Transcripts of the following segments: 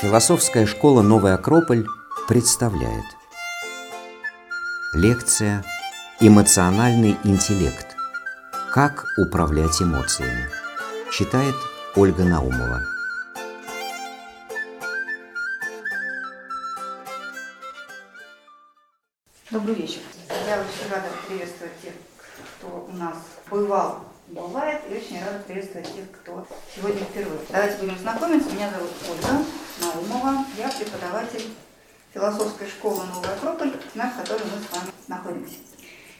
Философская школа «Новый Акрополь» представляет Лекция «Эмоциональный интеллект. Как управлять эмоциями» Читает Ольга Наумова Добрый вечер. Я очень рада приветствовать тех, кто у нас бывал бывает, и очень рада приветствовать тех, кто сегодня впервые. Давайте будем знакомиться. Меня зовут Ольга философской школы «Новый Акрополь», на которой мы с вами находимся.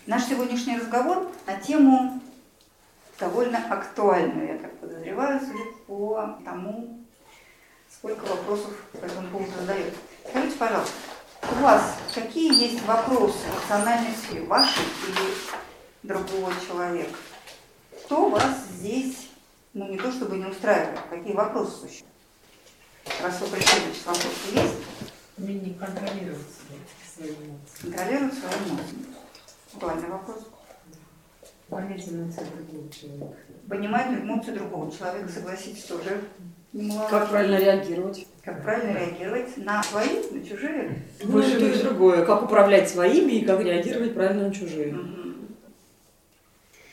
Наш сегодняшний разговор на тему довольно актуальную, я так подозреваю, судя по тому, сколько вопросов по этому поводу задают. Скажите, пожалуйста, у вас какие есть вопросы эмоциональной сфере, вашей или другого человека? Что вас здесь, ну не то чтобы не устраивает, какие вопросы существуют? Раз вы пришли, значит, вопросы есть? Умение контролировать свои эмоции. Контролировать свои эмоции. Актуальный вопрос. Понять эмоции другого человека. Понимать эмоции другого человека, согласитесь, тоже немало. Как правильно реагировать? Как правильно реагировать на свои, на чужие? Ну, и то, и другое. Как управлять своими и как реагировать правильно на чужие. Мгм.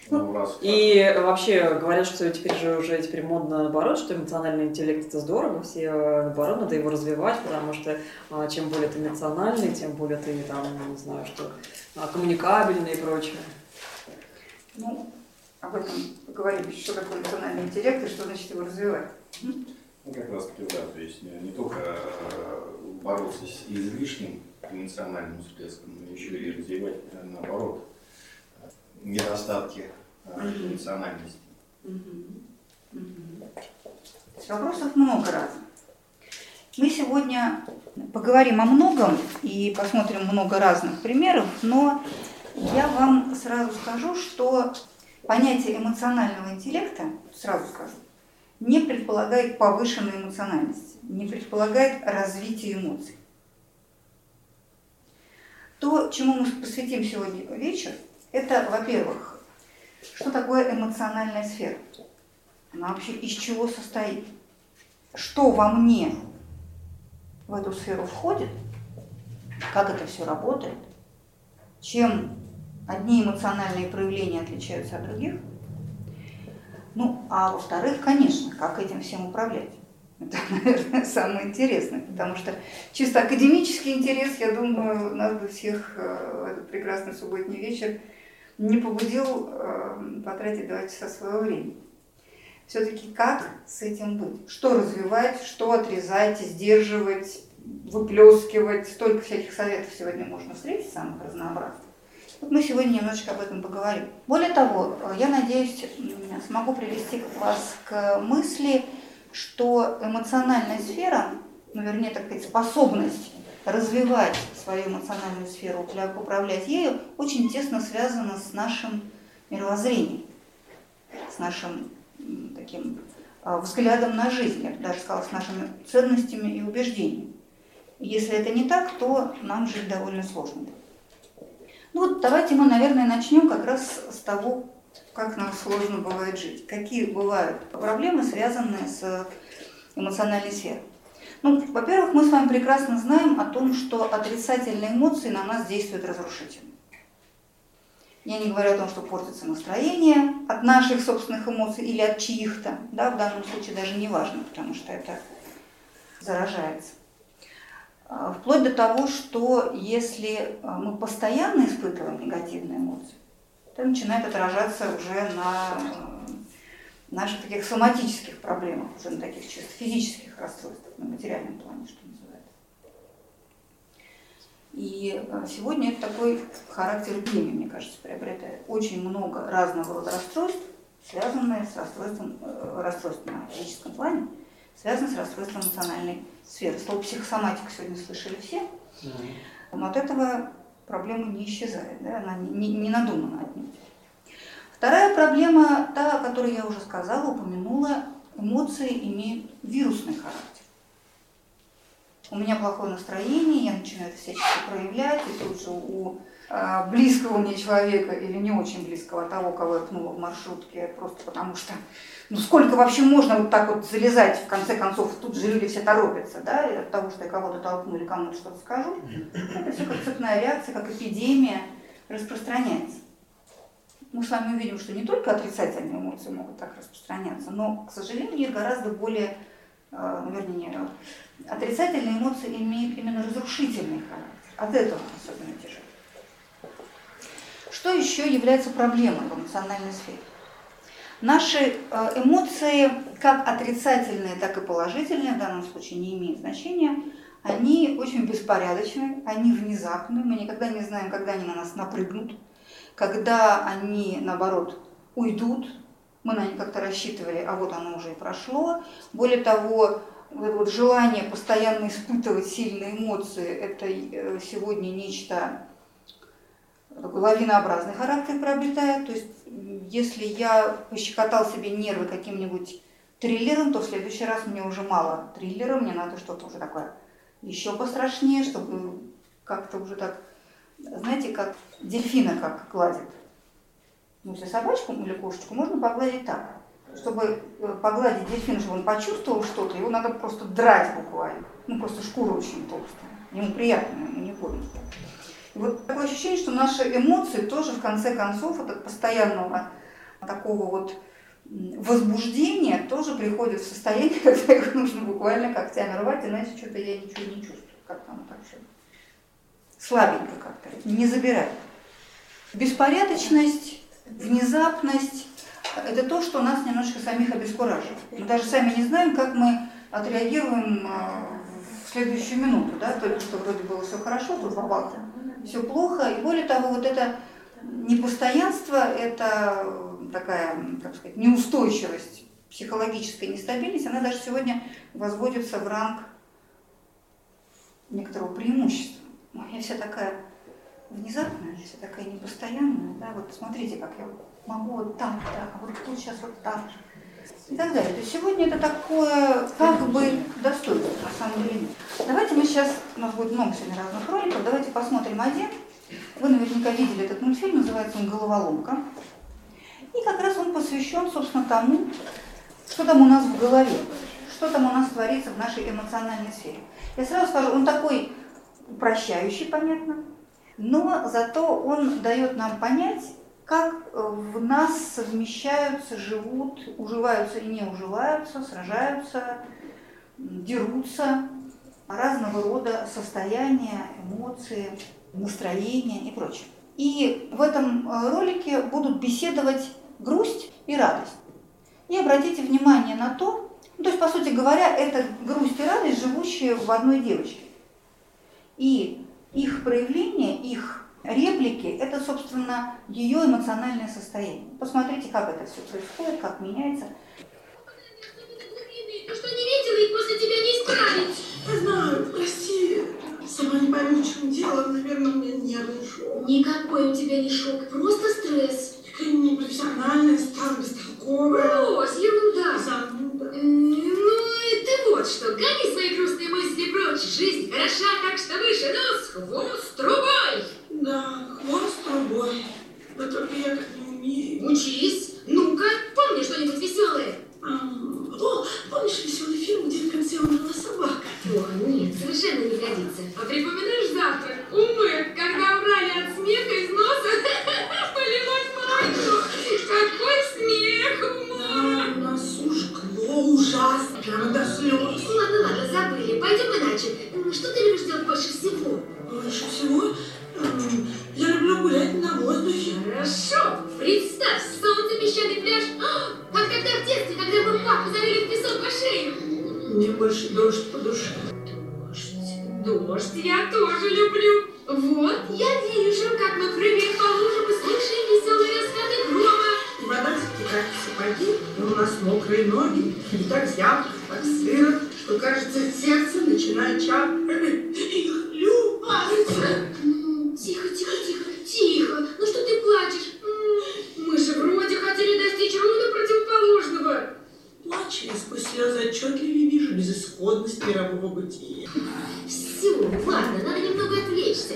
Ну, раз И вообще говорят, что теперь же уже теперь модно наоборот, что эмоциональный интеллект это здорово, все э, наоборот надо его развивать, потому что а, чем более ты эмоциональный, тем более ты там, не знаю, что а, коммуникабельный и прочее. Ну, об этом поговорим, что такое эмоциональный интеллект и что значит его развивать. Ну, как раз таки, да, то есть не, не только э, бороться с излишним эмоциональным всплеском, но еще и развивать, э, наоборот, э, недостатки э. То есть Вопросов много разных. Мы сегодня поговорим о многом и посмотрим много разных примеров, но я вам сразу скажу, что понятие эмоционального интеллекта, сразу скажу, не предполагает повышенной эмоциональности, не предполагает развития эмоций. То, чему мы посвятим сегодня вечер, это, во-первых, что такое эмоциональная сфера? Она вообще из чего состоит? Что во мне в эту сферу входит? Как это все работает? Чем одни эмоциональные проявления отличаются от других? Ну, а во-вторых, конечно, как этим всем управлять? Это, наверное, самое интересное, потому что чисто академический интерес, я думаю, нас бы всех э, в этот прекрасный субботний вечер не побудил э, потратить два часа своего времени. Все-таки как с этим быть? Что развивать, что отрезать, сдерживать, выплескивать? Столько всяких советов сегодня можно встретить, самых разнообразных. Вот мы сегодня немножечко об этом поговорим. Более того, э, я надеюсь, смогу привести вас к мысли, что эмоциональная сфера, ну, вернее, так сказать, способность развивать свою эмоциональную сферу, управлять ею, очень тесно связана с нашим мировоззрением, с нашим таким а, взглядом на жизнь, я бы даже сказала, с нашими ценностями и убеждениями. Если это не так, то нам жить довольно сложно. Ну вот давайте мы, наверное, начнем как раз с того, как нам сложно бывает жить. Какие бывают проблемы, связанные с эмоциональной сферой. Ну, во-первых, мы с вами прекрасно знаем о том, что отрицательные эмоции на нас действуют разрушительно. Я не говорю о том, что портится настроение от наших собственных эмоций или от чьих-то, да, в данном случае даже не важно, потому что это заражается. А, Вплоть до того, что если а, мы постоянно испытываем негативные эмоции, это начинает отражаться уже на э, наших таких соматических проблемах, уже на таких чисто физических расстройствах, на материальном плане, что называется. И э, сегодня это такой характер эпидемии, мне кажется, приобретает. Очень много разного рода расстройств, связанные с расстройством, э, расстройством на физическом плане, связанные с расстройством эмоциональной сферы. Слово психосоматика сегодня слышали все, но от этого проблема не исчезает, да? она не, не, не надумана отнюдь. Вторая проблема, та, о которой я уже сказала, упомянула, эмоции имеют вирусный характер. У меня плохое настроение, я начинаю это всячески проявлять, и тут же у э, близкого мне человека или не очень близкого, того, кого я пнула в маршрутке, просто потому что, ну сколько вообще можно вот так вот залезать, в конце концов, тут же люди все торопятся, да, и от того, что я кого-то толкну или кому-то что-то скажу, это все как цепная реакция, как эпидемия распространяется. Мы с вами увидим, что не только отрицательные эмоции могут так распространяться, но, к сожалению, их гораздо более, э, ну, вернее, отрицательные эмоции имеют именно разрушительный характер. От этого особенно тяжело. Что еще является проблемой в эмоциональной сфере? Наши э, эмоции, как отрицательные, так и положительные, в данном случае не имеют значения, они очень беспорядочны, они внезапны, мы никогда не знаем, когда они на нас напрыгнут, когда они, наоборот, уйдут, мы на них как-то рассчитывали, а вот оно уже и прошло. Более того, вот желание постоянно испытывать сильные эмоции, это э, сегодня нечто такой лавинообразный характер приобретает. То есть, если я пощекотал себе нервы каким-нибудь триллером, то в следующий раз мне уже мало триллера, мне надо что-то уже такое еще пострашнее, чтобы как-то уже так, знаете, как дельфина как гладит. Ну, если собачку или кошечку можно погладить так. Чтобы э, погладить дельфина, чтобы он почувствовал что-то, его надо просто драть буквально. Ну, просто шкура очень толстая. Ему приятно, ему не больно. И вот такое ощущение, что наши эмоции тоже в конце концов от постоянного такого вот возбуждения тоже приходят в состояние, когда их нужно буквально когтями рвать, иначе что-то я ничего не чувствую. Как там так все слабенько как-то, не забирает. Беспорядочность, внезапность – это то, что нас немножко самих обескураживает. Мы даже сами не знаем, как мы отреагируем а, в следующую минуту. Да? Только что вроде было все хорошо, тут бабах, все плохо. И более того, вот это непостоянство, это такая, как сказать, неустойчивость, психологическая нестабильность, она даже сегодня возводится в ранг некоторого преимущества. Я вся такая внезапная, вся такая непостоянная, да, вот смотрите, как я могу вот так, так, а вот тут сейчас вот так и так далее. То есть сегодня это такое как бы достойно, на самом деле. Давайте мы сейчас, у нас будет много сегодня разных роликов, давайте посмотрим один. Вы наверняка видели этот мультфильм, называется он «Головоломка». И как раз он посвящен, собственно, тому, что там у нас в голове, что там у нас творится в нашей эмоциональной сфере. Я сразу скажу, он такой упрощающий, понятно, но зато он дает нам понять, как в нас совмещаются, живут, уживаются и не уживаются, сражаются, дерутся разного рода состояния, эмоции, настроения и прочее. И в этом э, ролике будут беседовать грусть и радость. И обратите внимание на то, ну, то есть, по сути говоря, это грусть и радость, живущие в одной девочке. И их проявление, их реплики – это, собственно, ее эмоциональное состояние. Посмотрите, как это все происходит, как меняется. Что не видела и после тебя не исправить. Я знаю, прости. Сама не пойму, в чем дело. Наверное, у меня нервный шок. Никакой у тебя не шок, просто стресс. Какая непрофессиональная, стала бестолковая. Брось, ерунда. Зануда. Вот что, гони свои грустные мысли прочь. Жизнь хороша, так что выше нос, хвост трубой. Да, хвост трубой. Да только я так не умею. Учись. Ну-ка, помни что-нибудь веселое. А, О, помнишь веселый фильм, где в конце умерла собака? Ох, нет, совершенно не годится. А припоминаешь завтрак? Умы, когда врали от смеха из носа, полилось молоко. Какой смех, Да, ума! у нас жгло ужасно, прямо до слез. Ладно, ладно, забыли. Пойдем иначе. М, Что ты любишь делать больше всего? Больше всего м, я люблю гулять на воздухе. Хорошо. Представь, солнце, песчаный пляж. А, Как тогда в детстве, когда мы папу залили в песок по шею. Мне больше дождь по душе. Дождь. Дождь я тоже люблю. Вот, я вижу, как мы прыгаем по лужам и слышим веселые раскаты грома. И вода затекает в сапоги, и у нас мокрые ноги. И так зябко, так сыро, что, кажется, сердце начинает чапать. И хлюпать. М, Тихо, тихо, тихо, тихо. Ну что ты плачешь? Мы же вроде хотели достичь ровно противоположного. Плачу я сквозь слезы отчетливее вижу безысходность. безысходность мирового бытия. Все, ладно, надо немного отвлечься.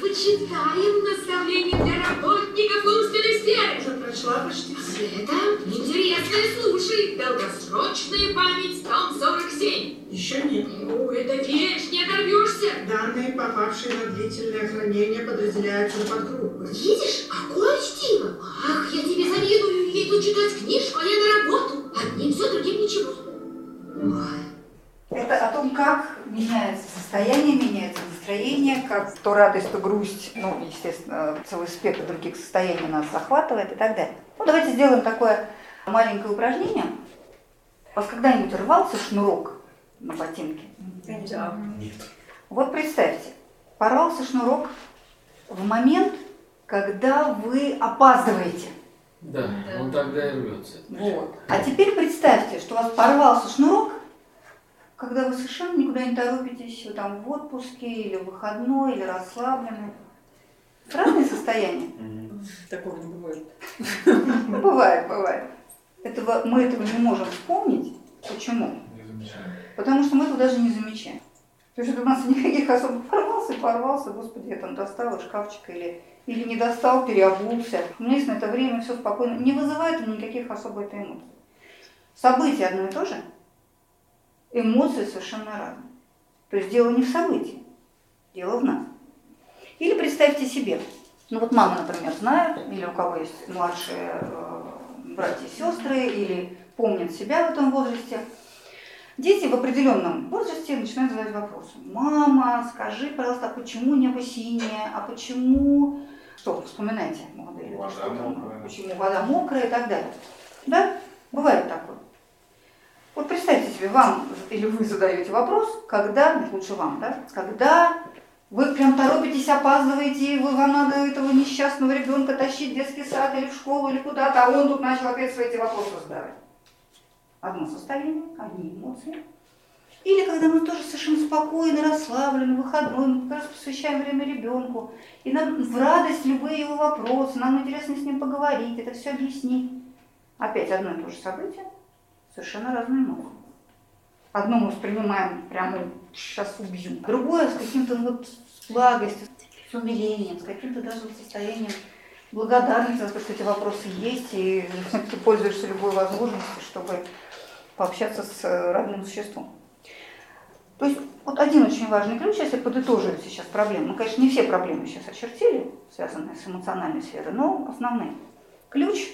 Почитаем наставления для работников умственной сферы. Уже прочла почти все. Это интересно, слушай. Долгосрочная память, том 47. Еще нет. Ну, это вещь, не оторвешься. Данные, попавшие на длительное хранение, подразделяются на подгруппы. Видишь, какое чтиво. Ах, я тебе завидую, ей тут читать книжку, а я на работу. Одним все, другим ничего. Ой. Это о том, как меняется состояние, меняется настроение, как то радость, то грусть, ну, естественно, целый спектр других состояний нас захватывает и так далее. Ну, давайте сделаем такое маленькое упражнение. У вас когда-нибудь рвался шнурок на ботинке? Да. Вот представьте, порвался шнурок в момент, когда вы опаздываете. Да, он тогда и рвется. Вот. А теперь представьте, что у вас порвался шнурок, когда вы совершенно никуда не торопитесь, вы там в отпуске, или в выходной, или расслаблены. Разные состояния. Такого не бывает. Бывает, бывает. Этого, мы этого не можем вспомнить. Почему? Потому что мы этого даже не замечаем. То есть у нас никаких особо порвался, порвался, господи, я там достал из шкафчика или, или не достал, переобулся. У меня есть на это время, все спокойно. Не вызывает никаких особо это эмоций. События одно и то же, эмоции совершенно разные. То есть дело не в событии, дело в нас. Или представьте себе, ну вот мама, например, знает, или у кого есть младшие э, братья и сестры, или помнят себя в этом возрасте. Дети в определенном возрасте начинают задавать вопросы. Мама, скажи, пожалуйста, а почему небо синее, а почему... Что, вспоминайте, молодые люди, Вода что мокрая. почему вода мокрая и так далее. Да? Бывает такое. Вот представьте себе, вам или вы задаете вопрос, когда, лучше вам, да, когда вы прям торопитесь, опаздываете, вы, вам надо этого несчастного ребенка тащить в детский сад или в школу или куда-то, а он тут начал опять свои эти вопросы задавать. Одно состояние, одни эмоции. Или когда мы тоже совершенно спокойно, расслаблены, выходной, мы как раз посвящаем время ребенку, и нам в радость любые его вопросы, нам интересно с ним поговорить, это все объяснить. Опять одно и то же событие, совершенно разные эмоции. Одно мы воспринимаем прямо сейчас убьем, другое с каким-то вот с благостью, с умилением, с каким-то даже состоянием благодарности за то, что эти вопросы есть, и ты пользуешься любой возможностью, чтобы пообщаться с э, родным существом. То есть вот один очень важный ключ, если подытоживать сейчас проблемы. Ну, конечно, не все проблемы сейчас очертили, связанные с эмоциональной сферой, но основные. Ключ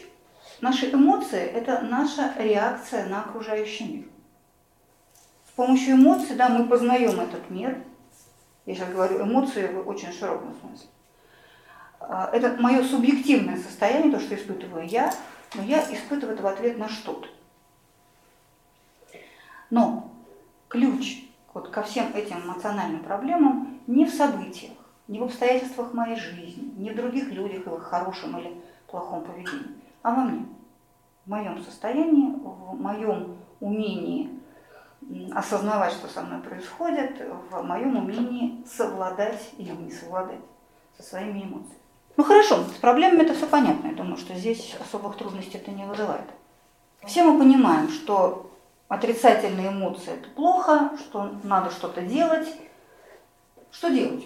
Наши эмоции – это наша реакция на окружающий мир. С помощью эмоций да, мы познаем этот мир. Я сейчас говорю эмоции в очень широком смысле. А, Это мое субъективное состояние, то, что испытываю я, но я испытываю это в ответ на что-то. Но ключ вот ко всем этим эмоциональным проблемам не в событиях, не в обстоятельствах моей жизни, не в других людях, в их хорошем или плохом поведении, а во мне, в моем состоянии, в моем умении осознавать, что со мной происходит, в моем умении совладать или не совладать со своими эмоциями. Ну хорошо, с проблемами это все понятно. Я думаю, что здесь особых трудностей это не вызывает. Все мы понимаем, что отрицательные эмоции это плохо, что надо что-то делать. Что делать?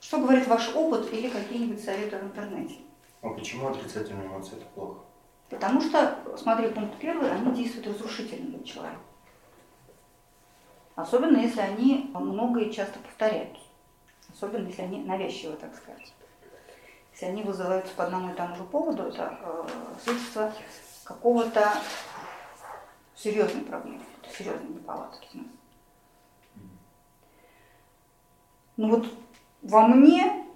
Что говорит ваш опыт или какие-нибудь советы в интернете? А почему отрицательные эмоции это плохо? Потому что, смотри, пункт первый, они действуют разрушительно для человека. Особенно, если они много и часто повторяются. Особенно, если они навязчивы, так сказать. Если они вызываются по одному и тому же поводу, это э, свидетельство какого-то серьезной проблемы, серьезной неполадки. Ну вот во мне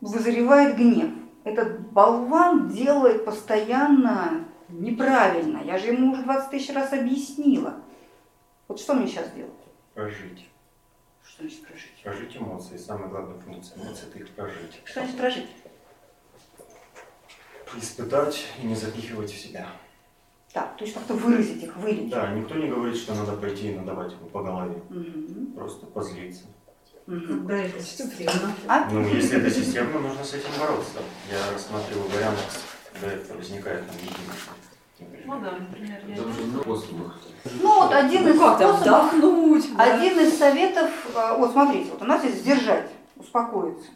вызревает гнев. Этот болван делает постоянно неправильно. Я же ему уже 20 тысяч раз объяснила. Вот что мне сейчас делать? Прожить. Что значит прожить? Прожить эмоции. Самая главная функция эмоций – это их прожить. Что значит прожить? Испытать и не запихивать в себя. Так, то есть как-то выразить их, вылить. Да, никто не говорит, что надо пойти и надавать ему по голове. Мгм. Просто позлиться. Мгм. Да, это системно. А? Ну, если это системно, нужно с этим бороться. Я рассматриваю вариант, когда это возникает единично. Ну да, например, я... Ну вот один из Ну как там, способов, вдохнуть? да? один из советов, э, вот смотрите, вот у нас есть сдержать, успокоиться,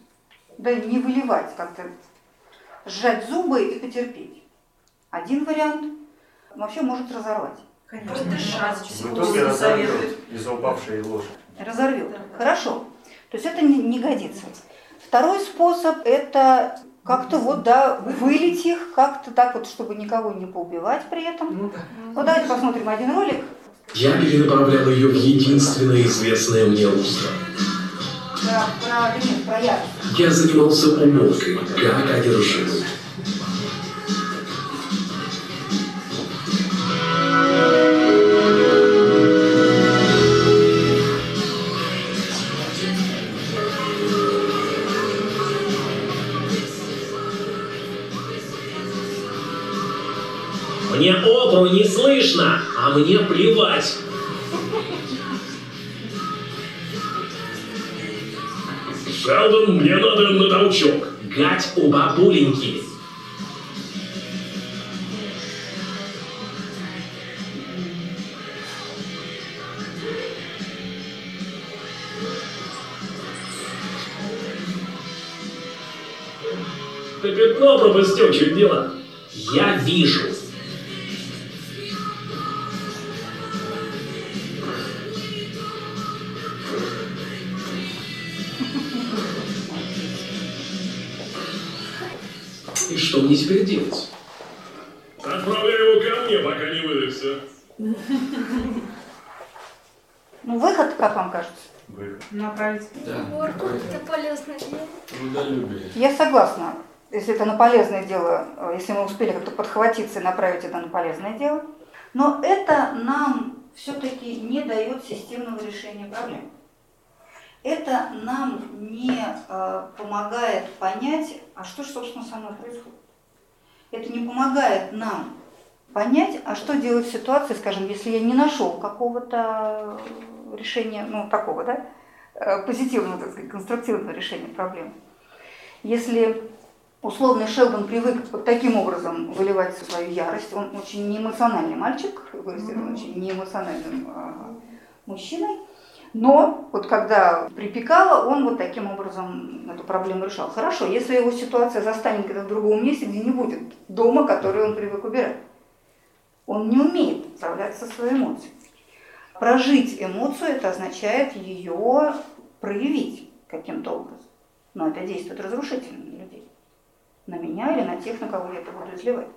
да не выливать, как-то сжать зубы и потерпеть. Один вариант вообще может разорвать. Конечно, дышать. В итоге разорвет из-за упавшей ложи. Разорвет. Хорошо. То есть это не, не годится. Второй способ это как-то вот, да, вылить их, как-то так вот, чтобы никого не поубивать при этом. Ну да. Давайте посмотрим один ролик. Я перенаправлял ее в единственное известное мне русло. Про про ярость. Я занимался умолкой, как одержимый. Слышно, а мне плевать. Шелдон, мне надо на толчок. Гать у бабуленьки. Ты пятно пропустил, чуть дело. Я вижу. Отправляю его ко мне, пока не выдохся. Ну, выход, как вам кажется? Выход. Направить. Да. Уборку какое-то это полезное дело. Трудолюбие. Я согласна, если это на полезное дело, э, если мы успели как-то подхватиться и направить это на полезное дело. Но это нам все-таки не дает системного решения проблем. Это нам не э, помогает понять, а что же, собственно, со мной происходит. Это не помогает нам понять, а что делать в ситуации, скажем, если я не нашел какого-то решения, ну, такого, да, э, позитивного, так сказать, конструктивного решения проблемы. Если условный Шелдон привык вот таким образом выливать свою ярость, он очень неэмоциональный мальчик, вырастен очень неэмоциональным а, мужчиной, но вот когда припекало, он вот таким образом эту проблему решал. Хорошо, если его ситуация застанет где-то в другом месте, где не будет дома, который он привык убирать. Он не умеет справляться со своей эмоцией. Прожить эмоцию, это означает ее проявить каким-то образом. Но это действует разрушительно на людей. На меня или на тех, на кого я это буду изливать.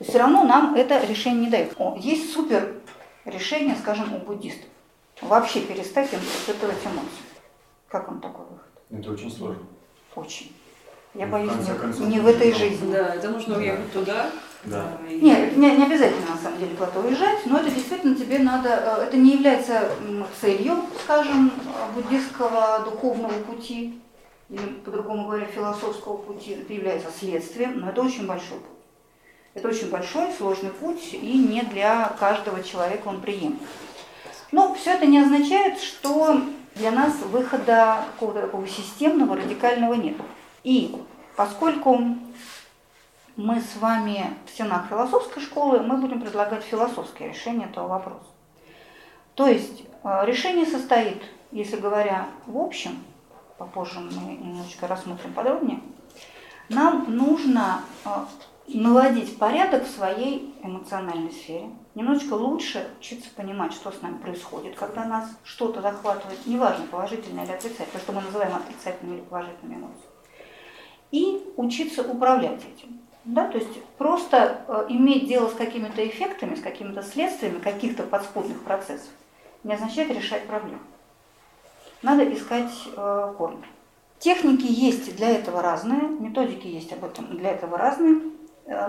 То есть все равно нам это решение не дает. О, есть супер решение, скажем, у буддистов. Вообще перестать им испытывать эмоции. Как он такой выход? Это очень сложно. Очень. Я Ну, боюсь, конце не, концов, не в этой жизни. Да, это нужно уехать туда. Да. и- Нет, не, не обязательно на самом деле куда-то уезжать, но это действительно тебе надо, э, это не является целью, скажем, буддистского духовного пути, или по-другому говоря, философского пути, это является следствием, но это очень большой путь. Это очень большой, сложный путь, и не для каждого человека он приемлем. Но все это не означает, что для нас выхода какого-то такого системного, радикального нет. И поскольку мы с вами в стенах философской школы, мы будем предлагать философское решение этого вопроса. То есть э, решение состоит, если говоря в общем, попозже мы немножечко рассмотрим подробнее, нам нужно э, наводить порядок в своей эмоциональной сфере, немножечко лучше учиться понимать, что с нами происходит, когда нас что-то захватывает, неважно, положительное или отрицательное, то, что мы называем отрицательными или положительными эмоциями, и учиться управлять этим. Да, то есть просто э, иметь дело с какими-то эффектами, с какими-то следствиями каких-то подспудных процессов не означает решать проблему. Надо искать э, корни. Техники есть для этого разные, методики есть об этом для этого разные,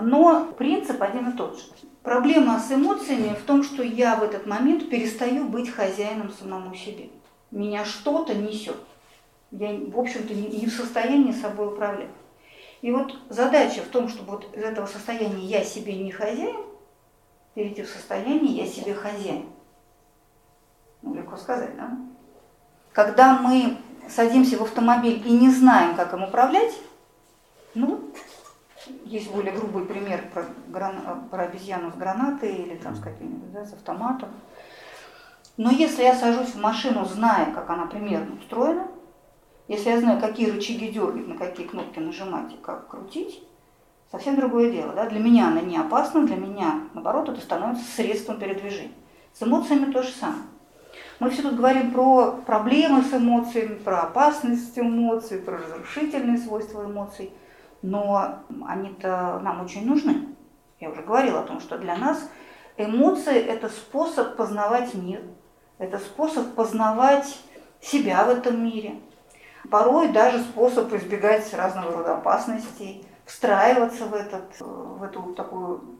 но принцип один и тот же. Проблема с эмоциями в том, что я в этот момент перестаю быть хозяином самому себе. Меня что-то несет. Я, в общем-то, не, в состоянии собой управлять. И вот задача в том, чтобы вот из этого состояния я себе не хозяин, перейти в состояние я себе хозяин. Ну, легко сказать, да? Когда мы садимся в автомобиль и не знаем, как им управлять, ну, есть более грубый пример про, гран... про обезьяну с гранатой или там с каким-нибудь, да, с автоматом. Но если я сажусь в машину, зная, как она примерно устроена, если я знаю, какие рычаги дергать, на какие кнопки нажимать и как крутить, совсем другое дело. Да? Для меня она не опасна, для меня, наоборот, это становится средством передвижения. С эмоциями то же самое. Мы все тут говорим про проблемы с эмоциями, про опасность эмоций, про разрушительные свойства эмоций, но они-то нам очень нужны. Я уже говорила о том, что для нас эмоции – это способ познавать мир, это способ познавать себя в этом мире, порой даже способ избегать разного рода опасностей, встраиваться в, этот, в эту такую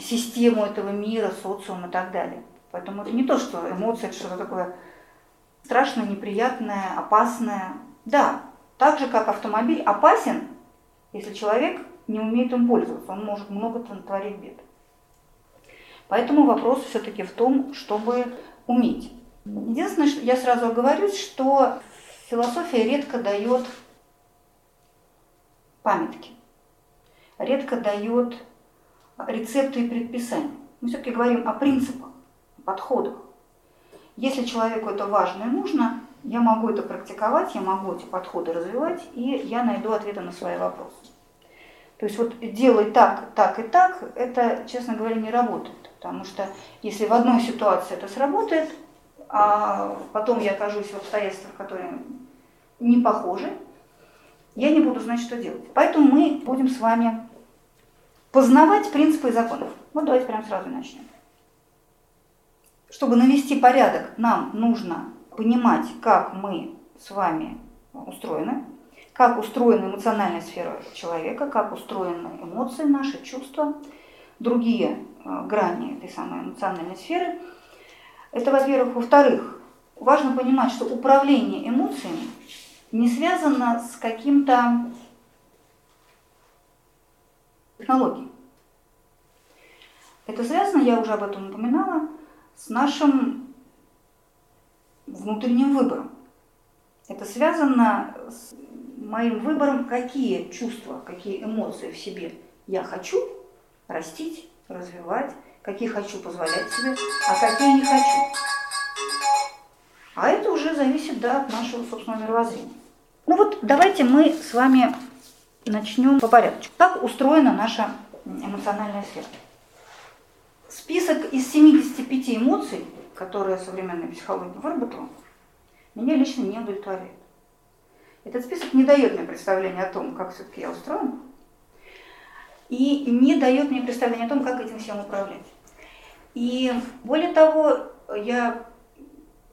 систему этого мира, социум и так далее. Поэтому это не то, что эмоции, это что-то такое страшное, неприятное, опасное. Да, так же, как автомобиль опасен, если человек не умеет им пользоваться, он может много творить бед. Поэтому вопрос все-таки в том, чтобы уметь. Единственное, что я сразу оговорюсь, что философия редко дает памятки, редко дает рецепты и предписания. Мы все-таки говорим о принципах подходах. Если человеку это важно и нужно, я могу это практиковать, я могу эти подходы развивать, и я найду ответы на свои вопросы. То есть вот делай так, так и так, это, честно говоря, не работает. Потому что если в одной ситуации это сработает, а потом я окажусь в обстоятельствах, которые не похожи, я не буду знать, что делать. Поэтому мы будем с вами познавать принципы и законы. Вот давайте прямо сразу начнем. Чтобы навести порядок, нам нужно понимать, как мы с вами устроены, как устроена эмоциональная сфера человека, как устроены эмоции, наши чувства, другие э, грани этой самой эмоциональной сферы. Это, во-первых. Во-вторых, важно понимать, что управление эмоциями не связано с каким-то технологией. Это связано, я уже об этом напоминала, с нашим внутренним выбором. Это связано с моим выбором, какие чувства, какие эмоции в себе я хочу растить, развивать, какие хочу позволять себе, а какие не хочу. А это уже зависит да, от нашего собственного мировоззрения. Ну вот давайте мы с вами начнем по порядку. Как устроена наша эмоциональная сфера? Список из 75 эмоций, которые современная психология выработала, меня лично не удовлетворяет. Этот список не дает мне представления о том, как все-таки я устроена, и не дает мне представления о том, как этим всем управлять. И более того, я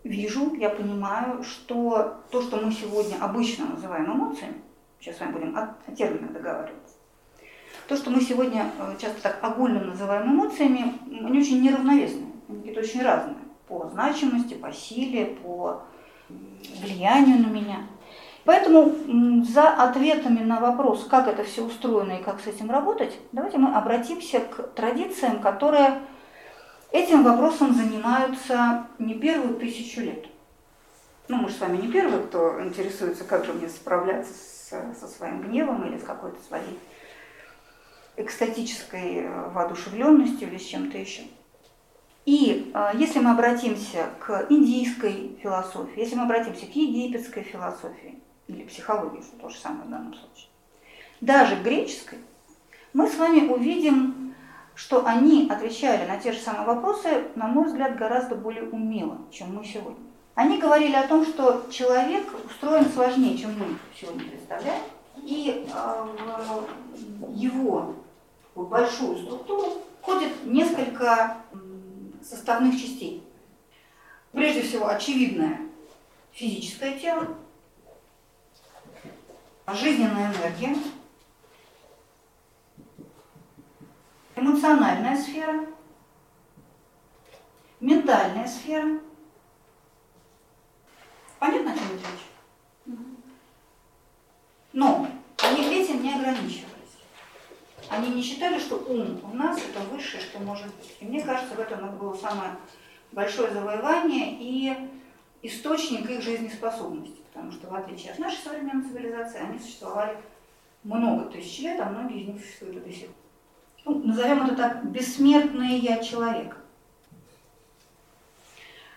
вижу, я понимаю, что то, что мы сегодня обычно называем эмоциями, сейчас с вами будем о, о терминах договариваться, то, что мы сегодня э, часто так огульно называем эмоциями, они очень неравновесные, они какие-то очень разные по значимости, по силе, по влиянию на меня. Поэтому за ответами на вопрос, как это все устроено и как с этим работать, давайте мы обратимся к традициям, которые этим вопросом занимаются не первую тысячу лет. Ну, мы же с вами не первые, кто интересуется, как же мне справляться с, со своим гневом или с какой-то своей экстатической э, воодушевленностью или с чем-то еще. И э, если мы обратимся к индийской философии, если мы обратимся к египетской философии или психологии, что то же самое в данном случае, даже к греческой, мы с вами увидим, что они отвечали на те же самые вопросы, на мой взгляд, гораздо более умело, чем мы сегодня. Они говорили о том, что человек устроен сложнее, чем мы сегодня представляем, и э, в его большую структуру входит несколько составных частей. Прежде всего, очевидное физическое тело, жизненная энергия, эмоциональная сфера, ментальная сфера. Понятно, о чем речь? Но они этим не ограничиваются. Они не считали, что ум у нас это высшее, что может быть. И мне кажется, в этом это было самое большое завоевание и источник их жизнеспособности. Потому что в отличие от нашей современной цивилизации, они существовали много тысяч лет, а многие из них существуют до сих пор. Ну, назовем это так, бессмертное я человека.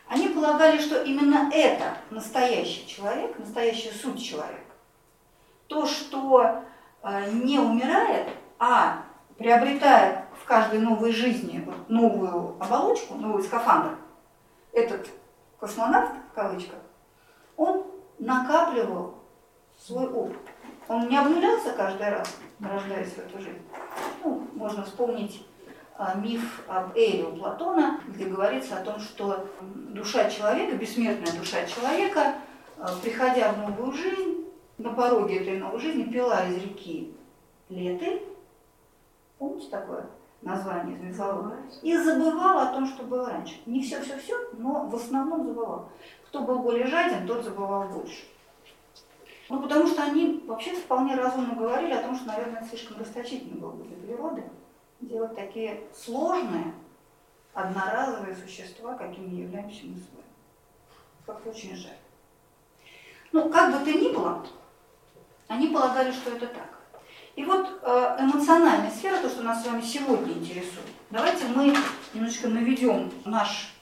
Они полагали, что именно это настоящий человек, настоящая суть человека. То, что э, не умирает, а приобретает в каждой новой жизни новую оболочку, новый скафандр, этот космонавт, в кавычках, он накапливал свой опыт. Он не обнулялся каждый раз, рождаясь в эту жизнь. Ну, можно вспомнить а, миф об Эре у Платона, где говорится о том, что душа человека, бессмертная душа человека, а, приходя в новую жизнь, на пороге этой новой жизни пила из реки Леты, помните такое название мифологии, и забывала о том, что было раньше. Не все-все-все, но в основном забывал. Кто был более жаден, тот забывал больше. Ну, потому что они вообще вполне разумно говорили о том, что, наверное, слишком расточительно было бы для природы делать такие сложные, одноразовые существа, какими являемся мы с вами. Как-то очень жаль. Ну, как бы то ни было, они полагали, что это так. И вот э, эмоциональная сфера, то, что нас с вами сегодня интересует. Давайте мы немножечко наведем наш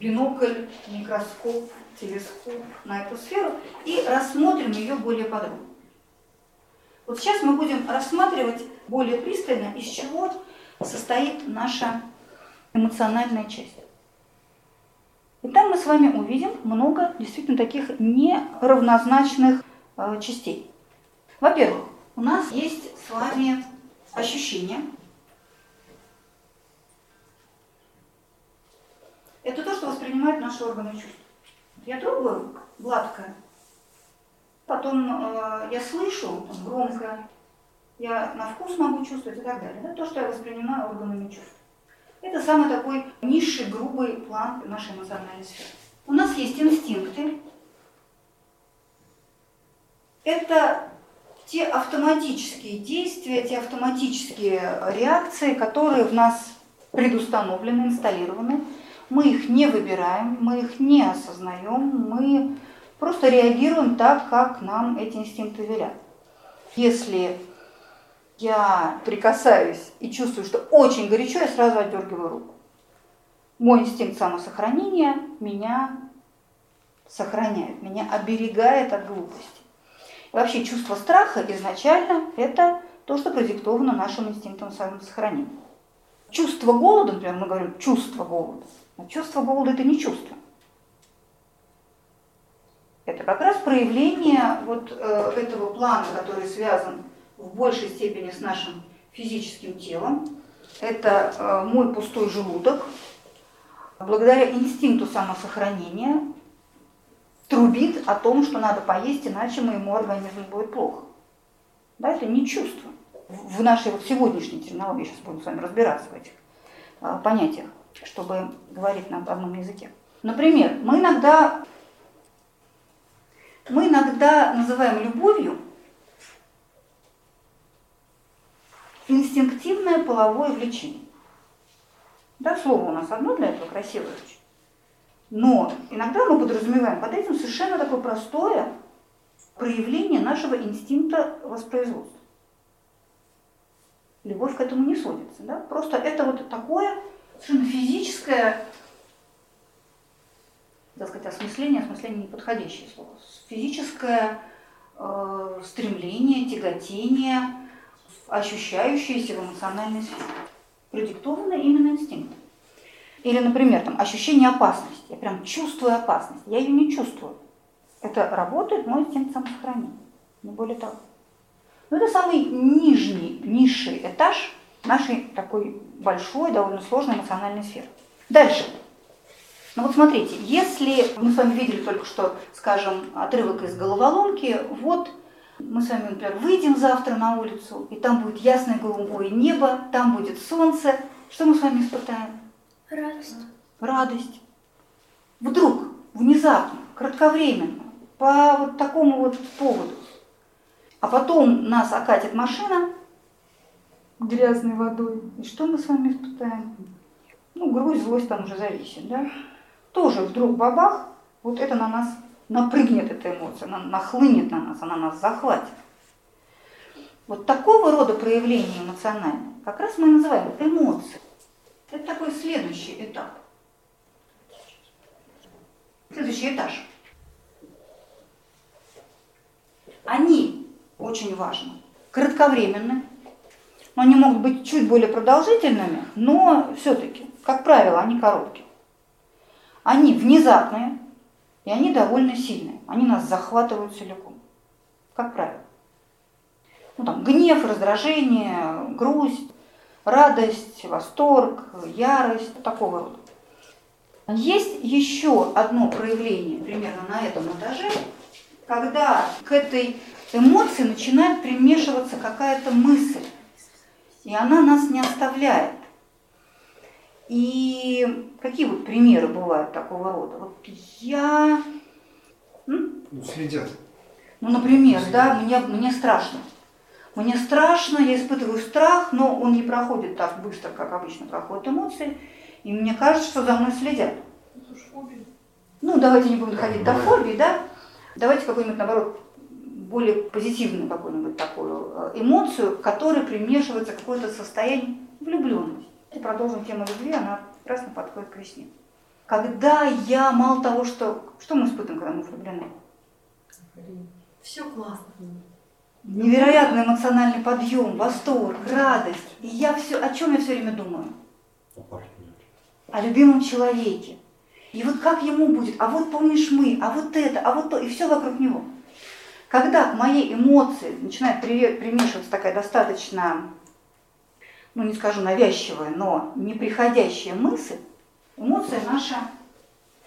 бинокль, микроскоп, телескоп на эту сферу и рассмотрим ее более подробно. Вот сейчас мы будем рассматривать более пристально, из чего состоит наша эмоциональная часть. И там мы с вами увидим много действительно таких неравнозначных э, частей. Во-первых, у нас есть с вами ощущение. Это то, что воспринимают наши органы чувств. Я трогаю гладкое, потом э, я слышу громко, я на вкус могу чувствовать и так далее. Это то, что я воспринимаю органами чувств. Это самый такой низший, грубый план нашей эмоциональной сферы. У нас есть инстинкты. Это те автоматические действия, те автоматические реакции, которые в нас предустановлены, инсталлированы, мы их не выбираем, мы их не осознаем, мы просто реагируем так, как нам эти инстинкты велят. Если я прикасаюсь и чувствую, что очень горячо, я сразу отдергиваю руку. Мой инстинкт самосохранения меня сохраняет, меня оберегает от глупости. Вообще чувство страха изначально это то, что продиктовано нашим инстинктом самосохранения. Чувство голода, например, мы говорим чувство голода, но чувство голода это не чувство. Это как раз проявление вот э, этого плана, который связан в большей степени с нашим физическим телом. Это э, мой пустой желудок. Благодаря инстинкту самосохранения трубит о том, что надо поесть, иначе моему организму будет плохо. Да, это не чувство. В нашей вот сегодняшней терминологии, сейчас будем с вами разбираться в этих э, понятиях чтобы говорить на одном языке. Например, мы иногда, мы иногда называем любовью инстинктивное половое влечение. Да, слово у нас одно для этого красивое очень. Но иногда мы подразумеваем под этим совершенно такое простое проявление нашего инстинкта воспроизводства. Любовь к этому не сводится. Да? Просто это вот такое совершенно физическое, так сказать, осмысление, осмысление неподходящее слово, физическое э, стремление, тяготение, ощущающееся в эмоциональной сфере, продиктованное именно инстинктом. Или, например, там, ощущение опасности. Я прям чувствую опасность. Я ее не чувствую. Это работает мой инстинкт самосохранения. Не более того. Но это самый нижний, низший этаж нашей такой большой, довольно сложной эмоциональной сферы. Дальше. Ну вот смотрите, если мы с вами видели только что, скажем, отрывок из головоломки, вот мы с вами, например, выйдем завтра на улицу, и там будет ясное голубое небо, там будет солнце. Что мы с вами испытаем? Радость. Радость. Вдруг, внезапно, кратковременно, по вот такому вот поводу. А потом нас окатит машина, грязной водой. И что мы с вами испытаем? Ну, грусть, злость там уже зависит, да? Тоже вдруг бабах, вот это на нас напрыгнет эта эмоция, она нахлынет на нас, она нас захватит. Вот такого рода проявления эмоциональные как раз мы называем эмоции. Это такой следующий этап. Следующий этаж. Они очень важны. Кратковременны, но они могут быть чуть более продолжительными, но все-таки, как правило, они короткие. Они внезапные, и они довольно сильные. Они нас захватывают целиком, как правило. Ну, там, гнев, раздражение, грусть, радость, восторг, ярость, такого рода. Есть еще одно проявление примерно на этом этаже, когда к этой эмоции начинает примешиваться какая-то мысль, и она нас не оставляет. И какие вот примеры бывают такого рода? Вот я... Ну, следят. Ну, например, да, мне, мне страшно. Мне страшно, я испытываю страх, но он не проходит так быстро, как обычно проходят эмоции. И мне кажется, что за мной следят. Ну, давайте не будем ходить до фобии, да? Давайте какую-нибудь, наоборот, более позитивную какую-нибудь такую э, эмоцию, которая примешивается к какое-то состояние влюбленности. И продолжим тему любви, она прекрасно подходит к весне. Когда я, мало того, что... Что мы испытываем, когда мы влюблены? Все классно. Невероятный эмоциональный подъем, восторг, радость. И я все, о чем я все время думаю? О любимом человеке. И вот как ему будет, а вот помнишь мы, а вот это, а вот то, и все вокруг него. Когда к моей эмоции начинает примешиваться такая достаточно, ну не скажу навязчивая, но неприходящая мысль, эмоция наша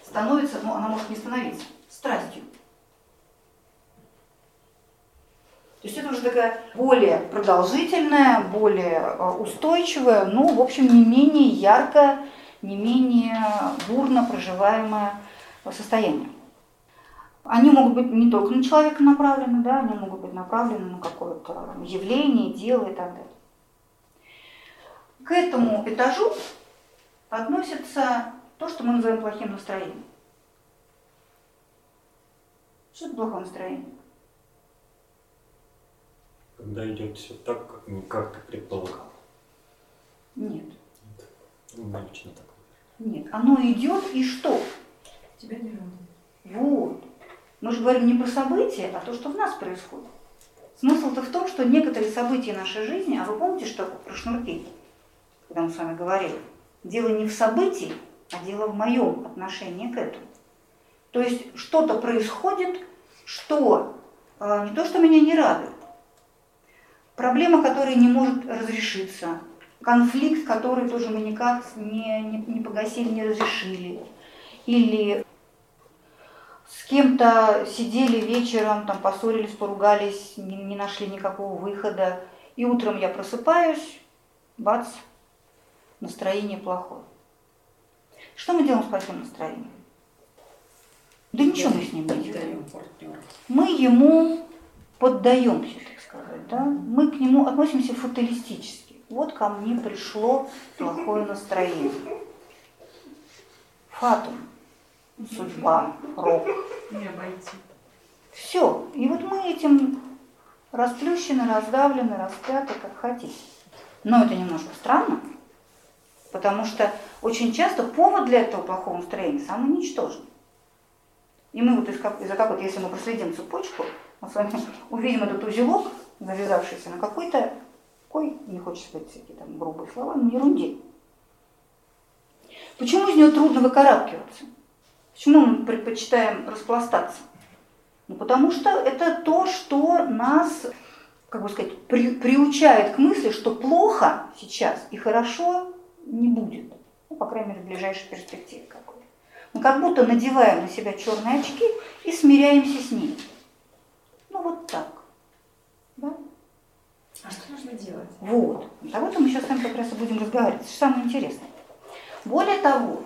становится, ну она может не становиться, страстью. То есть это уже такая более продолжительная, более э, устойчивая, но, в общем, не менее яркая, не менее бурно проживаемое состояние. Они могут быть не только на человека направлены, да, они могут быть направлены на какое-то явление, дело и так далее. К этому этажу относится то, что мы называем плохим настроением. Что это плохое настроение? Когда идет все так, как, не как ты предполагал. Нет. У меня лично так. Нет, оно идет и что? Тебя не радует. Вот. Мы же говорим не про события, а то, что в нас происходит. Смысл-то в том, что некоторые события нашей жизни, а вы помните, что про шнурки, когда мы с вами говорили, дело не в событии, а дело в моем отношении к этому. То есть что-то происходит, что э, не то, что меня не радует, проблема, которая не может разрешиться, конфликт, который тоже мы никак не, не, не погасили, не разрешили. Или с кем-то сидели вечером, там поссорились, поругались, не, не нашли никакого выхода. И утром я просыпаюсь, бац, настроение плохое. Что мы делаем с плохим настроением? Да ничего мы с ним не делаем. Мы ему поддаемся, сказать. Да? Мы к нему относимся фаталистически вот ко мне пришло плохое настроение. Фатум, судьба, рок. Не обойти. Все. И вот мы этим расплющены, раздавлены, распяты, как хотите. Но это немножко странно, потому что очень часто повод для этого плохого настроения самый ничтожный. И мы вот из, из-за как вот, если мы проследим цепочку, мы с вами увидим этот узелок, завязавшийся на какой-то Ой, не хочется сказать всякие там грубые слова, но ерунде. Почему из нее трудно выкарабкиваться? Почему мы предпочитаем распластаться? Ну, потому что это то, что нас, как бы сказать, при, приучает к мысли, что плохо сейчас и хорошо не будет. Ну, по крайней мере, в ближайшей перспективе какой-то. Мы как будто надеваем на себя черные очки и смиряемся с ними. Ну, вот так. Да? А что нужно делать? Вот. Об этом мы сейчас с вами как раз и будем разговаривать. Это самое интересное. Более того,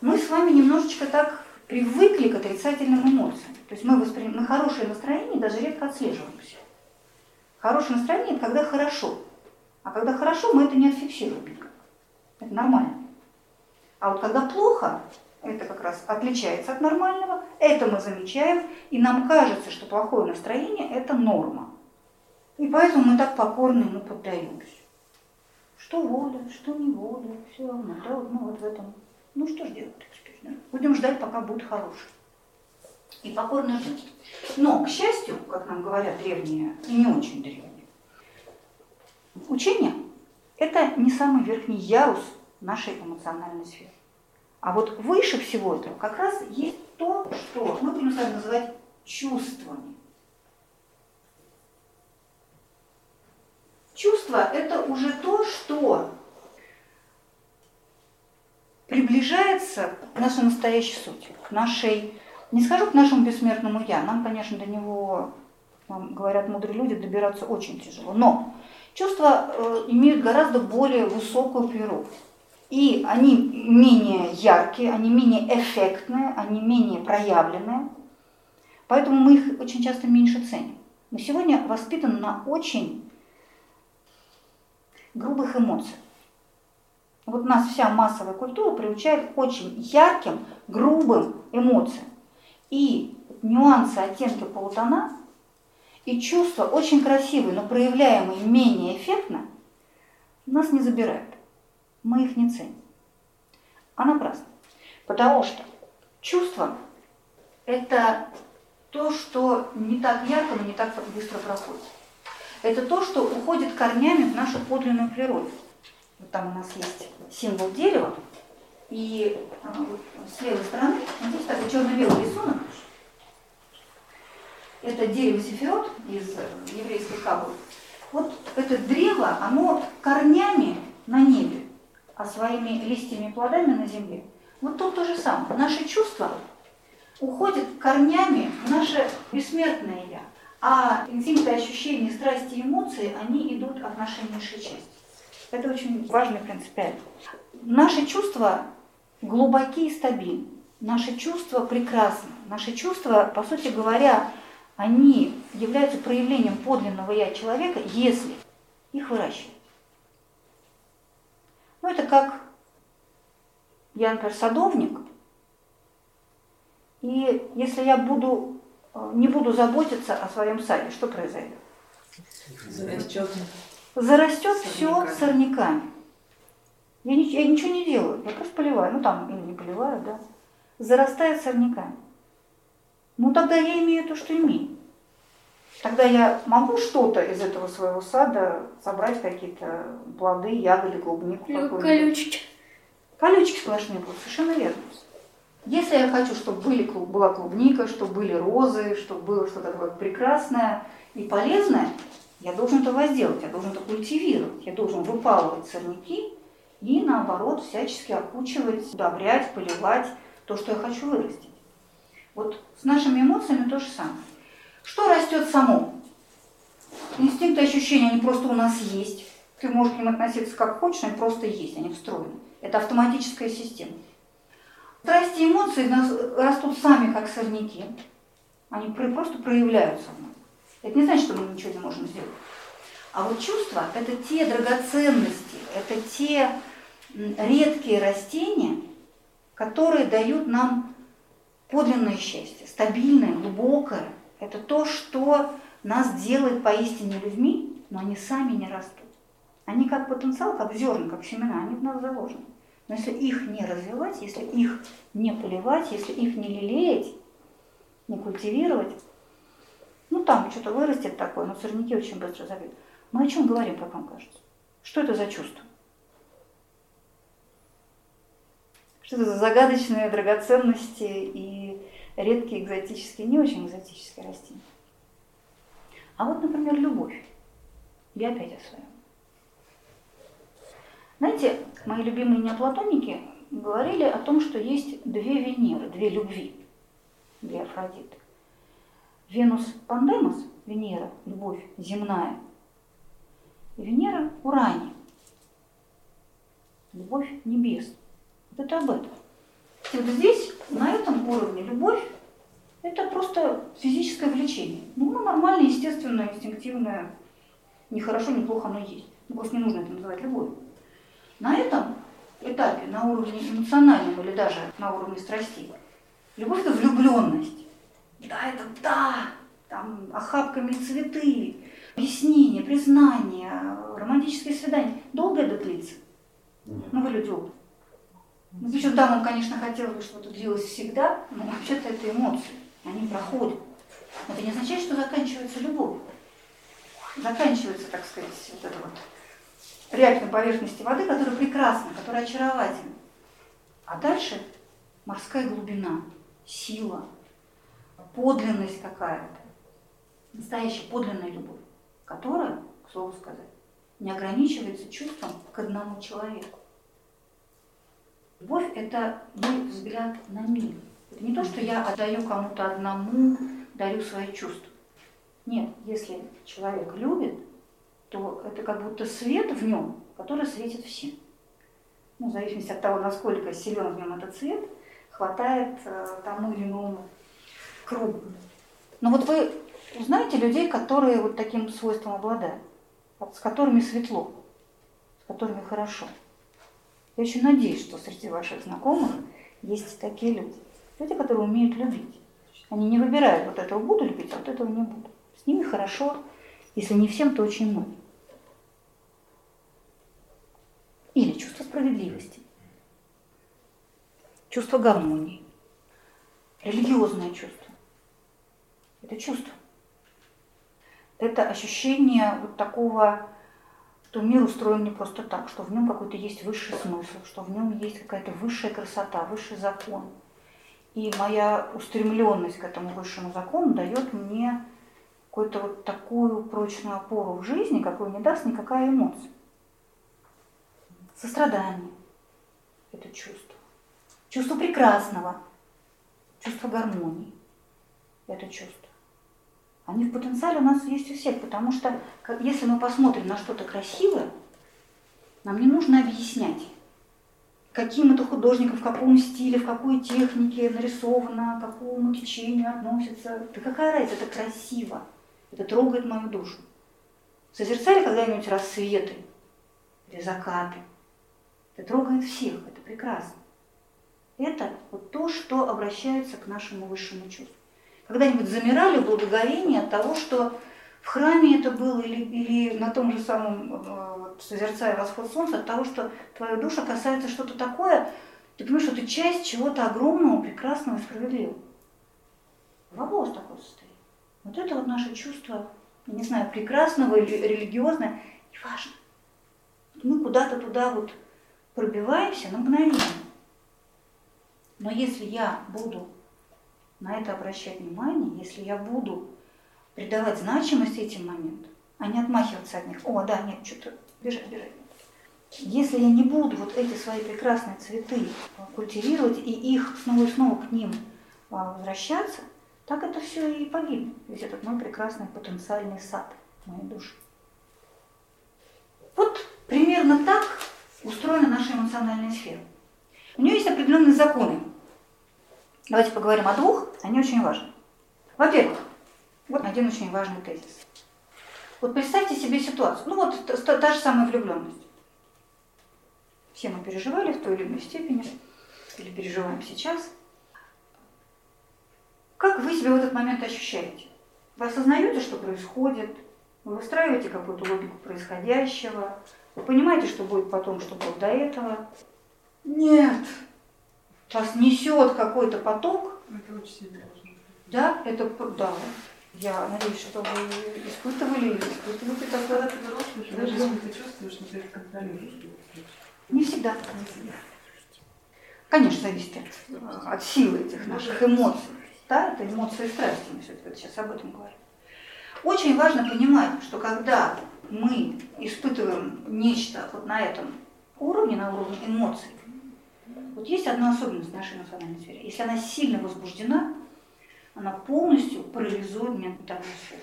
мы с вами немножечко так привыкли к отрицательным эмоциям. То есть мы, воспри... мы хорошее настроение даже редко отслеживаемся. Хорошее настроение – это когда хорошо. А когда хорошо, мы это не отфиксируем никак. Это нормально. А вот когда плохо, это как раз отличается от нормального, это мы замечаем, и нам кажется, что плохое настроение – это норма. И поэтому мы так покорны ему поддаемся. Что воля, что не воля, все равно, да, ну вот в этом. Ну что ж делать теперь, да? Будем ждать, пока будет хороший. И покорно жить. Но, к счастью, как нам говорят древние и не очень древние, учение – это не самый верхний ярус нашей эмоциональной сферы. А вот выше всего этого как раз есть то, что мы будем с вами называть чувствами. Чувство – это уже то, что приближается к нашей настоящей сути, к нашей, не скажу к нашему бессмертному «я», нам, конечно, до него, нам говорят мудрые люди, добираться очень тяжело, но чувства э, имеют гораздо более высокую природу. И они менее яркие, они менее эффектные, они менее проявленные, поэтому мы их очень часто меньше ценим. Мы сегодня воспитаны на очень грубых эмоций. Вот нас вся массовая культура приучает к очень ярким, грубым эмоциям. И нюансы, оттенки полутона и чувства очень красивые, но проявляемые менее эффектно, нас не забирают. Мы их не ценим. А напрасно. Потому что чувство – это то, что не так ярко, но не так быстро проходит. Это то, что уходит корнями в нашу подлинную природу. Вот там у нас есть символ дерева, и а, с левой стороны вот здесь такой черно-белый рисунок. Это дерево сефирот из еврейской кабы. Вот это древо, оно корнями на небе, а своими листьями и плодами на земле. Вот тут то же самое. Наши чувства уходят корнями в наше бессмертное «я». А инстинкты, ощущения, страсти эмоции, они идут от нашей низшей части. Это очень важно и принципиально. Наши чувства глубоки и стабильны. Наши чувства прекрасны. Наши чувства, по сути говоря, они являются проявлением подлинного «я» человека, если их выращивать. Ну, это как я, например, садовник, и если я буду не буду заботиться о своем саде, что произойдет? Зарастет. Зарастет все сорняками. Я, не, я ничего не делаю, я просто поливаю. Ну там или не поливаю, да. Зарастает сорняками. Ну тогда я имею то, что имею. Тогда я могу что-то из этого своего сада собрать, какие-то плоды, ягоды, клубнику. Колючки. Колючки сплошные будут, совершенно верно. Если я хочу, чтобы были, была клубника, чтобы были розы, чтобы было что-то такое прекрасное и полезное, я должен это возделать, я должен это культивировать, я должен выпалывать сорняки и, наоборот, всячески окучивать, удобрять, поливать то, что я хочу вырастить. Вот с нашими эмоциями то же самое. Что растет само? Инстинкты ощущения, они просто у нас есть. Ты можешь к ним относиться как хочешь, они просто есть, они встроены. Это автоматическая система. Страсти и эмоции растут сами, как сорняки. Они просто проявляются нас. Это не значит, что мы ничего не можем сделать. А вот чувства – это те драгоценности, это те редкие растения, которые дают нам подлинное счастье, стабильное, глубокое. Это то, что нас делает поистине людьми, но они сами не растут. Они как потенциал, как зерна, как семена, они в нас заложены. Но если их не развивать, если их не поливать, если их не лелеять, не культивировать, ну там что-то вырастет такое, но сорняки очень быстро забьют. Мы о чем говорим, как вам кажется? Что это за чувство? Что это за загадочные драгоценности и редкие экзотические, не очень экзотические растения? А вот, например, любовь. Я опять о своем. Знаете, мои любимые неоплатоники говорили о том, что есть две Венеры, две любви, две Афродиты. Венус Пандемос, Венера, любовь земная, и Венера Урани, любовь небес. Вот это об этом. И вот здесь, на этом уровне, любовь – это просто физическое влечение. Ну, оно нормальное, естественное, инстинктивное, не хорошо, не плохо, оно есть. Ну, просто не нужно это называть любовью. На этом этапе, на уровне эмоциональном или даже на уровне страстей, любовь – это влюбленность. Да, это да, там охапками цветы, объяснение, признание, романтическое свидание. Долго это длится? Ну, вы люди опытные. Ну, причем дамам, конечно, хотелось бы, чтобы это длилось всегда, но вообще-то это эмоции, они проходят. Это не означает, что заканчивается любовь. Заканчивается, так сказать, вот это вот рябь на поверхности воды, которая прекрасна, которая очаровательна. А дальше морская глубина, сила, подлинность какая-то, настоящая подлинная любовь, которая, к слову сказать, не ограничивается чувством к одному человеку. Любовь – это мой взгляд на мир. Это не то, что я отдаю кому-то одному, дарю свои чувства. Нет, если человек любит, то это как будто свет в нем, который светит всем. Ну, в зависимости от того, насколько силен в нем этот свет, хватает э, тому или иному кругу. Но вот вы знаете людей, которые вот таким свойством обладают, с которыми светло, с которыми хорошо. Я очень надеюсь, что среди ваших знакомых есть такие люди. Люди, которые умеют любить. Они не выбирают вот этого буду любить, а вот этого не буду. С ними хорошо, если не всем, то очень многим. Или чувство справедливости, чувство гармонии, религиозное чувство. Это чувство. Это ощущение вот такого, что мир устроен не просто так, что в нем какой-то есть высший смысл, что в нем есть какая-то высшая красота, высший закон. И моя устремленность к этому высшему закону дает мне какую-то вот такую прочную опору в жизни, какую не даст никакая эмоция. Сострадание – это чувство. Чувство прекрасного, чувство гармонии – это чувство. Они в потенциале у нас есть у всех, потому что если мы посмотрим на что-то красивое, нам не нужно объяснять, каким это художником, в каком стиле, в какой технике нарисовано, к какому течению относится. Да какая разница, это красиво, это трогает мою душу. Созерцали когда-нибудь рассветы или закаты? Это трогает всех, это прекрасно. Это вот то, что обращается к нашему высшему чувству. Когда-нибудь замирали в благоговении от того, что в храме это было или, или на том же самом, э, вот, созерцая восход солнца, от того, что твоя душа касается что-то такое, ты понимаешь, что ты часть чего-то огромного, прекрасного и справедливого. Бывало такое состояние. Вот это вот наше чувство, не знаю, прекрасного или религиозное, неважно. Мы куда-то туда вот пробиваемся на мгновение. Но если я буду на это обращать внимание, если я буду придавать значимость этим моментам, а не отмахиваться от них. О, да, нет, что-то бежать, бежать. Если я не буду вот эти свои прекрасные цветы культивировать и их снова и снова к ним а, возвращаться, так это все и погибнет. Весь этот мой прекрасный потенциальный сад моей души. Вот примерно так устроена наша эмоциональная сфера. У нее есть определенные законы. Давайте поговорим о двух, они очень важны. Во-первых, вот один очень важный тезис. Вот представьте себе ситуацию. Ну вот та, та же самая влюбленность. Все мы переживали в той или иной степени, или переживаем сейчас. Как вы себя в этот момент ощущаете? Вы осознаете, что происходит? Вы выстраиваете какую-то логику происходящего? Вы понимаете, что будет потом, что было до этого? Нет. Вас несет какой-то поток. Это очень сильно. Да, это да. Я надеюсь, что вы испытывали испытываете такое. Когда ты взрослый, даже если ты чувствуешь, но ты это контролируешь. Не всегда. Не всегда. Конечно, зависит от, от силы этих наших эмоций. Да, это эмоции и страсти, мы все-таки сейчас об этом говорим. Очень важно понимать, что когда мы испытываем нечто вот на этом уровне, на уровне эмоций, вот есть одна особенность нашей эмоциональной сферы. Если она сильно возбуждена, она полностью парализует ментальную сферу.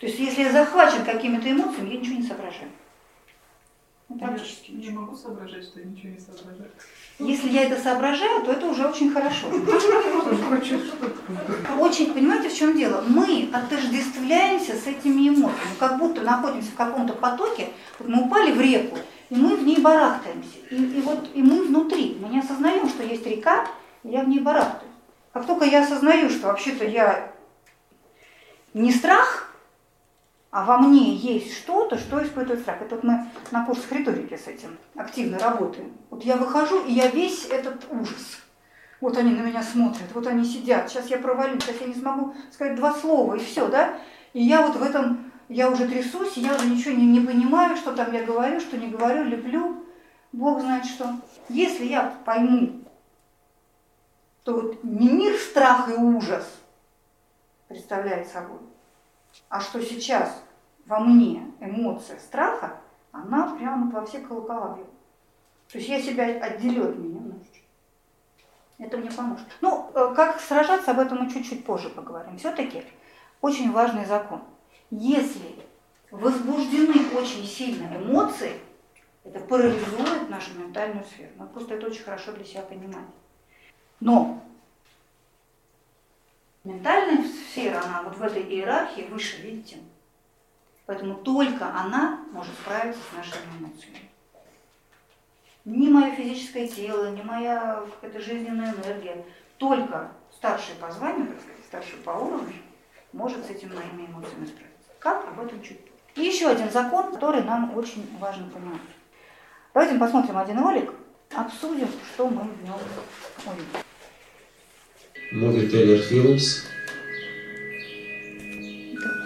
То есть если я захвачен какими-то эмоциями, я ничего не соображаю. Ну, практически я ничего. не могу соображать, что я ничего не соображаю. Если я это соображаю, то это уже очень хорошо. Очень, понимаете, в чем дело? Мы отождествляемся с этими эмоциями, как будто находимся в каком-то потоке, вот мы упали в реку, и мы в ней барахтаемся. И, и вот и мы внутри, мы не осознаем, что есть река, и я в ней барахтаюсь. Как только я осознаю, что вообще-то я не страх, а во мне есть что-то, что испытывает страх. Это вот мы на курсах риторики с этим активно работаем. Вот я выхожу, и я весь этот ужас. Вот они на меня смотрят, вот они сидят, сейчас я провалюсь, сейчас я не смогу сказать два слова, и все, да? И я вот в этом, я уже трясусь, я уже ничего не, не понимаю, что там я говорю, что не говорю, леплю. Бог знает что. Если я пойму, то вот не мир страх и ужас представляет собой, а что сейчас во мне эмоция страха, она прямо во все колокола бьет. То есть я себя отделю от меня немножечко. Это мне поможет. Ну, э, как сражаться, об этом мы чуть-чуть позже поговорим. Все-таки очень важный закон. Если возбуждены очень сильно эмоции, это парализует нашу ментальную сферу. Надо просто это очень хорошо для себя понимать. Но ментальная сфера, она вот в этой иерархии выше, видите? Поэтому только она может справиться с нашими эмоциями. Ни мое физическое тело, ни моя какая-то жизненная энергия, только старший по званию, так сказать, старший по уровню, может с этими моими эмоциями справиться. Как? Об этом чуть позже. И еще один закон, который нам очень важно понимать. Давайте посмотрим один ролик, обсудим, что мы в нем увидим. Movie Taylor Films.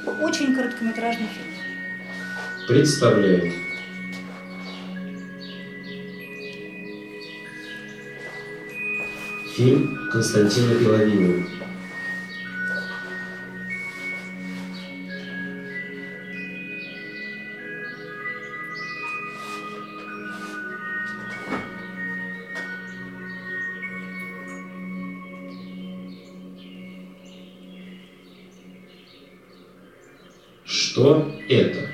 Это очень короткометражный фильм. Представляю. Фильм Константина Пиловинова. Что это?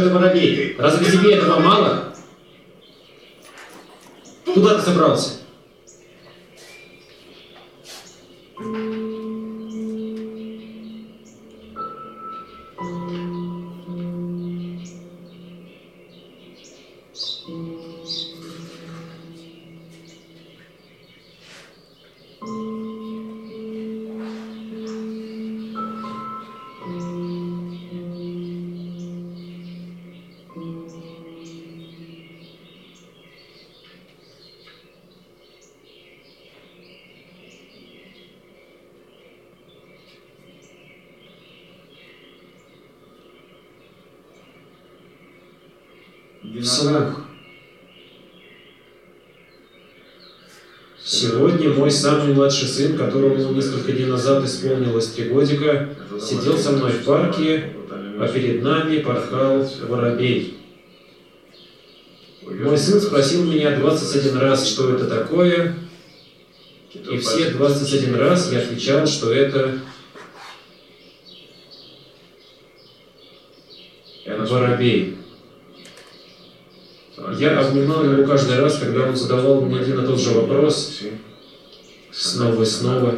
Много мой самый младший сын, которому несколько дней назад исполнилось три годика, сидел со мной в парке, а перед нами порхал воробей. Мой сын спросил меня 21 раз, что это такое, и все 21 раз я отвечал, что это воробей. Я обнимал его каждый раз, когда он задавал мне один и тот же вопрос, снова и снова.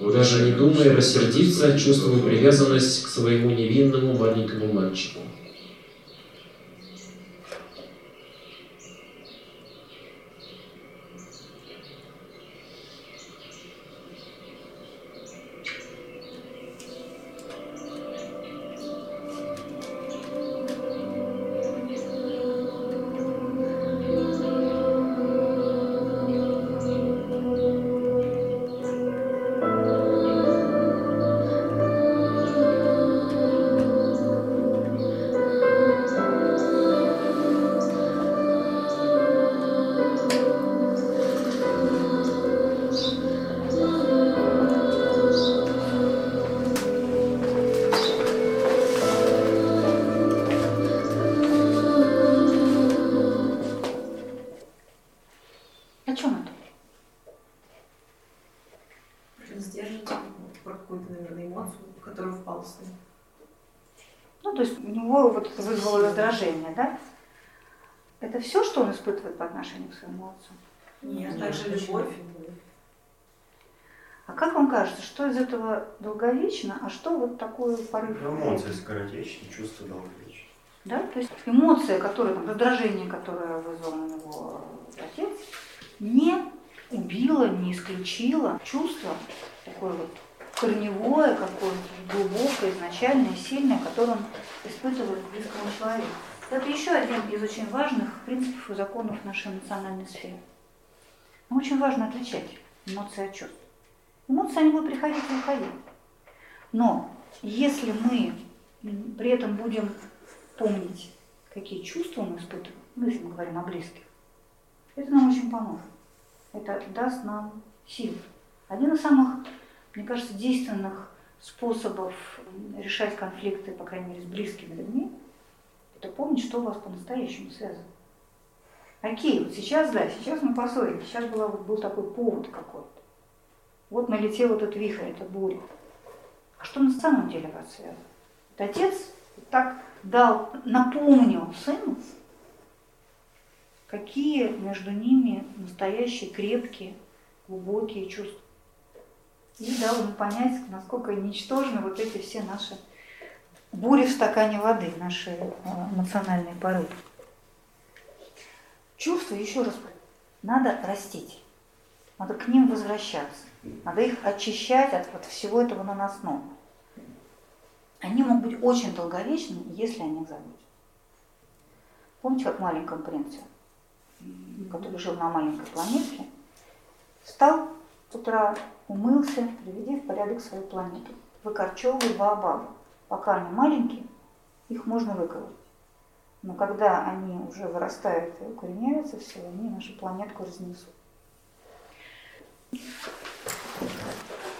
Даже не думая рассердиться, чувствую привязанность к своему невинному маленькому мальчику. Долговечно, а что вот такое порыв? Эмоции скоротечны, чувства долговечны. Да? То есть эмоция, которая, там, раздражение, которое вызвал на него отец, не убило, не исключило чувство такое вот корневое, какое-то глубокое, изначальное, сильное, которое он испытывает к близкому человеку. Это еще один из очень важных принципов и законов нашей эмоциональной сферы. Нам очень важно отличать эмоции от чувств. Эмоции, они будут приходить и уходить. Но если мы при этом будем помнить, какие чувства мы испытываем, ну, если мы говорим о близких, это нам очень поможет. Это даст нам силу. Один из самых, мне кажется, действенных способов решать конфликты, по крайней мере, с близкими людьми, это помнить, что у вас по-настоящему связано. Окей, вот сейчас, да, сейчас мы поссорились, сейчас была, вот, был такой повод какой-то. Вот налетел этот вихрь, эта буря. Что на самом деле вас связано? Вот отец так дал, напомнил сыну, какие между ними настоящие, крепкие, глубокие чувства. И дал ему понять, насколько ничтожны вот эти все наши бури в стакане воды, наши э, эмоциональные порывы. Чувства, еще раз, надо растить, надо к ним возвращаться, надо их очищать от вот всего этого наносного. Они могут быть очень долговечными, если о них забыть. Помните, как в маленьком принце, который жил на маленькой планетке, встал с утра, умылся, приведи в порядок свою планету, выкорчевывай баобабы. Пока они маленькие, их можно выковырять. Но когда они уже вырастают и укореняются все, они нашу планетку разнесут.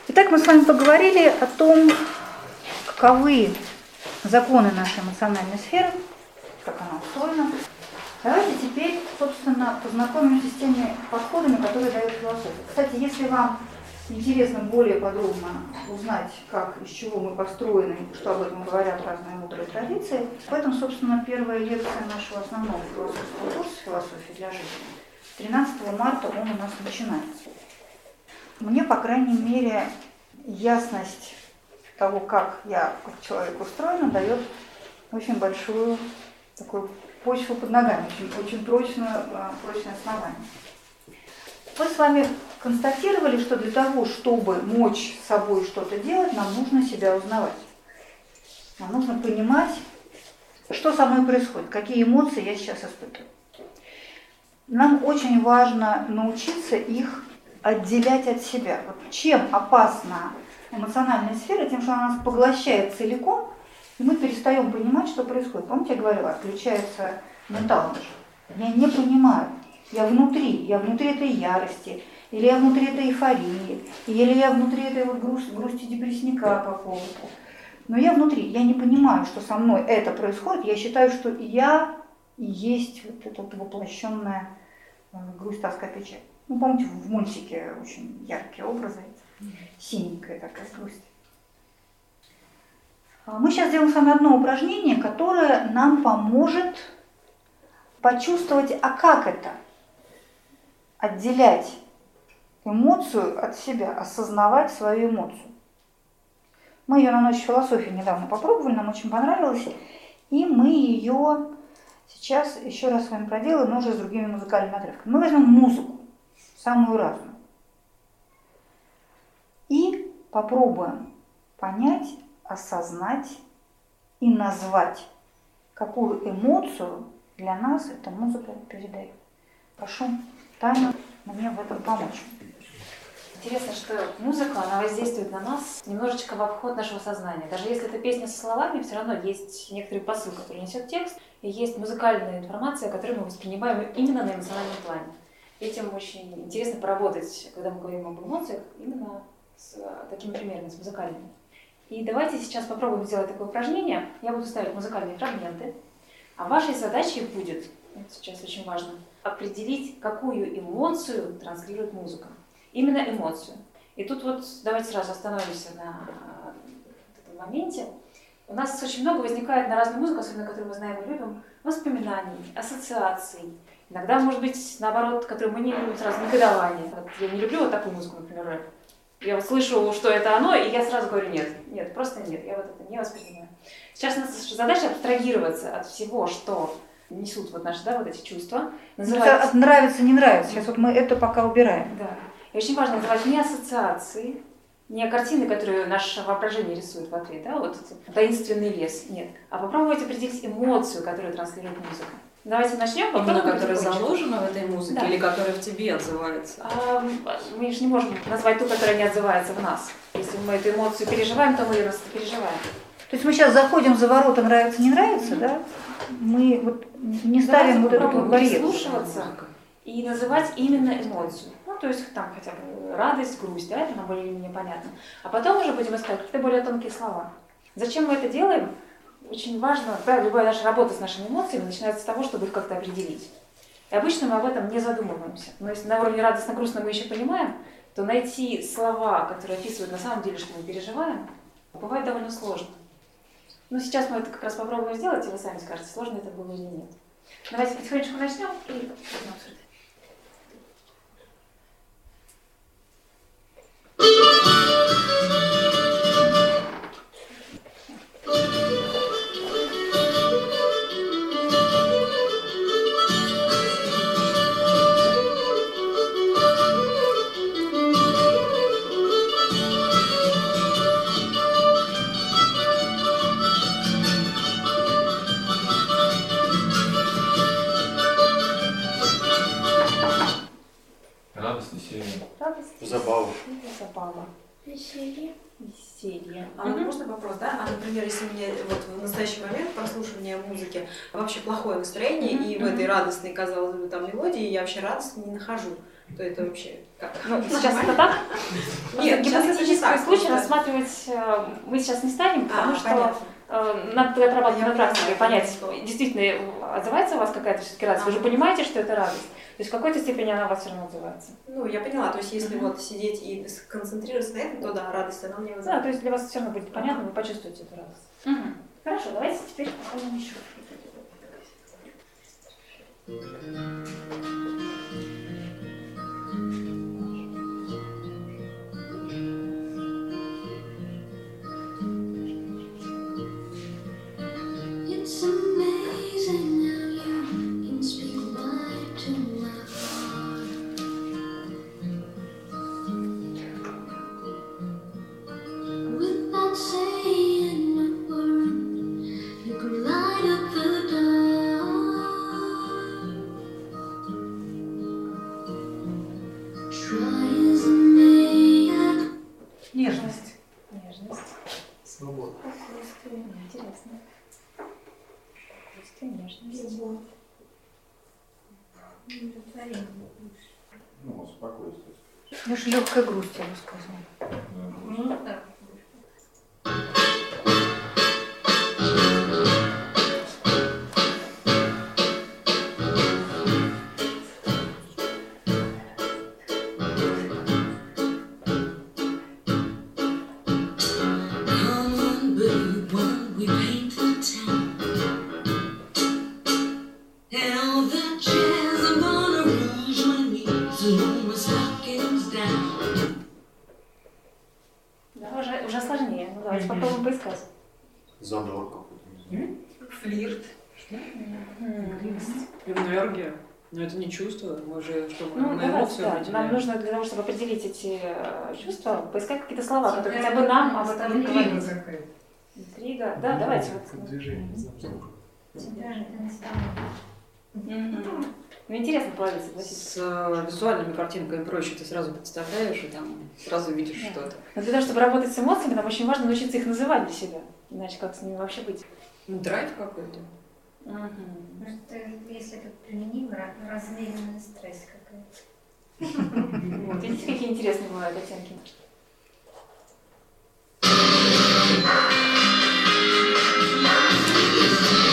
Итак, мы с вами поговорили о том, каковы законы нашей эмоциональной сферы, как она устроена. Давайте теперь, собственно, познакомимся с теми подходами, которые дает философия. Кстати, если вам интересно более подробно узнать, как, из чего мы построены, что об этом говорят разные мудрые традиции, поэтому, собственно, первая лекция нашего основного философского курса «Философия для жизни» 13 марта он у нас начинается. Мне, по крайней мере, ясность того, как я как человек устроена, дает очень большую такую почву под ногами, очень, очень прочное, прочное основание. Мы с вами констатировали, что для того, чтобы мочь с собой что-то делать, нам нужно себя узнавать. Нам нужно понимать, что со мной происходит, какие эмоции я сейчас испытываю. Нам очень важно научиться их отделять от себя. Вот чем опасна эмоциональная сфера, тем, что она нас поглощает целиком, и мы перестаем понимать, что происходит. Помните, я говорила, отключается ментал наш. Я не понимаю. Я внутри, я внутри этой ярости, или я внутри этой эйфории, или я внутри этой вот грусти, грусти депрессника какого-то. Но я внутри, я не понимаю, что со мной это происходит. Я считаю, что я и есть вот эта вот воплощенная э, грусть, тоска, печаль. Ну, помните, в мультике очень яркие образы, синенькая такая грусть. А мы сейчас сделаем с вами одно упражнение, которое нам поможет почувствовать, а как это? Отделять эмоцию от себя, осознавать свою эмоцию. Мы ее на ночь философии недавно попробовали, нам очень понравилось, и мы ее сейчас еще раз с вами проделаем, но уже с другими музыкальными отрывками. Мы возьмем музыку самую разную. И попробуем понять, осознать и назвать, какую эмоцию для нас эта музыка передает. Прошу Таня мне в этом помочь. Интересно, что музыка, она воздействует на нас немножечко в обход нашего сознания. Даже если это песня со словами, все равно есть некоторый посыл, который несет текст, и есть музыкальная информация, которую мы воспринимаем именно на эмоциональном плане. Этим очень интересно поработать, когда мы говорим об эмоциях, именно с такими примерами, с музыкальными. И давайте сейчас попробуем сделать такое упражнение. Я буду ставить музыкальные фрагменты, а вашей задачей будет это сейчас очень важно, определить, какую эмоцию транслирует музыка. Именно эмоцию. И тут вот давайте сразу остановимся на этом моменте. У нас очень много возникает на разную музыку, особенно которую мы знаем и любим, воспоминаний, ассоциаций. Иногда, может быть, наоборот, которую мы не любим, сразу негодование. Вот я не люблю вот такую музыку, например, рэп. Я слышу, что это оно, и я сразу говорю нет. Нет, просто нет, я вот это не воспринимаю. Сейчас у нас задача абстрагироваться от всего, что несут вот наши, да, вот эти чувства. Называть... Это нравится, не нравится. Сейчас вот мы это пока убираем. Да. И очень важно называть не ассоциации, не картины, которые наше воображение рисует в ответ, да, вот таинственный лес, нет, а попробовать определить эмоцию, которую транслирует музыка. Давайте начнем. Именно которая заложена в этой музыке да. или которая в тебе отзывается? А, мы же не можем назвать ту, которая не отзывается в нас. Если мы эту эмоцию переживаем, то мы ее переживаем. То есть мы сейчас заходим за ворота нравится, не нравится, mm-hmm. да? Мы вот не ставим вот эту барьер. слушаться и называть именно эмоцию. Ну, то есть там хотя бы радость, грусть, да, это нам более-менее понятно. А потом уже будем искать какие-то более тонкие слова. Зачем мы это делаем? Очень важно, да, любая наша работа с нашими эмоциями начинается с того, чтобы их как-то определить. И обычно мы об этом не задумываемся. Но если на уровне радостно-грустно мы еще понимаем, то найти слова, которые описывают на самом деле, что мы переживаем, бывает довольно сложно. Но сейчас мы это как раз попробуем сделать, и вы сами скажете, сложно это было или нет. Давайте потихонечку начнем и обсуждать. Забава. Веселье. Веселье. А вот можно вопрос, да? А, например, если у меня вот в настоящий момент прослушивания музыки вообще плохое настроение, и в этой радостной, казалось бы, там мелодии я вообще радость не нахожу, то это вообще как? Ну, сейчас это так? Нет, гипотетический случай рассматривать э, мы сейчас не станем, потому а, что э, надо отрабатывать на практике, понять, действительно отзывается у вас какая-то все-таки радость. Вы же понимаете, что это радость. То есть в какой-то степени она у вас все равно отзывается. Ну, я поняла. То есть если вот сидеть и сконцентрироваться на этом, то да, радость она мне вызывает. Да, то есть для вас все равно будет понятно, вы почувствуете эту радость. Хорошо, давайте теперь попробуем еще. It's легкая грусть, я бы сказала. Нам нужно для того, чтобы определить эти э, чувства, поискать какие-то слова, которые хотя бы нам об этом говорят. Интрига. Да, давайте. вот. Движение. Ну, интересно половить, согласитесь. С э, визуальными картинками проще, ты сразу представляешь и там сразу видишь Да. что-то. Но для того, чтобы работать с эмоциями, нам очень важно научиться их называть для себя. Иначе как с ними вообще быть? Ну, драйв какой-то. Мгм. Может, если это применимо, ра- размеренный стресс какой-то. Вот, видите, какие интересные бывают оттенки. Это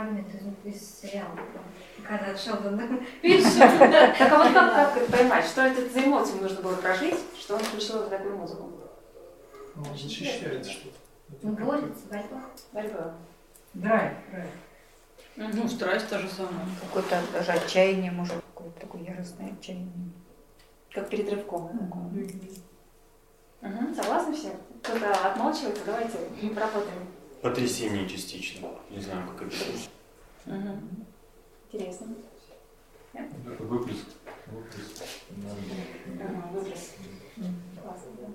к фрагменту из, из сериала, когда Шелдон пишет. Так а вот как, как поймать, что это за эмоции нужно было прожить, что он включил в такую музыку? Он защищает что-то. Ну, борется, борьба. Борьба. Драйв, драйв. Ну, страсть та же самая. Какое-то даже отчаяние, может, какое-то такое яростное отчаяние. Как перед рывком. Угу, согласны все? Кто-то отмалчивается, давайте поработаем. Потрясение частично. Не знаю, как объяснить. Угу. Интересно. Это выплеск. Выплеск. Ага, выплеск. Классно, да.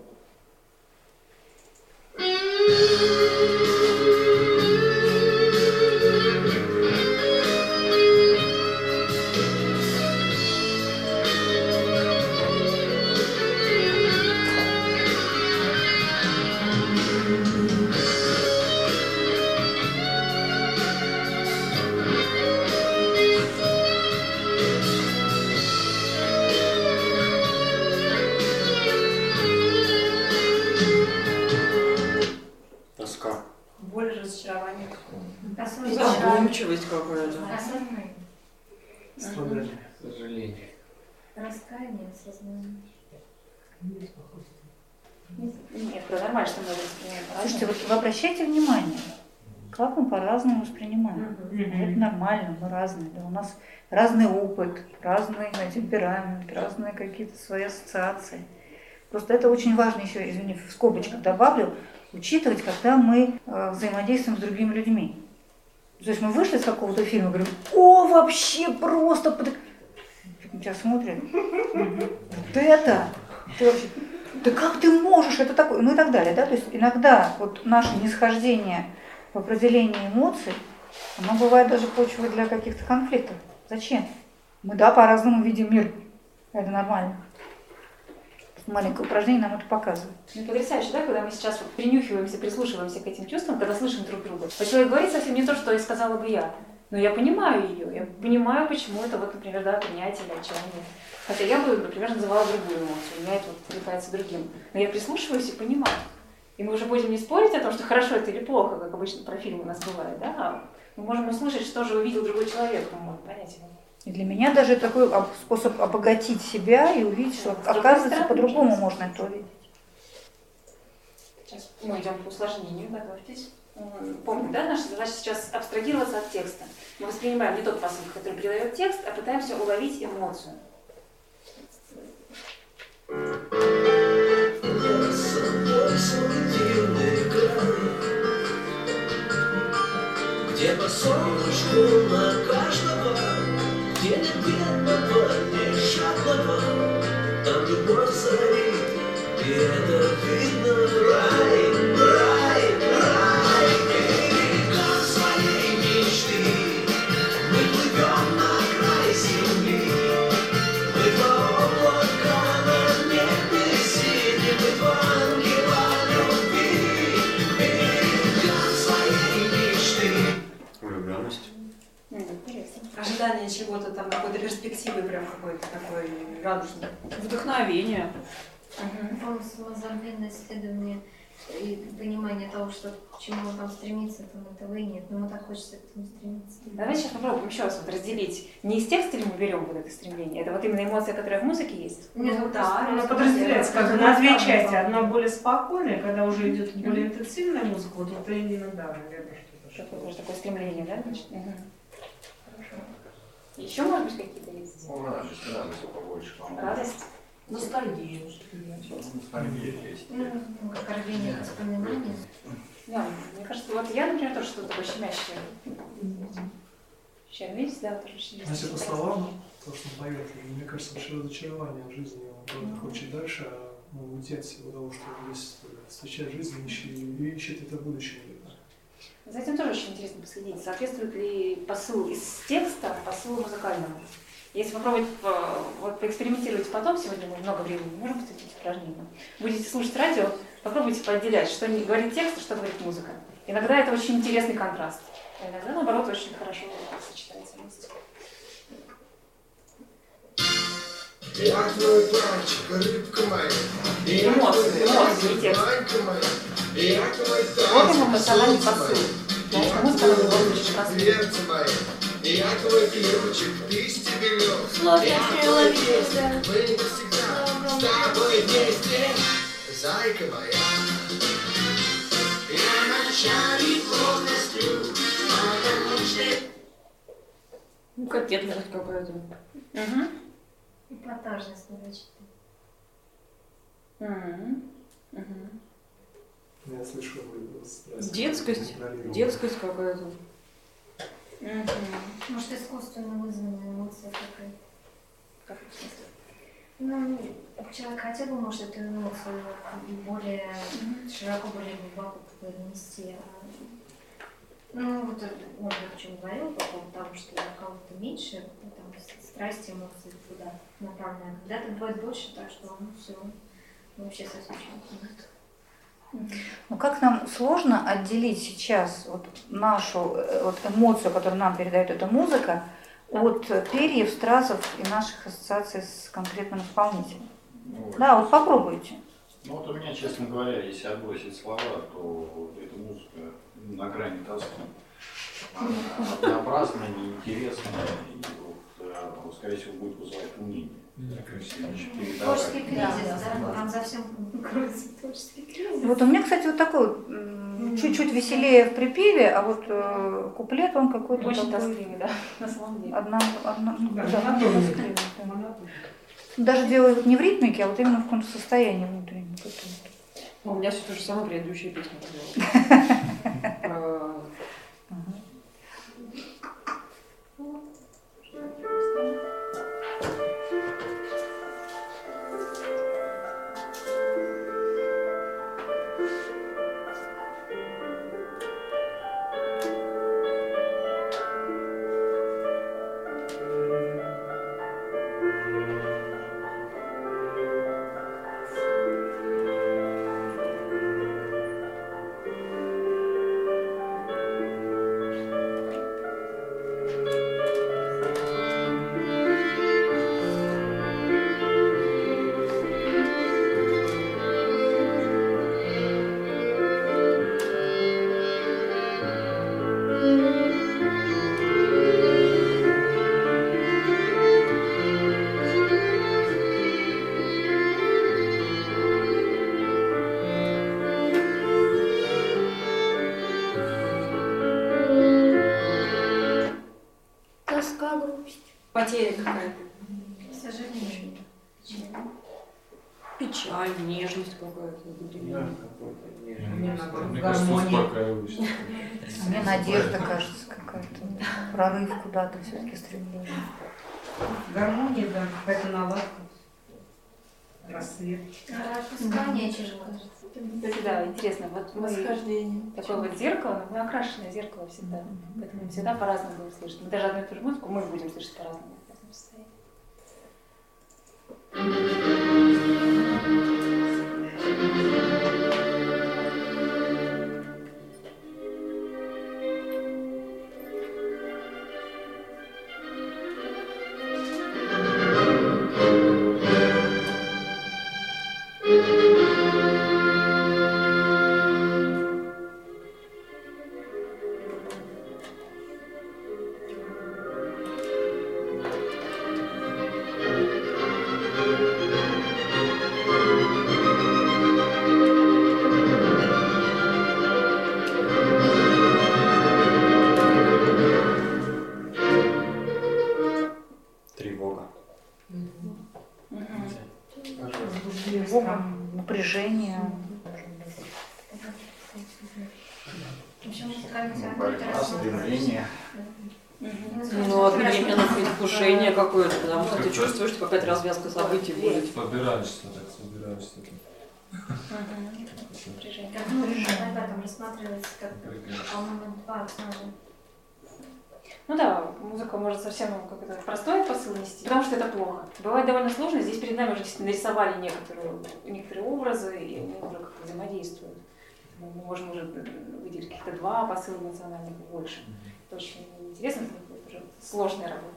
Нормально, мы разные. Да, у нас разный опыт, разный э, темперамент, разные какие-то свои ассоциации. Просто это очень важно еще, извини, в скобочках добавлю, учитывать, когда мы э, взаимодействуем с другими людьми. То есть мы вышли из какого-то фильма, говорим, о, вообще просто... под-». На тебя смотрят. Вот это! Ты вообще... Да как ты можешь? Это такое... Ну и так далее. Да? То есть иногда вот наше нисхождение в определении эмоций, оно бывает даже почвой для каких-то конфликтов. Зачем? Мы, да, по-разному видим мир. Это нормально. Маленькое упражнение нам это показывает. Ну, потрясающе, да, когда мы сейчас принюхиваемся, прислушиваемся к этим чувствам, когда слышим друг друга. Вот человек говорит совсем не то, что и сказала бы я. Но я понимаю ее, я понимаю, почему это вот, например, да, принятие или отчаяние. Хотя я бы, например, называла другую эмоцию, у меня это вот другим. Но я прислушиваюсь и понимаю. И мы уже будем не спорить о том, что хорошо это или плохо, как обычно про фильмы у нас бывает, да, а мы можем услышать, что же увидел другой человек, мы можем понять его. И для меня даже такой об- способ обогатить себя и увидеть, что оказывается по-другому можно это увидеть. Сейчас мы идем к усложнению, готовьтесь. Помните, да, наша задача сейчас абстрагироваться от текста. Мы воспринимаем не тот посыл, который передает текст, а пытаемся уловить эмоцию. Где по на каждого, где нет бедного, не жадного, там любовь царит, и это видно рай, Ожидание чего-то там, какой-то перспективы прям какой-то такой радужный. Вдохновение. По-моему, самозабвенное исследование и понимание того, что к чему он там стремится, там этого и нет. Но ему так хочется к этому стремиться. Давайте сейчас попробуем еще раз вот разделить. Не из текста ли мы берем вот это стремление? Это вот именно эмоция, которая в музыке есть? Нет, Ну ну, да, она просто подразделяется как бы на две части. Одна более спокойная, когда уже идет более интенсивная музыка, вот это именно, да, наверное, что-то. Такое стремление, да? значит? Мгм. Еще, может быть, какие-то есть? Ну, радость, радость побольше. Радость? Ностальгия. Ностальгия есть. Ну, как рождение воспоминаний. Да, мне кажется, вот я, например, тоже что-то такое щемящее. Сейчас, видите, да, тоже очень Значит, по словам, то, что он поет, мне кажется, большое разочарование в жизни. Он просто хочет дальше, а ну, уйти от всего того, что есть, встречать жизнь, и ищет это будущее. За этим тоже очень интересно последить. Соответствует ли посыл из текста посылу музыкальному? Если попробовать э, вот, поэкспериментировать потом, сегодня мы много времени можем посвятить упражнениям, будете слушать радио, попробуйте поотделять, что говорит текст, что говорит музыка. Иногда это очень интересный контраст, а иногда, наоборот, очень хорошо сочетается вместе. Я твой пальчик, рыбка моя. Эмоции, эмоции, текст. Вот эмоциональный солнце посыл. мое. Знаешь, музыка она бывает очень простая. Сердце мое, я твой ключик, ты стебелек. Мы навсегда с тобой вместе. Зайка моя. Я ночами плохо сплю, потому что Ну, кокетливость какая-то. Угу. Эпатажность надо читать. Я слышу вы страсть. Детскость. Детскость какая-то. Может, искусственно вызванная эмоция какая-то. Как в смысле? Ну, человек хотел бы, может, эту эмоцию более широко, более глубоко донести. а, Ну, вот это Ольга о чем говорила по поводу того, что у кого-то меньше, ну, там, страсти, эмоции куда направлены. Когда-то бывает больше, так что, ну, все, вообще совсем Ну как нам сложно отделить сейчас вот нашу э, вот эмоцию, которую нам передает эта музыка, от перьев, стразов и наших ассоциаций с конкретным исполнителем? Вот. Да, вот попробуйте. Ну вот у меня, честно говоря, если отбросить слова, то вот эта музыка на грани тоски. Однообразная, неинтересная и вот, э, скорее всего, будет вызывать уныние. Творческий кризис, да, там за всем кроется творческий кризис. Вот у меня, кстати, вот такой чуть-чуть веселее в припеве, а вот э, куплет он какой-то Очень такой- тоскливый, да, на самом деле. Одна, одна, ну, Да, да, тоскливый, да. Даже дело вот не в ритмике, а вот именно в каком-то состоянии внутреннем. Ну, у меня все то же самое предыдущая песня была. все-таки стремление. Гармония, да, какая-то наладка. Рассвет. Распускание, чего кажется. Кстати, да, интересно, вот мы Восхождение. такое вот зеркало, но мы окрашенное зеркало всегда. Поэтому мы всегда по-разному будем слышать. Мы даже одну и ту же музыку мы будем слышать по-разному в разном состоянии. Напряжение. Стремление. Ну, одновременно предвкушение какое-то, потому что ты чувствуешь, что какая-то развязка событий будет. Собираешься так, собираешься. Как ну, там рассматривается как, по-моему, два тоже. Ну да, музыка может совсем как это, простой посыл нести, потому что это плохо. Бывает довольно сложно, здесь перед нами уже действительно нарисовали некоторые, некоторые образы, и они уже как-то взаимодействуют. Мы можем уже выделить каких-то два посыла эмоциональных больше. Это очень интересно, это уже сложная работа.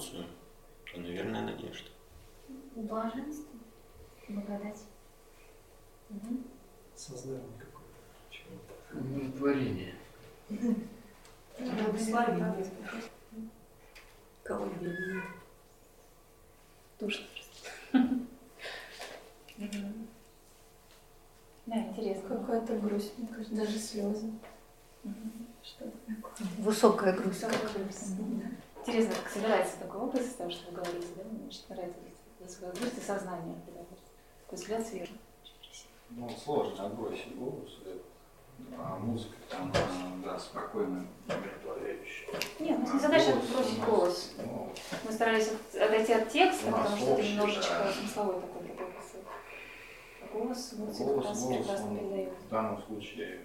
Эмоцию, то, наверное, надежда. Блаженство, благодать. Создание какое-то чего-то. Умиротворение. Благословение. Колыбельная. Душно просто. Мгм. Да, интересно. Какая-то грусть, мне кажется, даже слезы. Что такое? Высокая грусть. Высокая грусть. Интересно, как собирается такой образ из того, что вы говорите, да? Мне очень нравится высокая грусть и сознание. Такой взгляд сверху. Ну, сложно отбросить голос. А музыка там, да, спокойно, умиротворяющая. Нет, у нас не задача голос бросить у нас, голос. ну, Мы старались от- отойти от текста, потому что это немножечко да. смысловой такой другой посыл. Голос музыка голос, голос, прекрасно он передает. в данном случае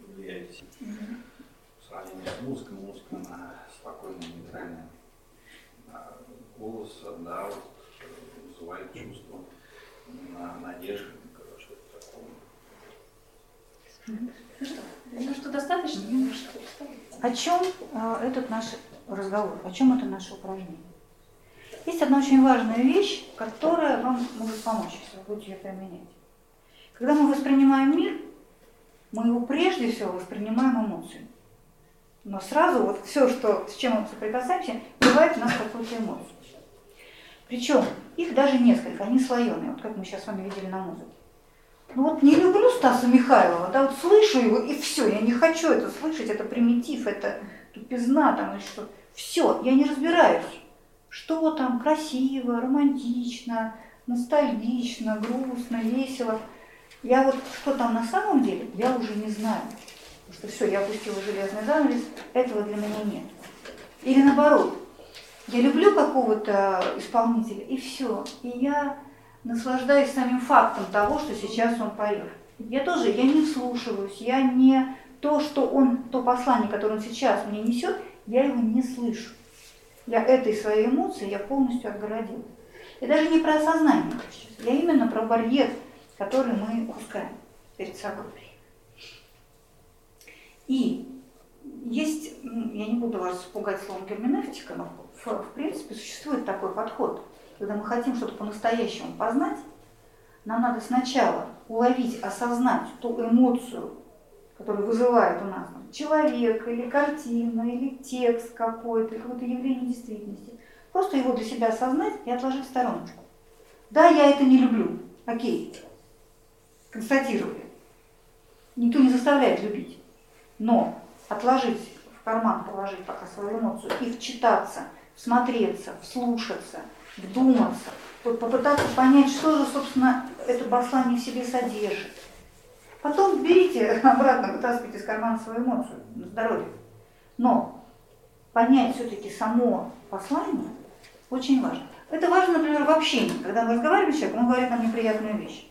влияет сильно. Сравнении с музыкой, музыка она спокойная, нейтральная. А голос, да, вот, э, вызывает чувство на надежды, короче, такого. Ну что, думаю, что достаточно? Думаю, что достаточно. О чем э, этот наш разговор? О чем это наше упражнение? Есть одна очень важная вещь, которая вам может помочь, если вы будете ее применять. Когда мы воспринимаем мир, мы его прежде всего воспринимаем эмоциями. Но сразу вот все, что, с чем мы соприкасаемся, вызывает в нас какую-то эмоцию. Причем их даже несколько, они слоеные, вот как мы сейчас с вами видели на музыке. Ну вот не люблю Стаса Михайлова, да, вот слышу его и все, я не хочу это слышать, это примитив, это тупизна там или что. Все, я не разбираюсь, что там красиво, романтично, ностальгично, грустно, весело. Я вот что там на самом деле, я уже не знаю. Что все, я опустила железный занавес, этого для меня нет. Или наоборот, я люблю какого-то исполнителя, и все. И я наслаждаюсь самим фактом того, что сейчас он поет. Я тоже, я не вслушиваюсь, я не то, что он, то послание, которое он сейчас мне несет, я его не слышу. Я этой своей эмоции я полностью отгородила. И даже не про осознание я именно про барьер, который мы пускаем перед собой. И есть, я не буду вас пугать словом герменевтика, но в, в принципе существует такой подход. Когда мы хотим что-то по-настоящему познать, нам надо сначала уловить, осознать ту эмоцию, которая вызывает у нас человек, или картина, или текст какой-то, или какое-то явление действительности. Просто его для себя осознать и отложить в стороночку. Да, я это не люблю. Окей. Констатирую. Никто не заставляет любить. Но отложить в карман, положить пока свою эмоцию и вчитаться, всмотреться, вслушаться, вдуматься, вот попытаться понять, что же, собственно, это послание в себе содержит. Потом берите обратно, вытаскивайте из кармана свою эмоцию на здоровье. Но понять все-таки само послание очень важно. Это важно, например, в общении. Когда мы разговариваем с человеком, он говорит нам неприятную вещь.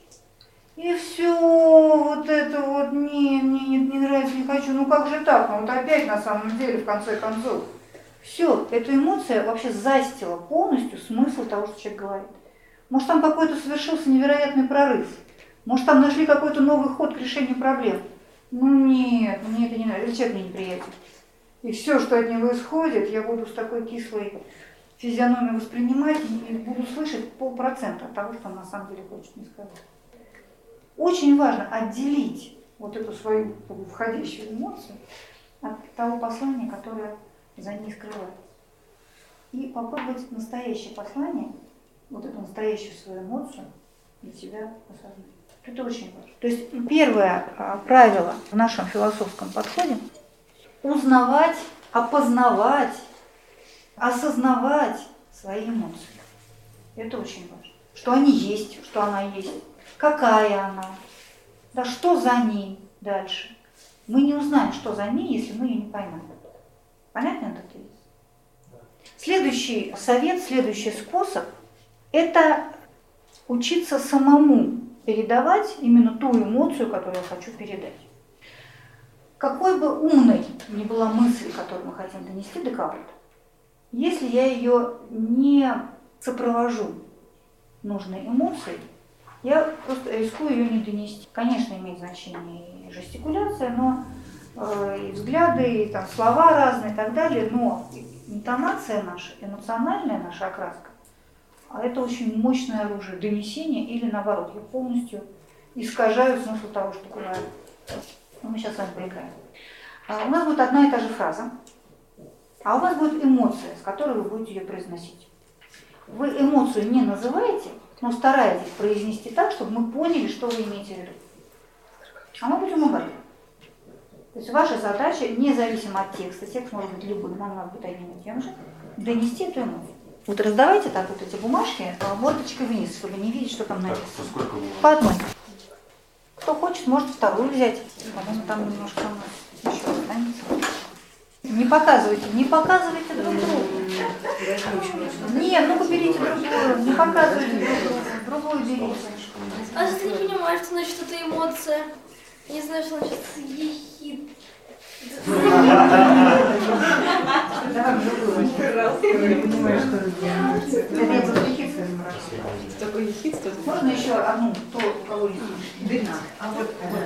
И все, вот это вот, не, мне не, не нравится, не хочу. Ну как же так? Ну вот опять на самом деле, в конце концов. Все, эта эмоция вообще застила полностью смысл того, что человек говорит. Может, там какой-то совершился невероятный прорыв. Может, там нашли какой-то новый ход к решению проблем. Ну нет, мне это не нравится, человек мне неприятен. И все, что от него исходит, я буду с такой кислой физиономией воспринимать и буду слышать полпроцента от того, что он на самом деле хочет мне сказать. Очень важно отделить вот эту свою входящую эмоцию от того послания, которое за ней скрывается. И попробовать настоящее послание, вот эту настоящую свою эмоцию для себя осознать. Это очень важно. То есть первое а, правило в нашем философском подходе – узнавать, опознавать, осознавать свои эмоции. Это очень важно. Что они есть, что она есть, какая она, да что за ней дальше. Мы не узнаем, что за ней, если мы ее не поймем. Понятно этот тезис? Следующий совет, следующий способ – это учиться самому передавать именно ту эмоцию, которую я хочу передать. Какой бы умной ни была мысль, которую мы хотим донести до кого-то, если я ее не сопровожу нужной эмоцией, я просто рискую ее не донести. Конечно, имеет значение и жестикуляция, но э, и взгляды, и там слова разные и так далее, но интонация наша, эмоциональная наша окраска, а это очень мощное оружие донесения или наоборот, я полностью искажаю смысл того, что говорю. Мы сейчас с вами поиграем. А у нас будет одна и та же фраза, а у вас будет эмоция, с которой вы будете ее произносить. Вы эмоцию не называете, но стараетесь произнести так, чтобы мы поняли, что вы имеете в виду. А мы будем угадывать. То есть ваша задача, независимо от текста, текст может быть любым, нам надо быть одним и тем же, донести эту эмоцию. Вот раздавайте так вот эти бумажки а, мордочкой вниз, чтобы не видеть, что там написано. Сколько бумаг? По одной. Кто хочет, может вторую взять. По-моему, там немножко еще останется. Не показывайте, не показывайте друг другу. Нет, ну-ка берите другую, не показывайте друг другу, другую берите. А если не понимаю, что значит это эмоция? Не знаю, что значит ехид. Просто ехидство ехидство. Можно еще одну, кто у кого есть? Длина. А вот, вот.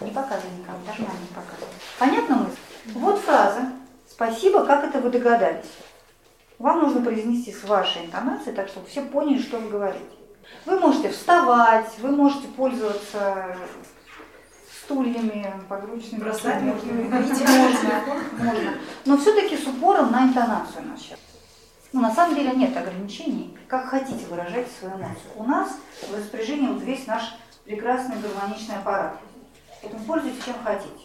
Не показывай никому, даже маме не показывай. Понятно мысль? Вот фраза. Спасибо, как это вы догадались. Вам нужно произнести с вашей интонацией, так чтобы все поняли, что вы говорите. Вы можете вставать, вы можете пользоваться стульями, подручными. Бросать можно. Можно, можно. Но все-таки с упором на интонацию у нас сейчас. Ну, на самом деле нет ограничений, как хотите выражать свою эмоцию. У нас в распоряжении вот весь наш прекрасный гармоничный аппарат. Поэтому пользуйтесь чем хотите.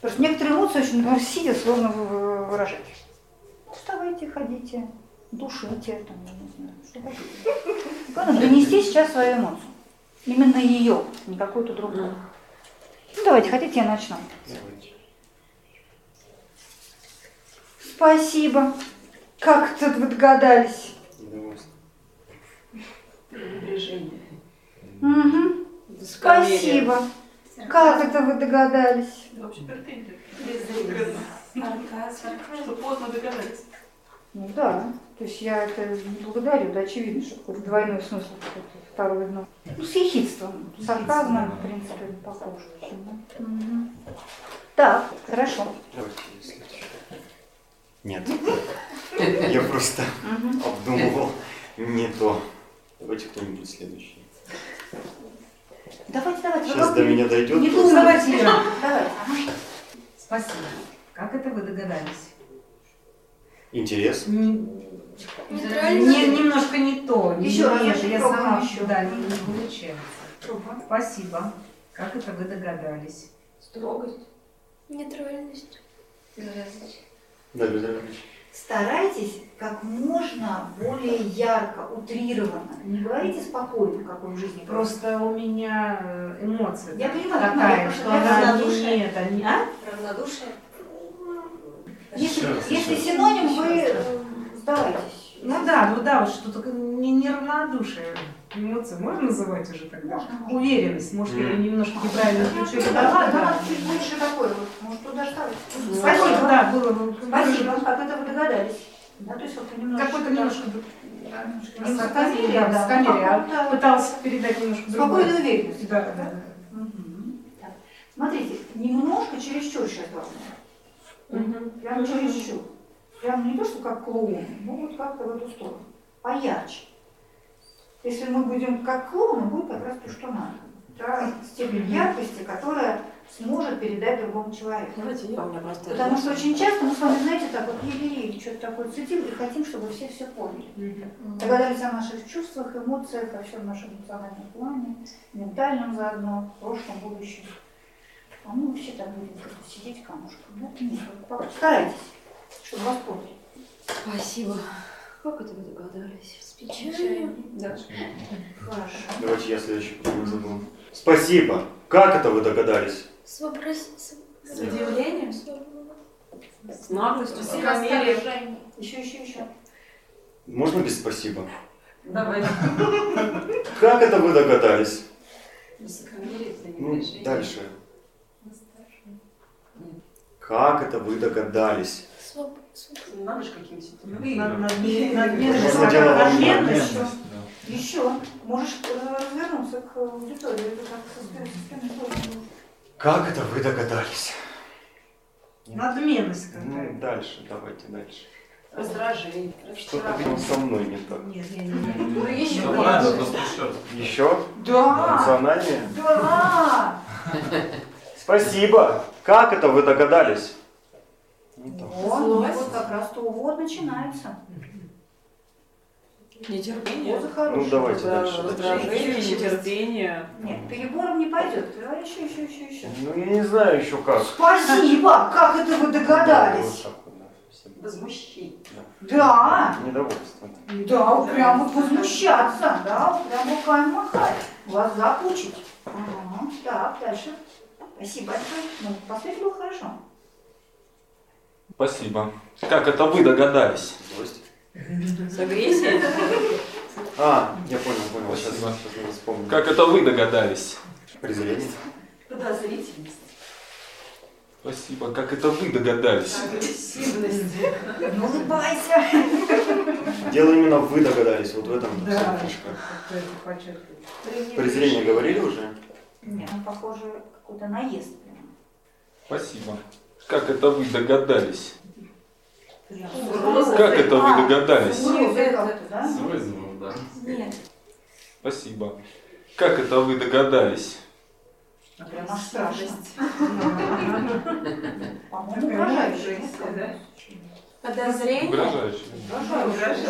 Потому что некоторые эмоции очень, например, сидя, вы- выражать. Вставайте, ходите, душите, там, я не знаю, что хотите. Главное, донести сейчас свою эмоцию. Именно ее, не какую-то другую. Ну, давайте, хотите, я начну. Спасибо. Как тут вы догадались? Пренебрежение. Угу. Спасибо. Как это вы догадались? Вообще претензия. Что поздно догадались. Ну да. То есть я это благодарю, да, очевидно, что какой-то двойной смысл какой-то второй дно. Ну, с ехидством, с сарказмом, в принципе, похоже очень, да? Мгм. Так, хорошо. Давайте следующий. Нет. Я просто обдумывал не то. Давайте кто-нибудь следующий. Давайте, давайте. Сейчас до меня дойдет. Не думайте. Давайте. ага. Спасибо. Как это вы догадались? Интерес. Не, не- немножко не то. Не- Еще раз, нет, я сама еще. Да, не, не получается. Спасибо. Как это вы догадались? Строгость. Нейтральность. Да, Петрович. Старайтесь как можно более ярко, утрированно. Не говорите спокойно, как вы в жизни. Просто у меня э, эмоция Я понимаю, я такая, просто что она не, равнодушия. не это, не, а? Равнодушие. Если, раз, если синоним, вы сдавайтесь. Ну да, ну да, вот что-то не, неравнодушие. Эмоции можно называть уже тогда? Уверенность. Может, я ее немножко неправильно включу. Да, Да, чуть больше такой вот. Может, туда ставить. Спасибо, да, было бы. Спасибо, как это вы догадались. Да, то есть вот немножко... Какой-то немножко Да, немножко Не высокомерие, да, да, а пытался передать немножко другое. Спокойную уверенность. Да, да, да. Смотрите, немножко чересчур сейчас должно. Прям чересчур. Прям не то, что как клоун, но вот как-то в эту сторону. Поярче. Если мы будем как клоуны, будет как раз то, что надо. Да, степень яркости, которая сможет передать другому человеку. Давайте я, у меня просто... Потому что очень часто мы с вами, знаете, так вот еле-еле что-то такое цитим и хотим, чтобы все все поняли. Догадались о наших чувствах, эмоциях, о всем нашем эмоциональном плане, ментальном заодно, прошлом, будущем. А мы вообще так будем как-то сидеть камушком. Да? Нет, вот так. Старайтесь, чтобы вас поняли. Спасибо. Как это вы догадались? Печалью. Да. Хорошо. Давайте я следующий потом задам. Спасибо. Как это вы догадались? С вопрос... С, С удивлением? С, наглостью, с высокомерием. Еще, еще, еще. Можно без спасибо? Давай. Как это вы догадались? Ну, дальше. Как это вы догадались? Надо же какие-то надменность. Еще. Можешь э, развернуться к аудитории. Это как со. Как это вы догадались? Надменность Ну, какая-то. дальше, давайте дальше. Раздражение. Что-то видимо, со мной не так. Нет, нет, нет. Ну, еще. Ну, возмущен. Еще? Да. Эмоциональнее? Да. Спасибо. Как это вы догадались? Вот, вот как раз то вот начинается. Нетерпение. Ну, давайте Да, дальше. раздражение, нетерпение. Нет, перебором не пойдет. Говори еще, еще, еще, еще. Ну, я не знаю еще как. Спасибо! Как это вы догадались? Вот так вот, да. Возмущение. Да. Недовольство. Да, вот прям вот возмущаться, да, вот прям руками махать, глаза пучить. Ага. Так, дальше. Спасибо большое. Ну, последний был хорошо. Спасибо. Как это вы догадались? Злость. С агрессией? А, я понял, понял. Сейчас, сейчас надо вспомнить. Как это вы догадались? Презрение. Подозрительность. Спасибо. Как это вы догадались? Агрессивность. Ну, улыбайся. Дело именно вы догадались, вот в этом Да. фишка. Презрение говорили уже? Нет, ну, похоже, какой-то наезд. Спасибо. Как это вы догадались? Как это А, вы догадались? как-то, да? С вызовом, да. Нет. Спасибо. Как это вы догадались? Прям аж страшно. По-моему, агрессия, да? Подозрение? Угрожающе. Угрожающе.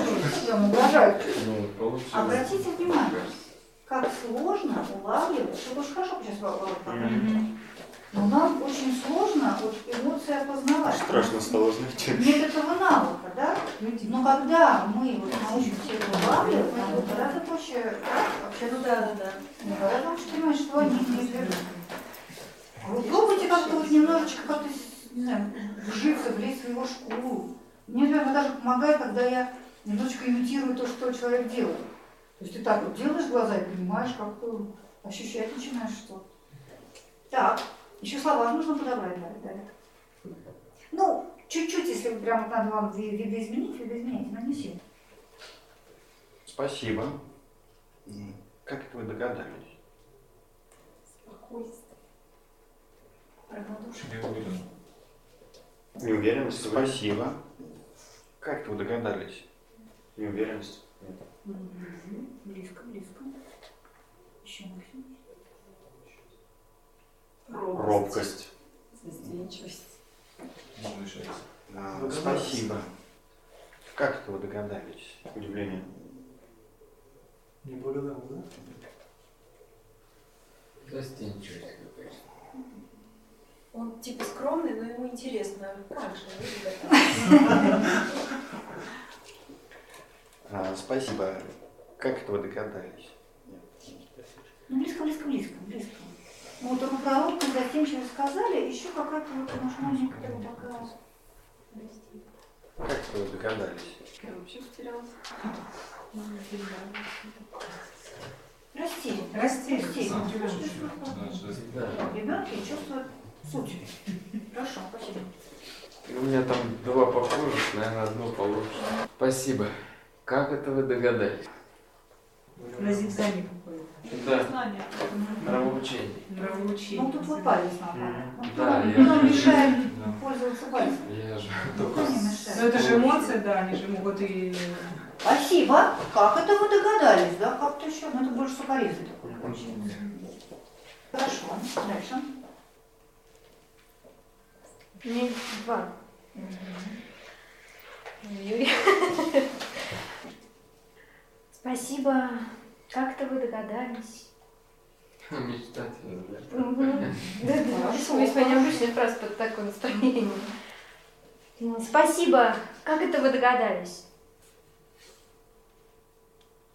Прям угрожающе. Ну, получилось. Обратите внимание, как сложно улавливать, очень хорошо сейчас показывает. Но нам очень сложно вот эмоции опознавать. Страшно стало, знаете. Нет этого навыка, да? Но когда мы вот научимся это улавливать, нам будет гораздо проще вообще, ну да, да, да. Мы гораздо лучше понимать, что они имеют в виду. А Вы пробуйте как-то вот немножечко как-то, не знаю, вжиться, влезть в его шкуру. Мне, наверное, даже помогает, когда я немножечко имитирую то, что человек делает. То есть ты так вот делаешь глаза и понимаешь, как-то ощущать начинаешь что. Так, еще слова нужно подобрать, Дарья, Дарья. Ну, чуть-чуть, если прям надо вам ви- видоизменить, видоизмените, но не сильно. Спасибо. Как это вы догадались? Спокойствие. Равнодушие. Не уверен. Неуверенность. Спасибо. Как это вы догадались? Неуверенность. Мгм. Близко, близко. Еще Максим. Робкость. Застенчивость. А, Спасибо. Как это вы догадались? Удивление. Неблагодарно, да? Застенчивость какая-то. Он типа скромный, но ему интересно, как же вы А, Спасибо. Как это вы догадались? Ну, близко, близко, близко, близко. Ну, вот робкость, застенчиво сказали, еще какая-то вот, может, маленькая такая... Как это вы догадались? Я вообще потерялась. Растерян. Растерян. Ребенки чувствуют суть. Хорошо, спасибо. У меня там два похожих, наверное, одно получше. Спасибо. Как это вы догадались? На зигзаге какой-то. Да. Нравоучение. Нравоучение. Ну, тут вот палец надо. Да, Ну, я нам же- мешает Да. пользоваться пальцем. Я же только... не Но мешает. это же эмоции, да, они же могут и... Спасибо. Как это вы догадались, да? Как-то еще, ну это больше сукоризм такой получается. Хорошо, дальше. Мне два. Юрий. Спасибо. Как-то вы догадались. Мечтательно, да? Есть моя необычная фраза под такое настроение. Ну, Спасибо. Как это вы догадались?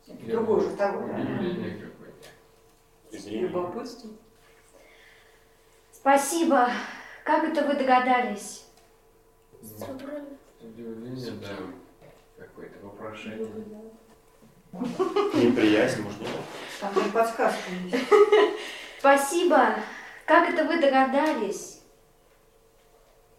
Другой уже, второй. да. Любопытство. Спасибо. Как это вы догадались? Удивление, да. Какое-то вопрошение. Неприязнь, может, нет? Там даже подсказка есть. Спасибо. Как это вы догадались?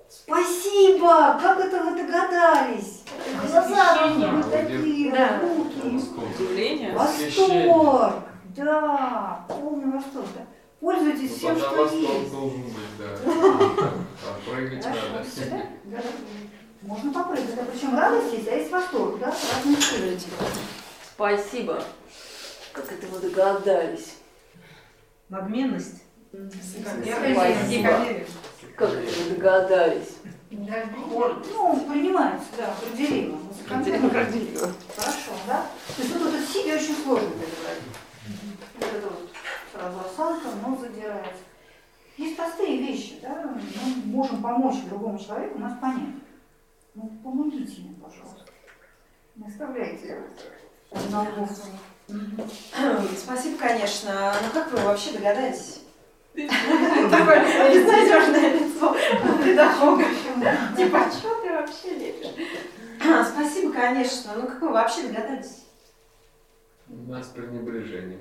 Спасибо! Как это вы догадались? Глаза Восхищение. такие, Да. руки. Удивление. Восторг! Да, полный восторг. да. Пользуйтесь Ну, всем, что есть. должен быть, да. Хорошо, надо. Можно попрыгать. Да, причем радость есть, а есть восторг, да? Разные. Спасибо. Как это вы догадались? Надменность. Спасибо. Как это вы догадались? Ну, принимается, да, определимо. Определимо. Хорошо, да? То есть вот этот себе очень сложно переводить. Вот это вот сразу осанка, нос задирается. Есть простые вещи, да? Мы можем помочь другому человеку нас понять. Ну, помогите мне, пожалуйста. Не оставляйте одного. Спасибо, конечно. Ну как вы вообще догадались? Такое безнадежное лицо педагога. Типа, а что ты вообще лепишь? Спасибо, конечно. Ну как вы вообще догадались? У нас пренебрежение.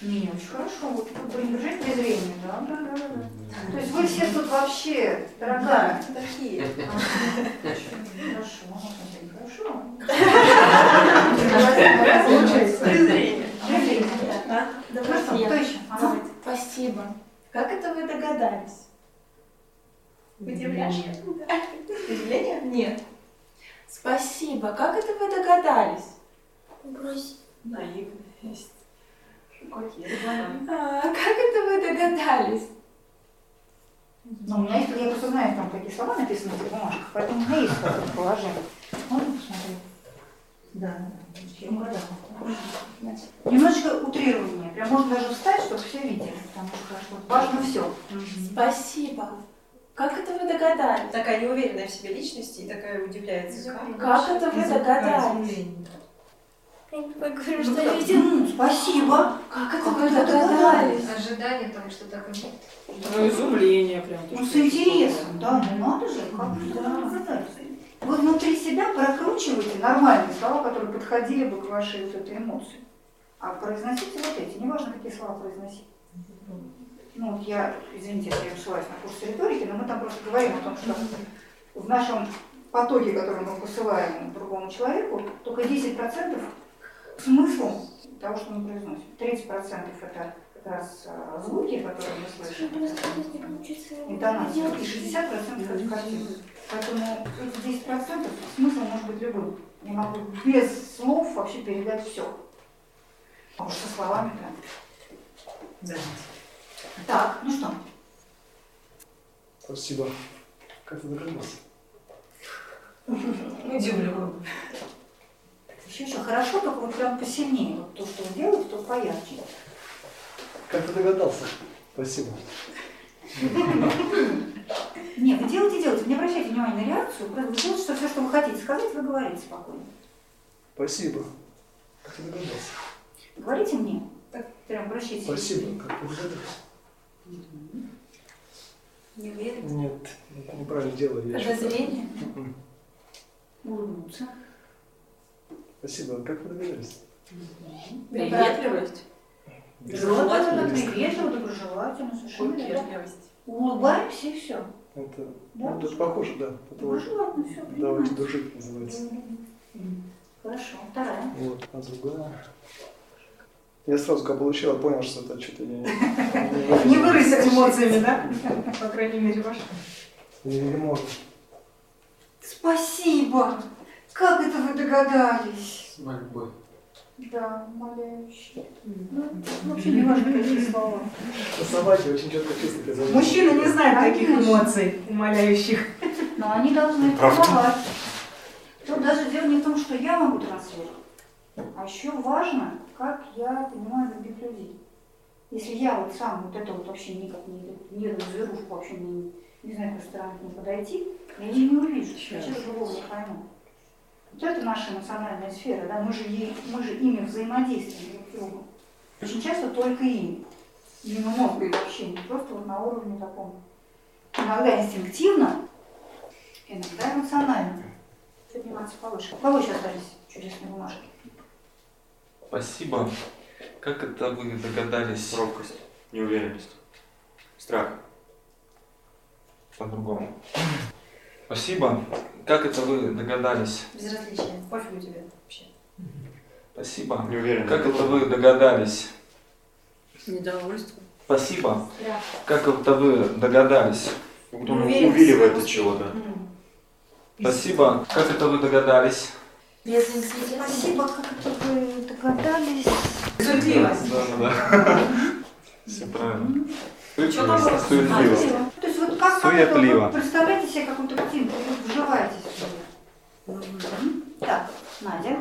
Не, очень хорошо. Вот тут пренебрежение презрение, да, да, да, да. То есть вы все тут вообще, дорогая. Такие. Хорошо, хорошо. Презрение. Кто еще? Спасибо. Как это вы догадались? Удивляешься? Удивление? Нет. Спасибо. Как это вы догадались? Брось. Наивность. А, как это вы догадались? Ну, у меня есть, я просто знаю, там какие слова написаны в бумажках, поэтому у меня есть такое положение. Можно посмотреть? Да, да, я угадала. Немножечко утрирование. Прям можно даже встать, чтобы все видели, потому что вот важно все. Спасибо. Как это вы догадались? Такая неуверенная в себе личность и такая удивляется. Как, Как это вы догадались? Мы говорим, Ну, что да, видим. ну, Спасибо. Как это вы это догадались? Ожидание там что такое. Ну, изумление прям. Ну, с интересом, да, ну надо же, как же да, задать. Вы внутри себя прокручиваете нормальные слова, которые подходили бы к вашей вот этой эмоции. А произносите вот эти, неважно, какие слова произносить. Ну, вот я, извините, если я ссылаюсь на курс риторики, но мы там просто говорим о том, что в нашем потоке, который мы посылаем другому человеку, только 10% смыслом того, что мы произносим. 30% это как раз а, звуки, которые мы слышим, интонация, и 60% это картинка. Поэтому эти 10% смысл может быть любым. Я могу без слов вообще передать все. А уж со словами прям. Да. Так, ну что? Спасибо. Как ты догадался? Удивлю. Еще, еще хорошо, только вот прям посильнее. Вот то, что вы делаете, то поярче. Как ты догадался? Спасибо. Не, вы делаете, делаете. Не обращайте внимания на реакцию. Вы делаете, что все, что вы хотите сказать, вы говорите спокойно. Спасибо. Как ты догадался? Говорите мне. Так, прям обращайтесь. Спасибо. Как ты догадался? Не уверен. Нет, это неправильно ещё- Подозрение? Улыбнуться. Спасибо. Как вы догадались? Приветливость. Желательно, приветливо, доброжелательно, совершенно. Вежливость. Улыбаемся и все. Это, Да? ну, это похоже, да. Это вот Доброжелательно, все, Давайте дружить называется. Хорошо, вторая. Вот, а другая. Я сразу, когда получил, я понял, что это что-то не... Не выразить эмоциями, да? По крайней мере, ваши. Не, не можно. Спасибо! Как это вы догадались? С мольбой. Да, умоляюще. Ну, вообще не важно, какие слова. Собаки очень четко чувствуют. Мужчины не знают таких эмоций, умоляющих. Но они должны Правда. понимать. Тут даже дело не в том, что я могу транслировать, а еще важно, как я понимаю других людей. Если я вот сам вот это вот вообще никак не, не эту зверушку вообще не, не знаю, как стороны к ней подойти, я ее не увижу, я через другого не пойму. Вот это наша эмоциональная сфера, да, мы же, ей, мы же ими взаимодействуем друг с другом. Очень часто только им. Именно мозг и общение, просто вот на уровне таком. Иногда инстинктивно, иногда эмоционально. Подниматься повыше. У кого еще остались чудесные бумажки? Спасибо. Как это вы догадались? Робкость, неуверенность, страх. По-другому. Спасибо. Как это вы догадались? Безразличие. Пофигу тебе вообще. Спасибо. Неуверенность. Как это вы догадались? Недовольство. Спасибо. Как это вы догадались? Он увиливает от чего-то. Спасибо. Как это вы догадались? Спасибо, как это вы догадались. Суетливость. Да, да. Все правильно. Суетливость. Суетливость. То есть вот как, как это, Суетливо. вы представляете себе какую-то картинку, вы вживаетесь в нее. Так, Надя.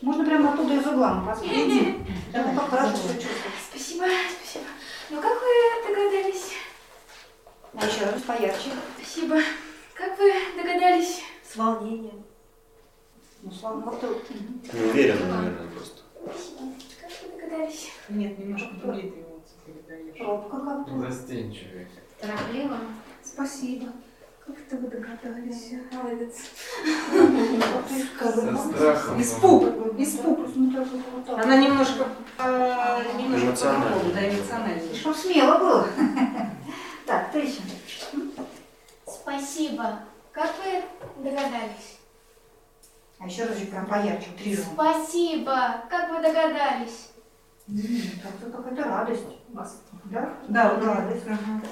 Можно прямо оттуда из угла мы посмотрим. Да, ну как хорошо. Спасибо, спасибо. Ну как вы догадались? А еще раз поярче. Спасибо. Как вы догадались? С волнением. Ну, слава богу, ты- Неуверенно, наверное, просто. Спасибо. Как вы догадались? Нет, немножко другие передаешь. Робко как-то. Застенчивый. Торопливо. Спасибо. Как это вы догадались? Молодец. Со страхом. Испуг. Испуг. Она Она немножко, э, немножко да, эмоционально. Что смело было. Так, ты еще. Спасибо. Как вы догадались? А еще раз прям поярче, три раза. Спасибо. Как вы догадались? Как-то какая-то радость. Да? Да. Ага.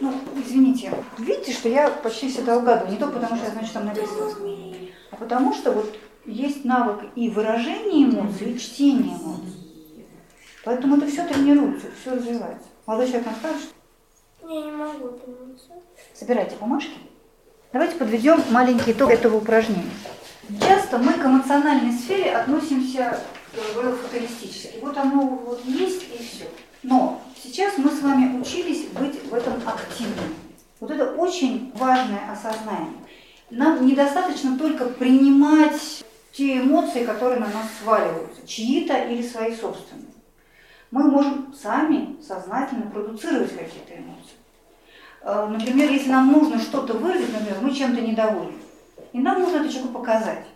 Ну, извините, видите, что я почти всегда угадываю. Не только потому, что я знаю, что там написано, а потому что вот есть навык и выражения эмоций, и чтения эмоций. Поэтому это все тренируется, все развивается. Молодой человек нам скажет, что Я не могу помнить. собирайте бумажки. Давайте подведем маленький итог этого упражнения. Часто мы к эмоциональной сфере относимся, я говорю, фаталистически. Вот оно вот есть и все. Но сейчас мы с вами учились быть в этом активными. Вот это очень важное осознание. Нам недостаточно только принимать те эмоции, которые на нас сваливаются, чьи-то или свои собственные. Мы можем сами сознательно продуцировать какие-то эмоции. Э, Например, если нам нужно что-то выразить, например, мы чем-то недовольны, и нам нужно это человеку показать.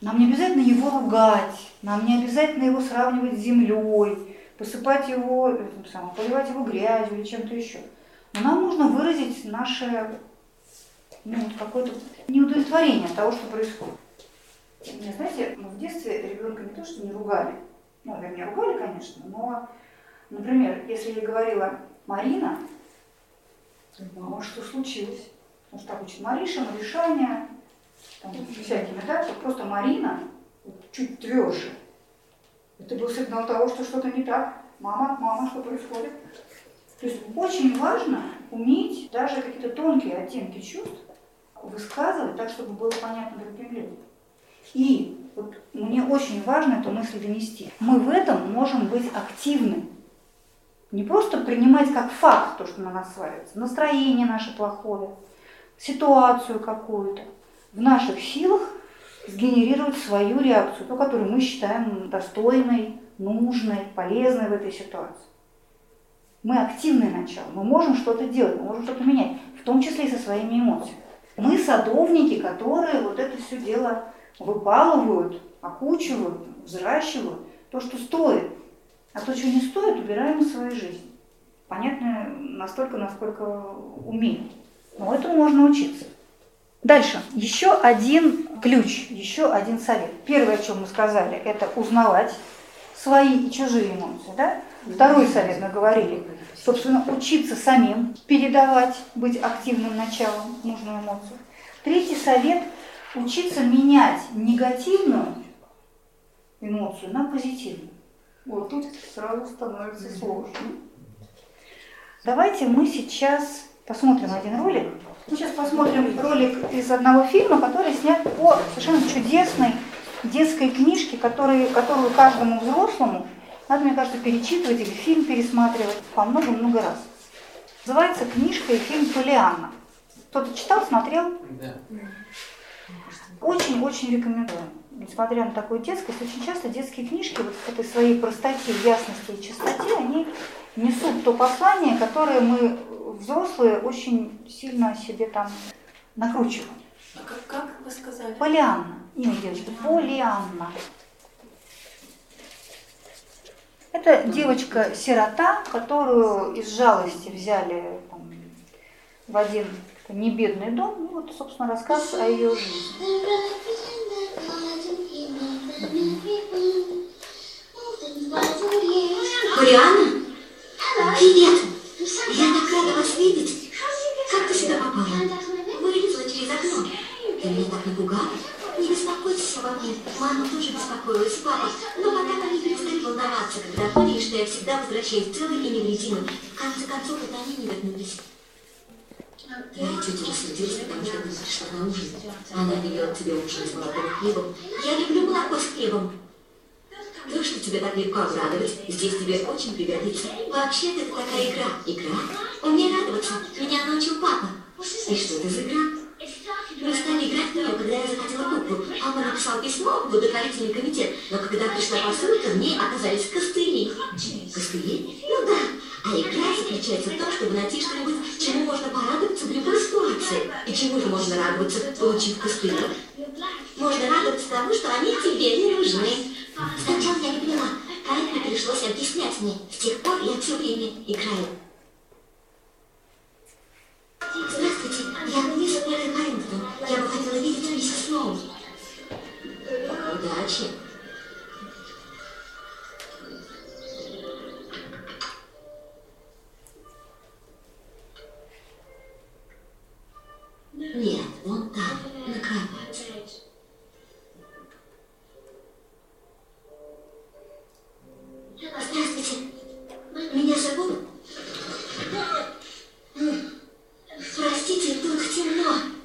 Нам не обязательно его ругать, нам не обязательно его сравнивать с землей, посыпать его, э, самое, поливать его грязью или чем-то еще. Но нам нужно выразить наше ну, вот какое-то неудовлетворение от того, что происходит. Не, знаете, мы в детстве ребенка не то, что не ругали, ну, вернее, ругали, конечно, но, например, если я говорила «Марина», мама, что случилось? Потому что так учит Мариша, Маришаня, там, всякими, да, то просто Марина чуть тверже. Это был сигнал того, что что-то не так. Мама, мама, что происходит? То есть очень важно уметь даже какие-то тонкие оттенки чувств высказывать так, чтобы было понятно другим людям. И вот мне очень важно эту мысль донести. Мы в этом можем быть активны. Не просто принимать как факт то, что на нас сваливается, настроение наше плохое, ситуацию какую-то. В наших силах сгенерировать свою реакцию, ту, которую мы считаем достойной, нужной, полезной в этой ситуации. Мы активное начало, мы можем что-то делать, мы можем что-то менять, в том числе и со своими эмоциями. Мы садовники, которые вот это все дело выпалывают, окучивают, взращивают, то, что стоит. А то, что не стоит, убираем из своей жизни. Понятно настолько, насколько умеем. Но этому можно учиться. Дальше. Еще один ключ, еще один совет. Первое, о чем мы сказали, это узнавать свои и чужие эмоции. Да? Второй совет мы говорили, собственно, учиться самим передавать, быть активным началом, нужную эмоцию. Третий совет – учиться менять негативную эмоцию на позитивную. Вот тут сразу становится сложно. Давайте мы сейчас посмотрим один ролик. Мы сейчас посмотрим ролик из одного фильма, который снят по совершенно чудесной детской книжке, который, которую каждому взрослому надо, мне кажется, перечитывать или фильм пересматривать по много-много раз. Называется книжка и фильм «Полианна». Кто-то читал, смотрел? Да. Очень-очень рекомендую. Несмотря на такую детскость, очень часто детские книжки вот в этой своей простоте, ясности и чистоте, они несут то послание, которое мы, взрослые, очень сильно себе там накручиваем. А как, как вы сказали? Полианна. Имя девочки. Полианна. Это девочка-сирота, которую из жалости взяли там, в один такой небедный дом. И вот, собственно, рассказ о ее жизни. Марианна, Привет! Я так рада вас видеть. Как ты сюда попала? Вылезла через окно. Ты меня так напугала. Не беспокойтесь обо мне. Мама тоже беспокоилась, папа. Но потом они перестали волноваться, когда поняли, что я всегда возвращаюсь целой и невредимой. В конце концов, это они не вернулись. Тетя рассердилась, потому что ты пришла на ужин. Она велела тебе ужин с молоком и хлебом. Я люблю молоко с хлебом. То, что тебя так легко обрадовать, здесь тебе очень пригодится. Вообще-то это такая игра. Игра? Умей радоваться. Меня научил папа. И что это за игра? Мы стали играть в нее, когда я захотела куклу. Папа написал письмо в благотворительный комитет, но когда пришла посылка, в ней оказались костыли. Костыли? Ну да. А игра заключается в том, чтобы найти что-нибудь, чему можно порадоваться в любой ситуации. И чему же можно радоваться, получив костыли? Можно радоваться тому, что они тебе не нужны. Сначала я не поняла, поэтому пришлось объяснять мне. С тех пор я все время играю. Здравствуйте, я Луиза Перри Харрингтон. Я бы хотела видеть миссис Сноу. Удачи. Нет, вон там, на кровати. Здравствуйте. Меня зовут? Простите, тут темно.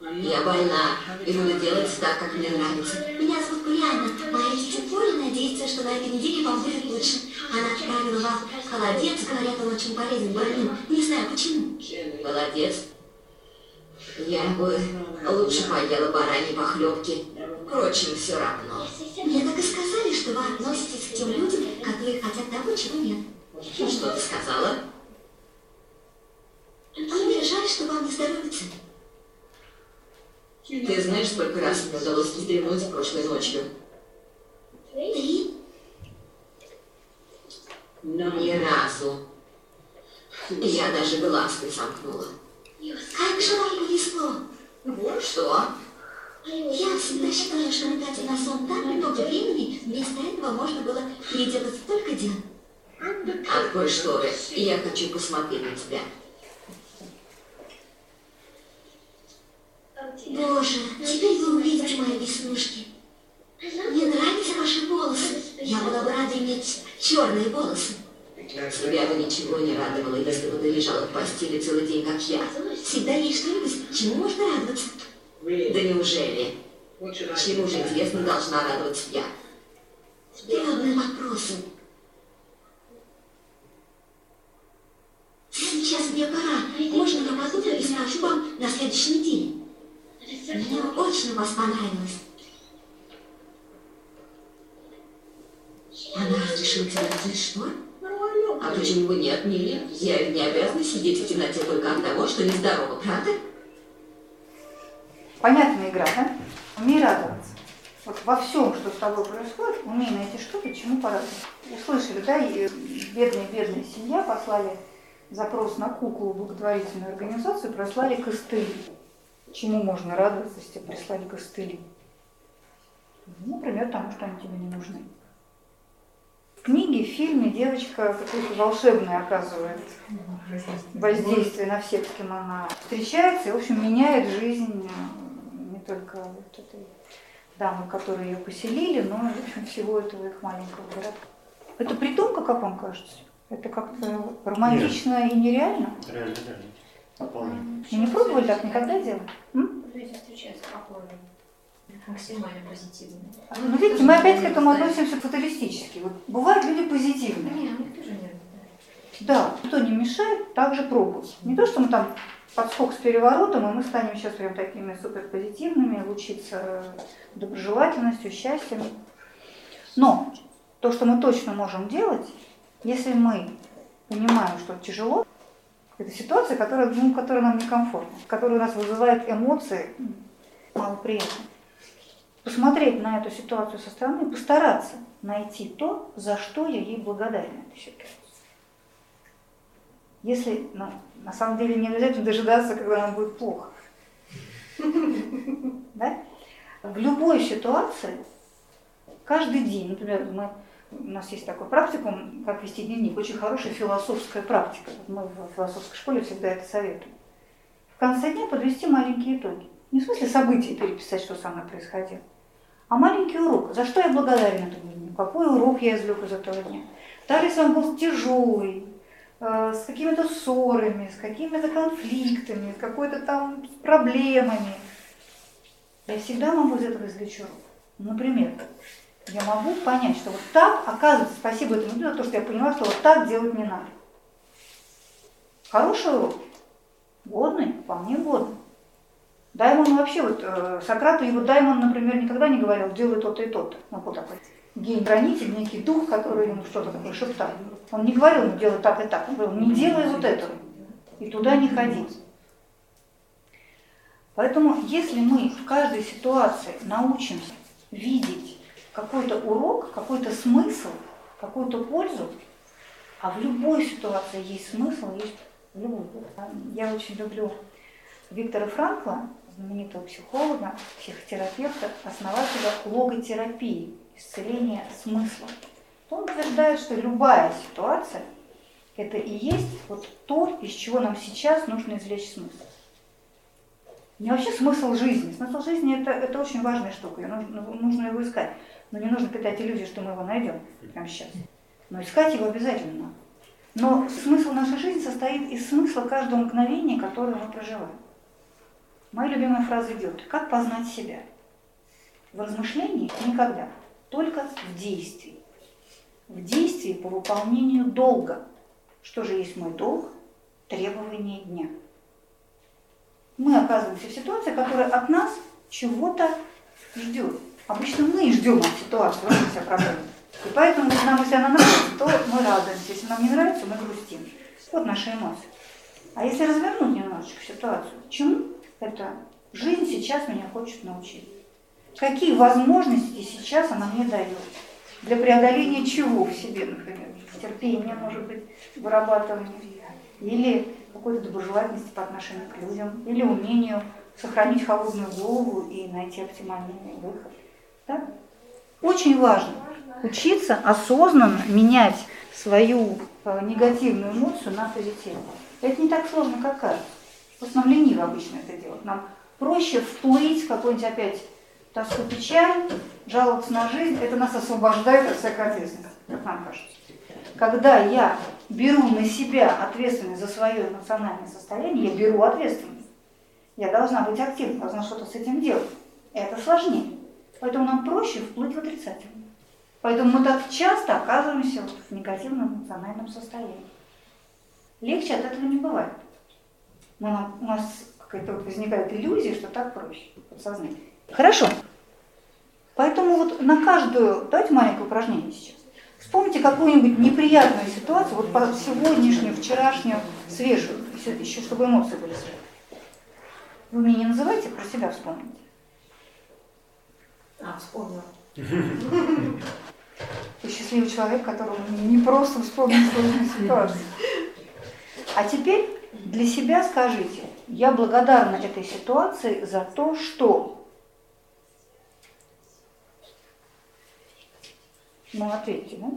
Я больна, и буду делать так, как мне нравится. Меня зовут Полианна. Моя тетя Поля надеется, что на этой неделе вам будет лучше. Она отправила вам холодец, говорят, он очень полезен больным. Не знаю почему. Молодец. Я бы лучше поела бараньи похлебки. Впрочем, все равно. Мне так и сказали, что вы относитесь к тем людям, которые хотят того, чего нет. Ну, что ты сказала? Мне жаль, что вам не здоровится. Ты знаешь, сколько раз мне удалось вздремнуть прошлой ночью? Три? Ни разу. Я даже глаз не сомкнула. Как же вам повезло? Что? Я всегда считала, что тратя на сон так много времени, вместо этого можно было переделать столько дел. Открой шторы, я хочу посмотреть на тебя. Боже, теперь вы увидите мои веснушки. Мне нравятся ваши волосы. Я была бы рада иметь черные волосы. Тебя бы ничего не радовало, если бы ты лежала в постели целый день, как я. Всегда есть что-нибудь, чему можно радоваться. Да неужели? Чему же, известно, должна радоваться я? Трудные вопросы. Сейчас мне пора. Можно я подумаю и скажу вам на следующей неделе? Мне очень вас понравилось. Она разрешила тебе надеть штор? А почему бы нет, Милли? Я ведь не обязана сидеть в темноте только от того, что нездорова, правда? Понятная игра, да? Умей радоваться. Вот во всем, что с тобой происходит, умей найти что-то, чему порадоваться. Услышали, да, и бедная-бедная семья послали запрос на куклу в благотворительную организацию, прислали костыли. Чему можно радоваться, если прислали костыли? Ну, например, тому, что они тебе не нужны. В книге, в фильме девочка какое-то волшебное оказывает воздействие на всех, с кем она встречается, и, в общем, меняет жизнь э, не только вот этой дамы, которые ее поселили, но, в общем, всего этого их маленького городка. Это придумка, как вам кажется? Это как-то романтично Нет. и нереально? Реально, реально. Вы не пробовали так никогда делать? М? Максимально позитивно. Ну, видите, мы опять к этому относимся фаталистически. Вот бывают люди позитивные. Не, у них тоже нервы. Да, никто не мешает, также пробовать. Не то, что мы там подскок с переворотом, и мы станем сейчас прям такими суперпозитивными, лучиться доброжелательностью, счастьем. Но то, что мы точно можем делать, если мы понимаем, что тяжело, это ситуация, которая, ну, которая нам некомфортна, которая у нас вызывает эмоции малоприятные. Посмотреть на эту ситуацию со стороны, постараться найти то, за что я ей благодарна этой ситуации. Если, ну, на самом деле, не обязательно дожидаться, когда нам будет плохо. Да? В любой ситуации, каждый день, например, мы у нас есть такой практикум, как вести дневник, очень хорошая философская практика. Мы в философской школе всегда это советуем. В конце дня подвести маленькие итоги. Не в смысле событий переписать, что со мной происходило, а маленький урок. За что я благодарен этому дню? Какой урок я извлек из этого дня? Даже если он был тяжелый, э, с какими-то ссорами, с какими-то конфликтами, с какой-то там проблемами, я всегда могу из этого извлечь урок. Например, я могу понять, что вот так, оказывается, спасибо этому за то, что я поняла, что вот так делать не надо. Хороший урок, годный, вполне годный. Даймон вообще, вот э, Сократу его Даймон, например, никогда не говорил, делай то-то и то-то. Ну, вот такой гений-хранитель, некий дух, который ему что-то такое шептал. Он не говорил ему, делай так и так. Он говорил, не делай вот этого. И туда не ходи. Поэтому, если мы в каждой ситуации научимся видеть какой-то урок, какой-то смысл, какую-то пользу, а в любой ситуации есть смысл, есть в любой. Я очень люблю Виктора Франкла, знаменитого психолога, психотерапевта, основателя логотерапии, исцеления смысла. Он утверждает, что любая ситуация – это и есть вот то, из чего нам сейчас нужно извлечь смысл. Не вообще смысл жизни. Смысл жизни это, это очень важная штука, ее нужно, нужно его искать. Но не нужно питать иллюзии, что мы его найдем прямо сейчас. Но искать его обязательно Но смысл нашей жизни состоит из смысла каждого мгновения, которое мы проживаем. Моя любимая фраза идет, как познать себя? В размышлении никогда, только в действии. В действии по выполнению долга. Что же есть мой долг? Требование дня. Мы оказываемся в ситуации, которая от нас чего-то ждет. Обычно мы ждем от ситуации, вот вся проблема. И поэтому, если нам, если она нравится, то мы радуемся. Если нам не нравится, мы грустим. Вот наши эмоции. А если развернуть немножечко ситуацию, чему это жизнь сейчас меня хочет научить? Какие возможности сейчас она мне дает? Для преодоления чего в себе, например? Терпение, может быть, вырабатывание. Или какой-то доброжелательности по отношению к людям. Или умению сохранить холодную голову и найти оптимальный выход. Да? Очень важно учиться осознанно менять свою э, негативную эмоцию на позитивную. Это не так сложно, как кажется. В основном лениво обычно это делать. Нам проще вплыть в какой-нибудь опять тоску, печаль, жаловаться на жизнь. Это нас освобождает от всякой ответственности, как нам кажется. Когда я беру на себя ответственность за свое эмоциональное состояние, я беру ответственность. Я должна быть активной, должна что-то с этим делать. Это сложнее. Поэтому нам проще вплыть в отрицательное. Поэтому мы так часто оказываемся вот в негативном эмоциональном состоянии. Легче от этого не бывает. Но у нас какая-то вот возникает иллюзия, что так проще, подсознание. Хорошо. Поэтому вот на каждую, давайте маленькое упражнение сейчас. Вспомните какую-нибудь неприятную ситуацию, вот по сегодняшнюю, вчерашнюю, свежую, еще, чтобы эмоции были свежие. Вы мне не называйте, про себя вспомните. А, вспомнила. Ты счастливый человек, которому не просто вспомнить сложную ситуацию. А теперь для себя скажите, я благодарна этой ситуации за то, что... Ну, ответьте, да?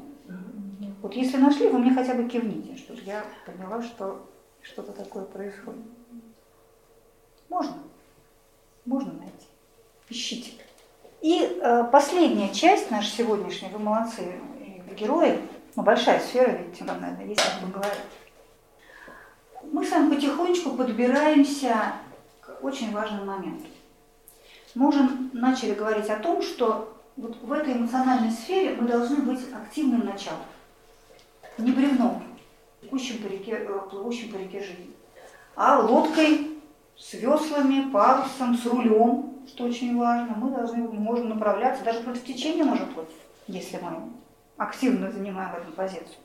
Вот если нашли, вы мне хотя бы кивните, чтобы я поняла, что что-то такое происходит. Можно? Можно найти. Ищите. И э, последняя часть нашей сегодняшней, вы молодцы, герои, ну, большая сфера, ведь там, наверное, есть как бы говорить. Мы с вами потихонечку подбираемся к очень важному моменту. Мы уже начали говорить о том, что вот в этой эмоциональной сфере мы должны быть активным началом, не бревном, плывущим по реке, э, плывущим по реке жизни, а лодкой с веслами, парусом, с рулем, что очень важно, мы должны, можем направляться, даже против течения можем плыть, если мы активно занимаем эту позицию.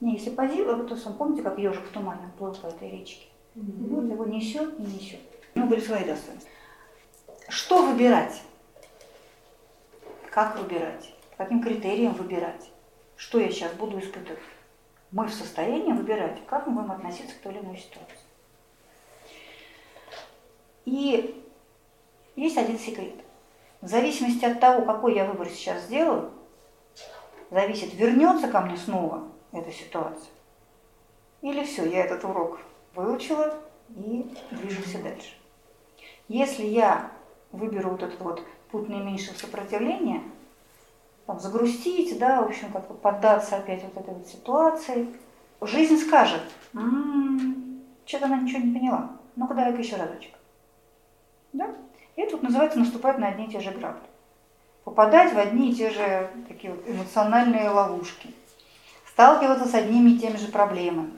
Не, если позиция, то сам помните, как ежик в тумане плыл по этой речке. Mm-hmm. Вот его несет и несет. У него были свои достоинства. Что выбирать? Как выбирать? Каким критериям выбирать? Что я сейчас буду испытывать? Мы в состоянии выбирать, как мы будем относиться к той или иной ситуации. И есть один секрет. В зависимости от того, какой я выбор сейчас сделаю, зависит, вернется ко мне снова эта ситуация. Или все, я этот урок выучила и движемся дальше. Если я выберу вот этот вот путь наименьшего сопротивления, там, загрустить, да, в общем, как-то поддаться опять вот этой вот ситуации, жизнь скажет, м-м, что-то она ничего не поняла, ну-ка давай-ка еще разочек. Да? И это вот называется наступать на одни и те же грабли. Попадать в одни и те же такие вот эмоциональные ловушки. Сталкиваться с одними и теми же проблемами.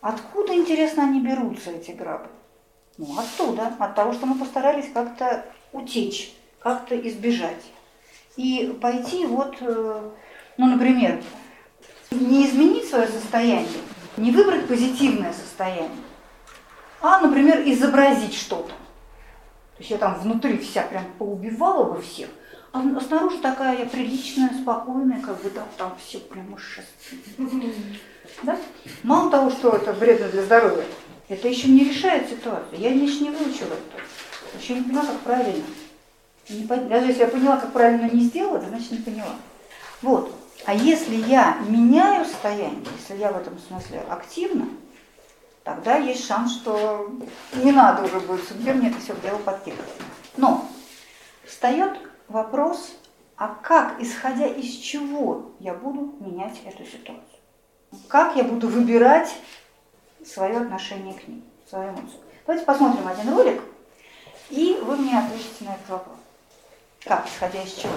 Откуда, интересно, они берутся, эти грабли? Ну, оттуда, от того, что мы постарались как-то утечь, как-то избежать. И пойти вот, э, ну, например, не изменить свое состояние, не выбрать позитивное состояние, а, например, изобразить что-то. То есть я там внутри вся прям поубивала бы всех, а снаружи такая я приличная, спокойная, как бы да, там все прям сейчас. Да? Мало того, что это вредно для здоровья, это еще не решает ситуацию. Я еще не выучила это. Еще не поняла, как правильно. Даже если я поняла, как правильно не сделала, это значит не поняла. Вот. А если я меняю состояние, если я в этом смысле активна, тогда есть шанс, что не надо уже будет судьбе мне это все дело подкидывать. Но встает вопрос, а как, исходя из чего я буду менять эту ситуацию? Как я буду выбирать свое отношение к ней, свою эмоцию? Давайте посмотрим один ролик, и вы мне ответите на этот вопрос. Как, исходя из чего?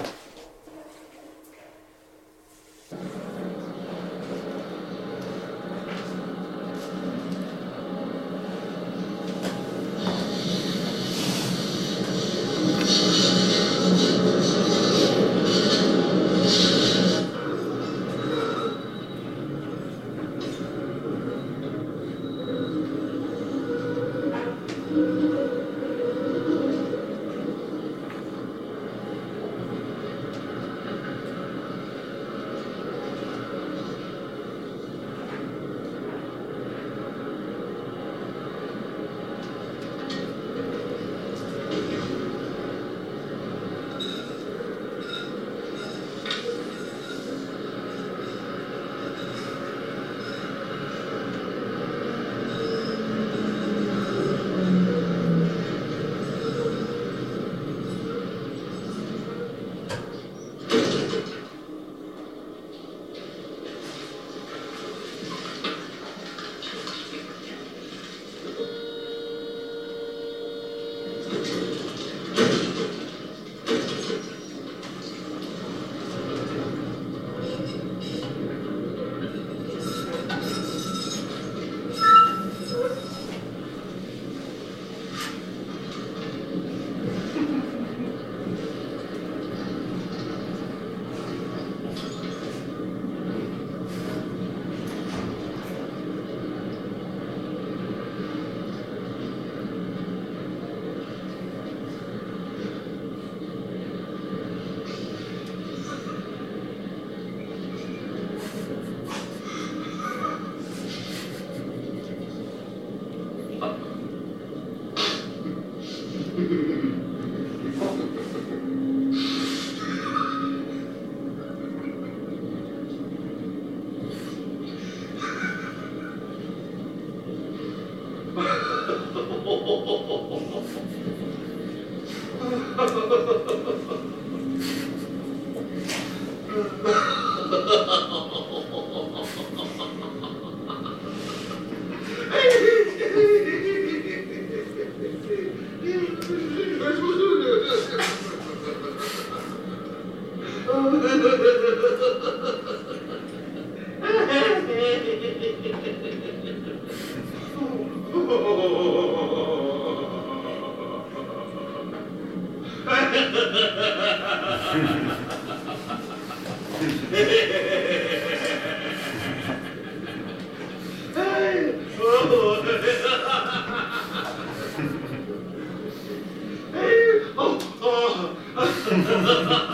ハハハハ!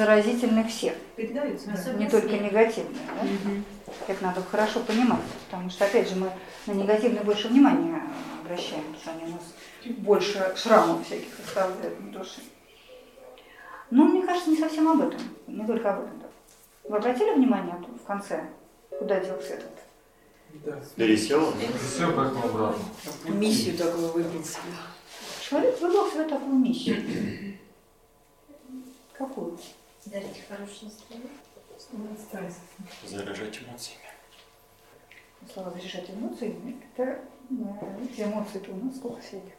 Эмоции заразительны всех. Передаются. Не только негативные. Да? Это надо хорошо понимать. Потому что, опять же, мы на негативные больше внимания обращаем, потому что они у нас больше шрамов всяких оставляют на душе. Но мне кажется, не совсем об этом. Не только об этом. Вы обратили внимание в конце, куда делся этот? Пересел? Все поехал обратно. Миссию такую выбрал себе. Человек выбрал себе такую миссию. Какую? Дарить хорошее настроение. Заражать эмоциями. Слова разрешать эмоции, это э, эти эмоции-то у нас сколько всяких?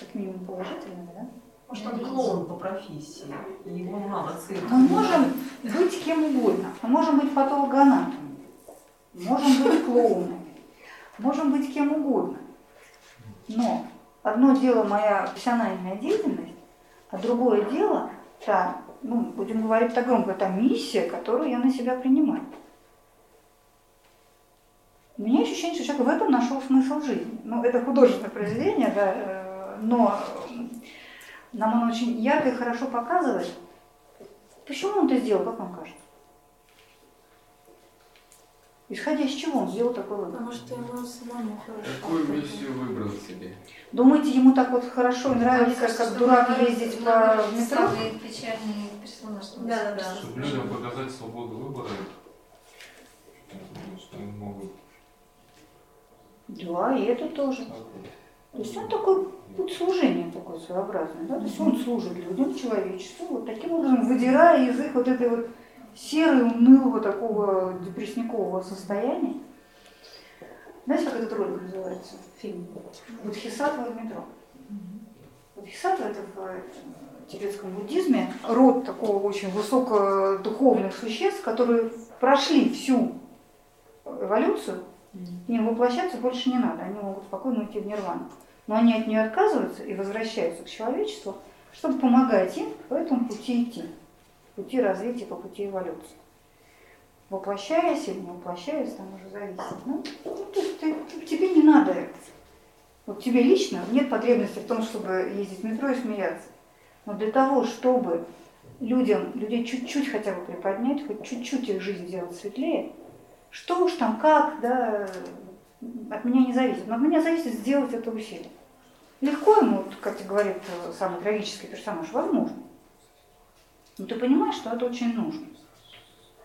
Как минимум положительные, да? Может, он клоун по профессии, и его мало цирка. Мы можем быть кем угодно. Мы можем быть патологоанатомами, можем быть клоунами, можем быть кем угодно. Но одно дело моя профессиональная деятельность, а другое дело та, ну, будем говорить так громко, та миссия, которую я на себя принимаю. У меня ощущение, что человек в этом нашел смысл жизни. Ну, это художественное произведение, да, э, но нам оно очень ярко и хорошо показывает, почему он это сделал, как вам кажется? Исходя из чего он сделал такой выбор? Потому что ему самому хорошо. Какую миссию выбрал себе? Думаете, ему так вот хорошо и нравится, кажется, как дурак ездить по наоборот, печальный персонаж. Да, да, да. Чтобы людям показать свободу выбора, что они могут. Да, и это тоже. То есть он такой путь служения такой своеобразный, да? То есть он служит людям, человечеству, вот таким образом выдирая из их вот этой вот серого, унылого, такого депрессникового состояния. Знаете, как этот ролик называется? Фильм. Бодхисаттва в метро. Бодхисаттва это в э, тибетском буддизме род такого очень высокодуховных существ, которые прошли всю эволюцию, им воплощаться больше не надо, они могут спокойно уйти в нирвану. Но они от нее отказываются и возвращаются к человечеству, чтобы помогать им по этому пути идти, пути развития, по пути эволюции. Воплощаясь или не воплощаясь, там уже зависит. Ну, ну, то есть ты, тебе не надо это. Вот тебе лично нет потребности в том, чтобы ездить в метро и смеяться. Но для того, чтобы людям, людей чуть-чуть хотя бы приподнять, хоть чуть-чуть их жизнь сделать светлее, что уж там, как, да, от меня не зависит. Но от меня зависит сделать это усилие. Легко ему, как говорит самый трагический персонаж, возможно. Но ты понимаешь, что это очень нужно.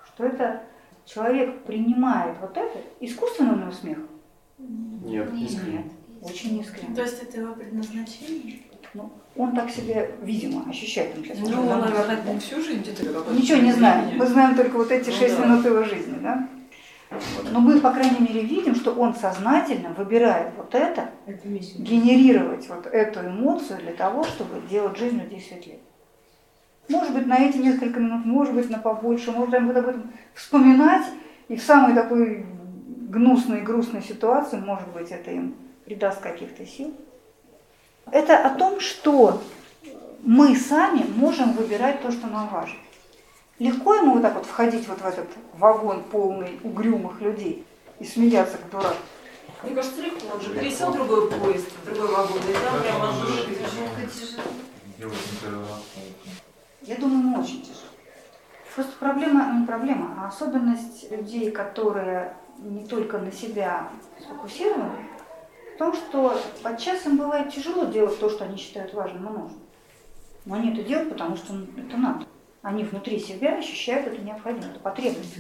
Что это человек принимает вот это, искусственный у него смех? Нет, Нет, очень искренне. То есть это его предназначение? Ну, он так себе, видимо, ощущает. Он сейчас Ну, он, наверное, это не всю жизнь, это какой-то Ничего не знаем. Мы знаем только вот эти Ну шесть да. минут его жизни, да? Вот. Но мы, по крайней мере, видим, что он сознательно выбирает вот это, генерировать вот эту эмоцию для того, чтобы делать жизнь людей светлее. Может быть, на эти несколько минут, может быть, на побольше, может, он будет об этом вспоминать, и в самой такой гнусной, грустной ситуации, может быть, это им придаст каких-то сил. Это о том, что мы сами можем выбирать то, что нам важно. Легко ему вот так вот входить вот в этот вагон полный угрюмых людей и смеяться как дурак. Мне кажется, легко. Он же пересел другой поезд, другой вагон, и там прямо души. Я думаю, ему очень тяжело. Просто проблема, не проблема, а особенность людей, которые не только на себя сфокусированы, в том, что подчас им бывает тяжело делать то, что они считают важным и нужным. Но они это делают, потому что ну, это надо. Они внутри себя ощущают эту необходимость, эту потребность.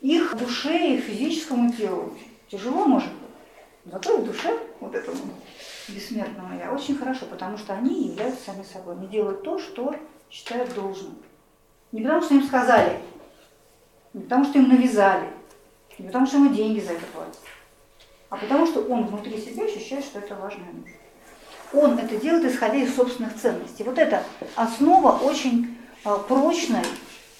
Их душе и физическому телу тяжело может быть. Зато и душе, вот этому бессмертному я, очень хорошо, потому что они являются сами собой. Они делают то, что считают должным. Не потому, что им сказали, не потому, что им навязали, не потому, что ему деньги за это платят, а потому, что он внутри себя ощущает, что это важно и нужно. Он это делает, исходя из собственных ценностей. Вот это основа очень а, прочной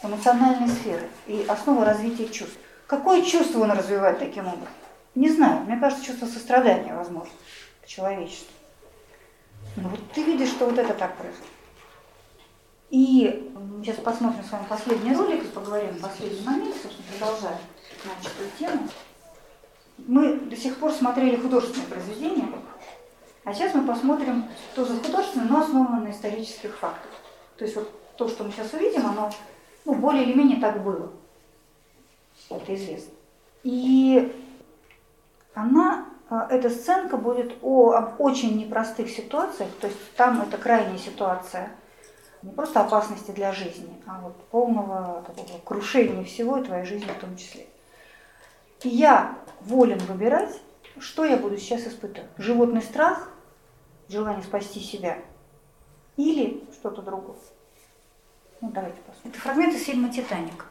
эмоциональной сферы и основа развития чувств. Какое чувство он развивает таким образом? Не знаю. Мне кажется, чувство сострадания, возможно, к человечеству. Но вот ты видишь, что вот это так происходит. И сейчас посмотрим с вами последний ролик и поговорим о последний момент, собственно, продолжая начатую тему. Мы до сих пор смотрели художественные произведения, а сейчас мы посмотрим тоже художественное, но основанное на исторических фактах. То есть вот то, что мы сейчас увидим, оно ну, более или менее так было. Это известно. И она, а, эта сценка будет о, об очень непростых ситуациях, то есть там это крайняя ситуация не просто опасности для жизни, а вот полного такого крушения всего и твоей жизни в том числе. Я волен выбирать, что я буду сейчас испытывать. Животный страх, желание спасти себя или что-то другое. Ну, давайте посмотрим. Это фрагмент из фильма «Титаник».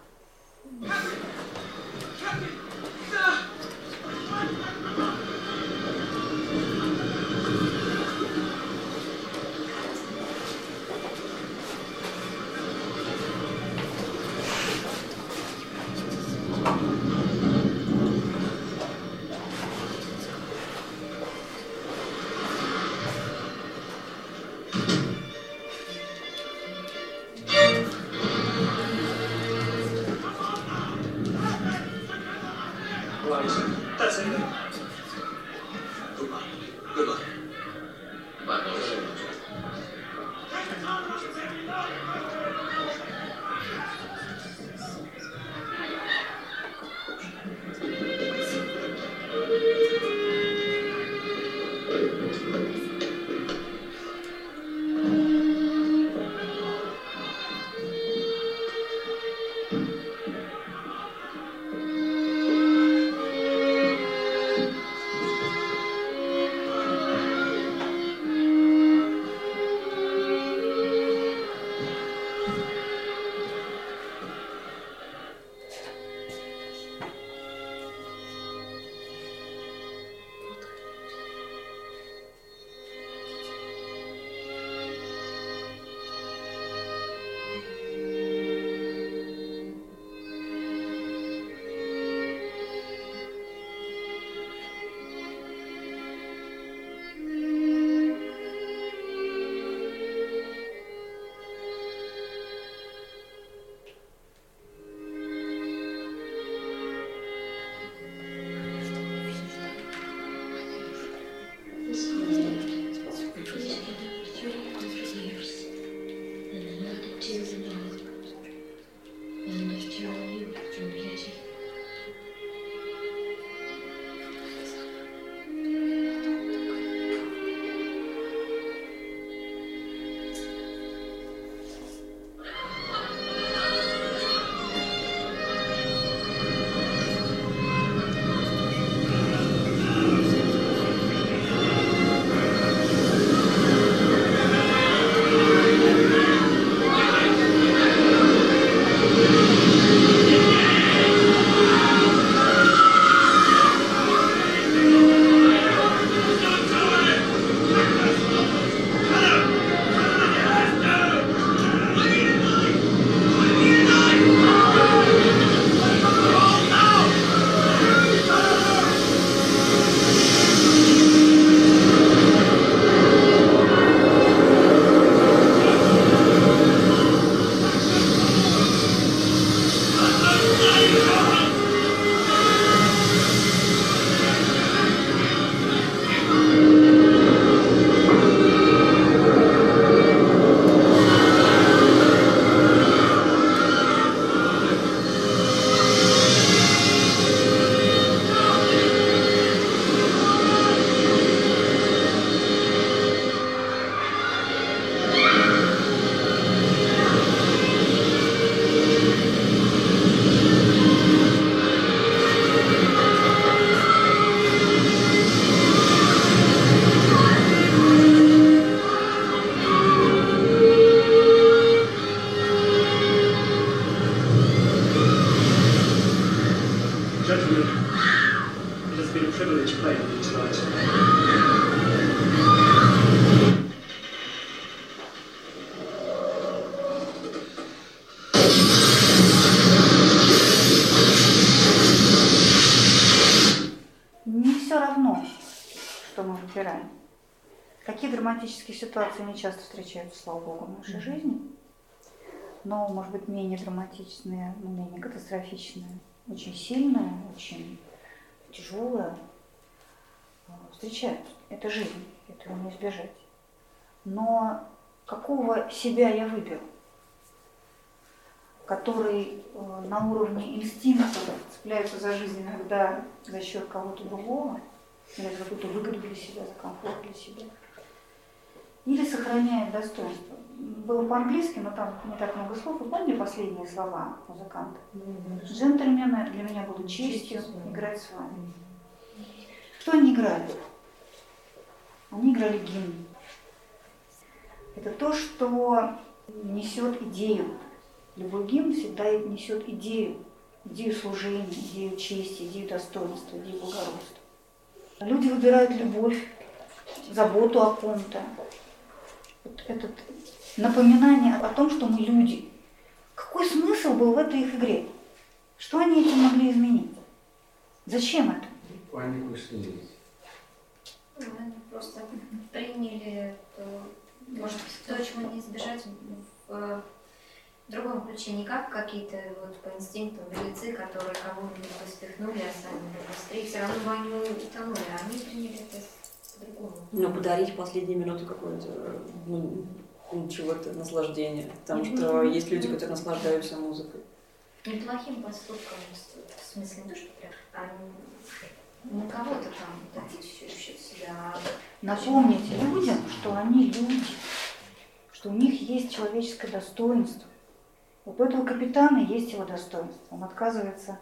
Ситуации не часто встречаются, слава богу, в нашей жизни. Но, может быть, менее драматичные, но менее катастрофичные. Очень сильные, очень тяжелые э, встречаются. Это жизнь, этого не избежать. Но какого себя я выберу? который э, на уровне инстинктов цепляется за жизнь иногда за счет кого-то другого, или за какую-то выгоду для себя, за комфорт для себя, или сохраняет достоинство. Было по-английски, но там не так много слов. Вы помните последние слова музыканта? Джентльмены, для меня было честью играть с вами. Что они играли? Они играли гимн. Это то, что несет идею. Любой гимн всегда несет идею, идею служения, идею чести, идею достоинства, идею благородства. Люди выбирают любовь, заботу о ком-то. Вот это напоминание о том, что мы люди. Какой смысл был в этой их игре? Что они этим могли изменить? Зачем это? Панику снизить. Ну, они просто приняли то, может, то, чего не избежать в в другом ключе, не как какие-то вот по инстинкту беглецы, которые кого-нибудь спихнули, а сами были быстрее, все равно бы они утонули, а они приняли это по-другому. Ну, подарить последние минуты какое-то, ну, ну, чего-то, наслаждения. Потому что есть люди, которые наслаждаются музыкой. Неплохим поступком, в смысле, не то, что прям, а не кого-то там дать все счет себя. Напомните людям, что они люди, что у них есть человеческое достоинство. Вот у этого капитана есть его достоинство. Он отказывается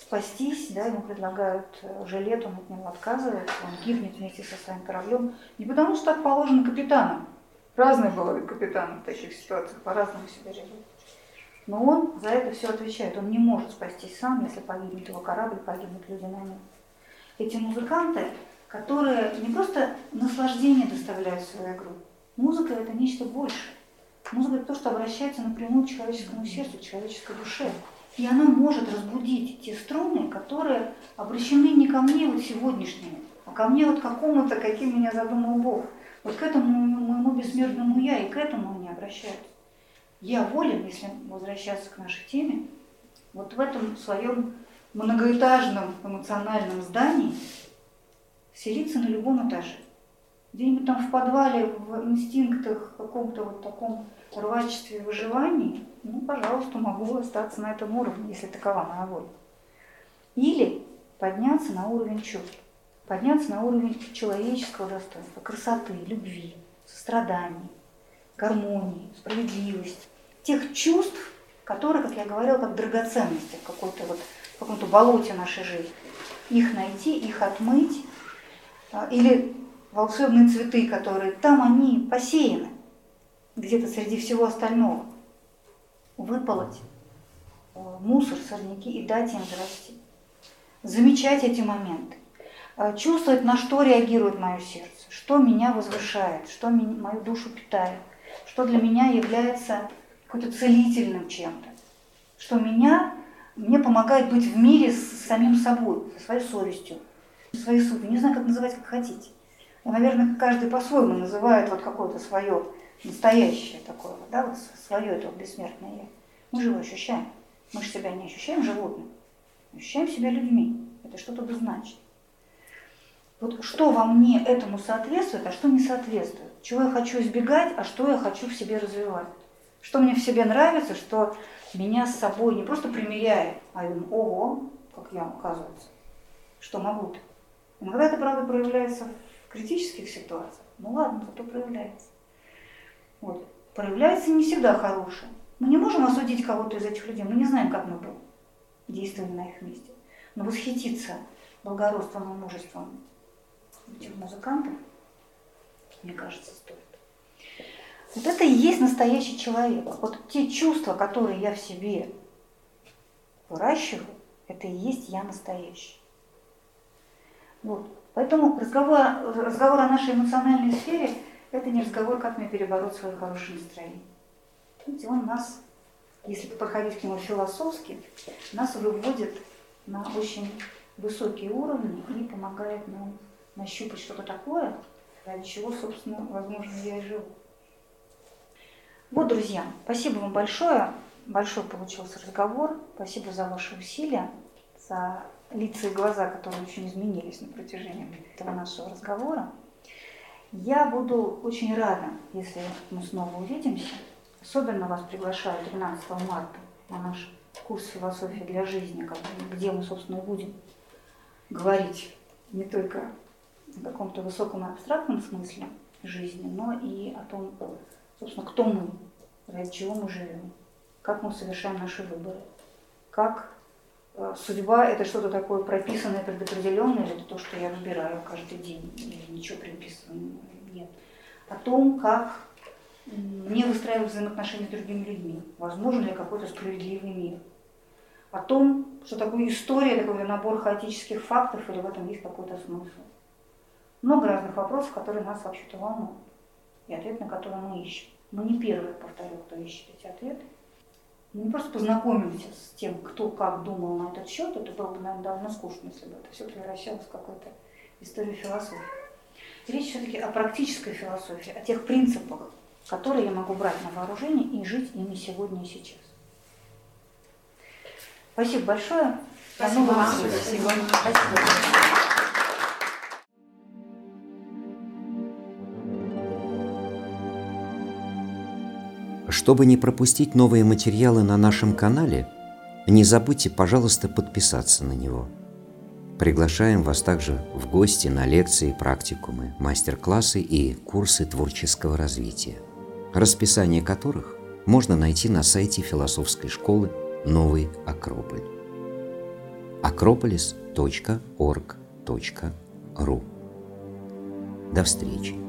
спастись, да, ему предлагают э, жилет, он от него отказывается, он гибнет вместе со своим кораблем. Не потому, что так положено капитанам. Разные бывают капитаны в таких ситуациях, по-разному себя ведут. Но он за это все отвечает. Он не может спастись сам, если погибнет его корабль, погибнут люди на нем. Эти музыканты, которые не просто наслаждение доставляют свою игру. Музыка – это нечто большее. Музыка – это то, что обращается напрямую к человеческому сердцу, к человеческой душе. И она может разбудить те струны, которые обращены не ко мне вот сегодняшнему, а ко мне вот какому-то, каким меня задумал Бог. Вот к этому моему бессмертному я и к этому они обращаются. Я волен, если возвращаться к нашей теме, вот в этом своем многоэтажном эмоциональном здании селиться на любом этаже. Где-нибудь там в подвале, в инстинктах, в каком-то вот таком рвачестве выживании, ну, пожалуйста, могу остаться на этом уровне, если такова моя воля. Или подняться на уровень чувств, подняться на уровень человеческого достоинства, красоты, любви, сострадания, гармонии, справедливости, тех чувств, которые, как я говорила, как драгоценности в какой-то вот в каком-то болоте нашей жизни. Их найти, их отмыть, а, или волшебные цветы, которые там они посеяны, где-то среди всего остального. Выполоть э, мусор, сорняки и дать им зарасти. Замечать эти моменты. Э, Чувствовать, на что реагирует мое сердце, что меня возвышает, что мою душу питает, что для меня является какой-то целительным чем-то, что меня, мне помогает быть в мире с самим собой, со своей совестью, со своей сутью. Не знаю, как называть, как хотите. И, наверное, каждый по-своему называет вот какое-то свое настоящее такое, да, свое это бессмертное я. Мы же его ощущаем. Мы же себя не ощущаем животным, ощущаем себя людьми. Это что-то значит. Вот что во мне этому соответствует, а что не соответствует. Чего я хочу избегать, а что я хочу в себе развивать. Что мне в себе нравится, что меня с собой не просто примеряет, а думаю, ого, как я, оказывается, что могу-то. Иногда это, правда, проявляется в критических ситуациях. Ну ладно, зато проявляется. Вот. Проявляется не всегда хорошее. Мы не можем осудить кого-то из этих людей, мы не знаем, как мы бы действовали на их месте. Но восхититься благородством и мужеством этих музыкантов, мне кажется, стоит. Вот это и есть настоящий человек. Вот те чувства, которые я в себе выращиваю, это и есть я настоящий. Вот. Поэтому разговор, разговор о нашей эмоциональной сфере – это не разговор, как мне перебороть свое хорошее настроение. Видите, он нас, если подходить к нему философски, нас выводит на очень высокие уровни и помогает нам нащупать что-то такое, ради чего, собственно, возможно, я и живу. Вот, друзья, спасибо вам большое. Большой получился разговор. Спасибо за ваши усилия, за лица и глаза, которые очень изменились на протяжении этого нашего разговора. Я буду очень рада, если мы снова увидимся. Особенно вас приглашаю 13 марта на наш курс философии для жизни, где мы, собственно, будем говорить не только в каком-то высоком и абстрактном смысле жизни, но и о том, собственно, кто мы, ради чего мы живем, как мы совершаем наши выборы, как судьба – это что-то такое прописанное, предопределенное, или это то, что я выбираю каждый день, или ничего предписанного нет. О том, как мне выстраивать взаимоотношения с другими людьми, возможен ли какой-то справедливый мир. О том, что такое история, такой набор хаотических фактов, или в этом есть какой-то смысл. Много разных вопросов, которые нас вообще-то волнуют, и ответ на которые мы ищем. Мы не первые, повторю, кто ищет эти ответы. Мы не просто познакомились с тем, кто как думал на этот счет, это было бы, наверное, довольно скучно, если бы это все превращалось в какую-то историю философии. Речь все-таки о практической философии, о тех принципах, которые я могу брать на вооружение и жить ими сегодня и сейчас. Спасибо большое. Спасибо. Спасибо. Спасибо. Чтобы не пропустить новые материалы на нашем канале, не забудьте, пожалуйста, подписаться на него. Приглашаем вас также в гости на лекции, практикумы, мастер-классы и курсы творческого развития, расписание которых можно найти на сайте философской школы «Новый Акрополь» акрополис.орг.ру До встречи!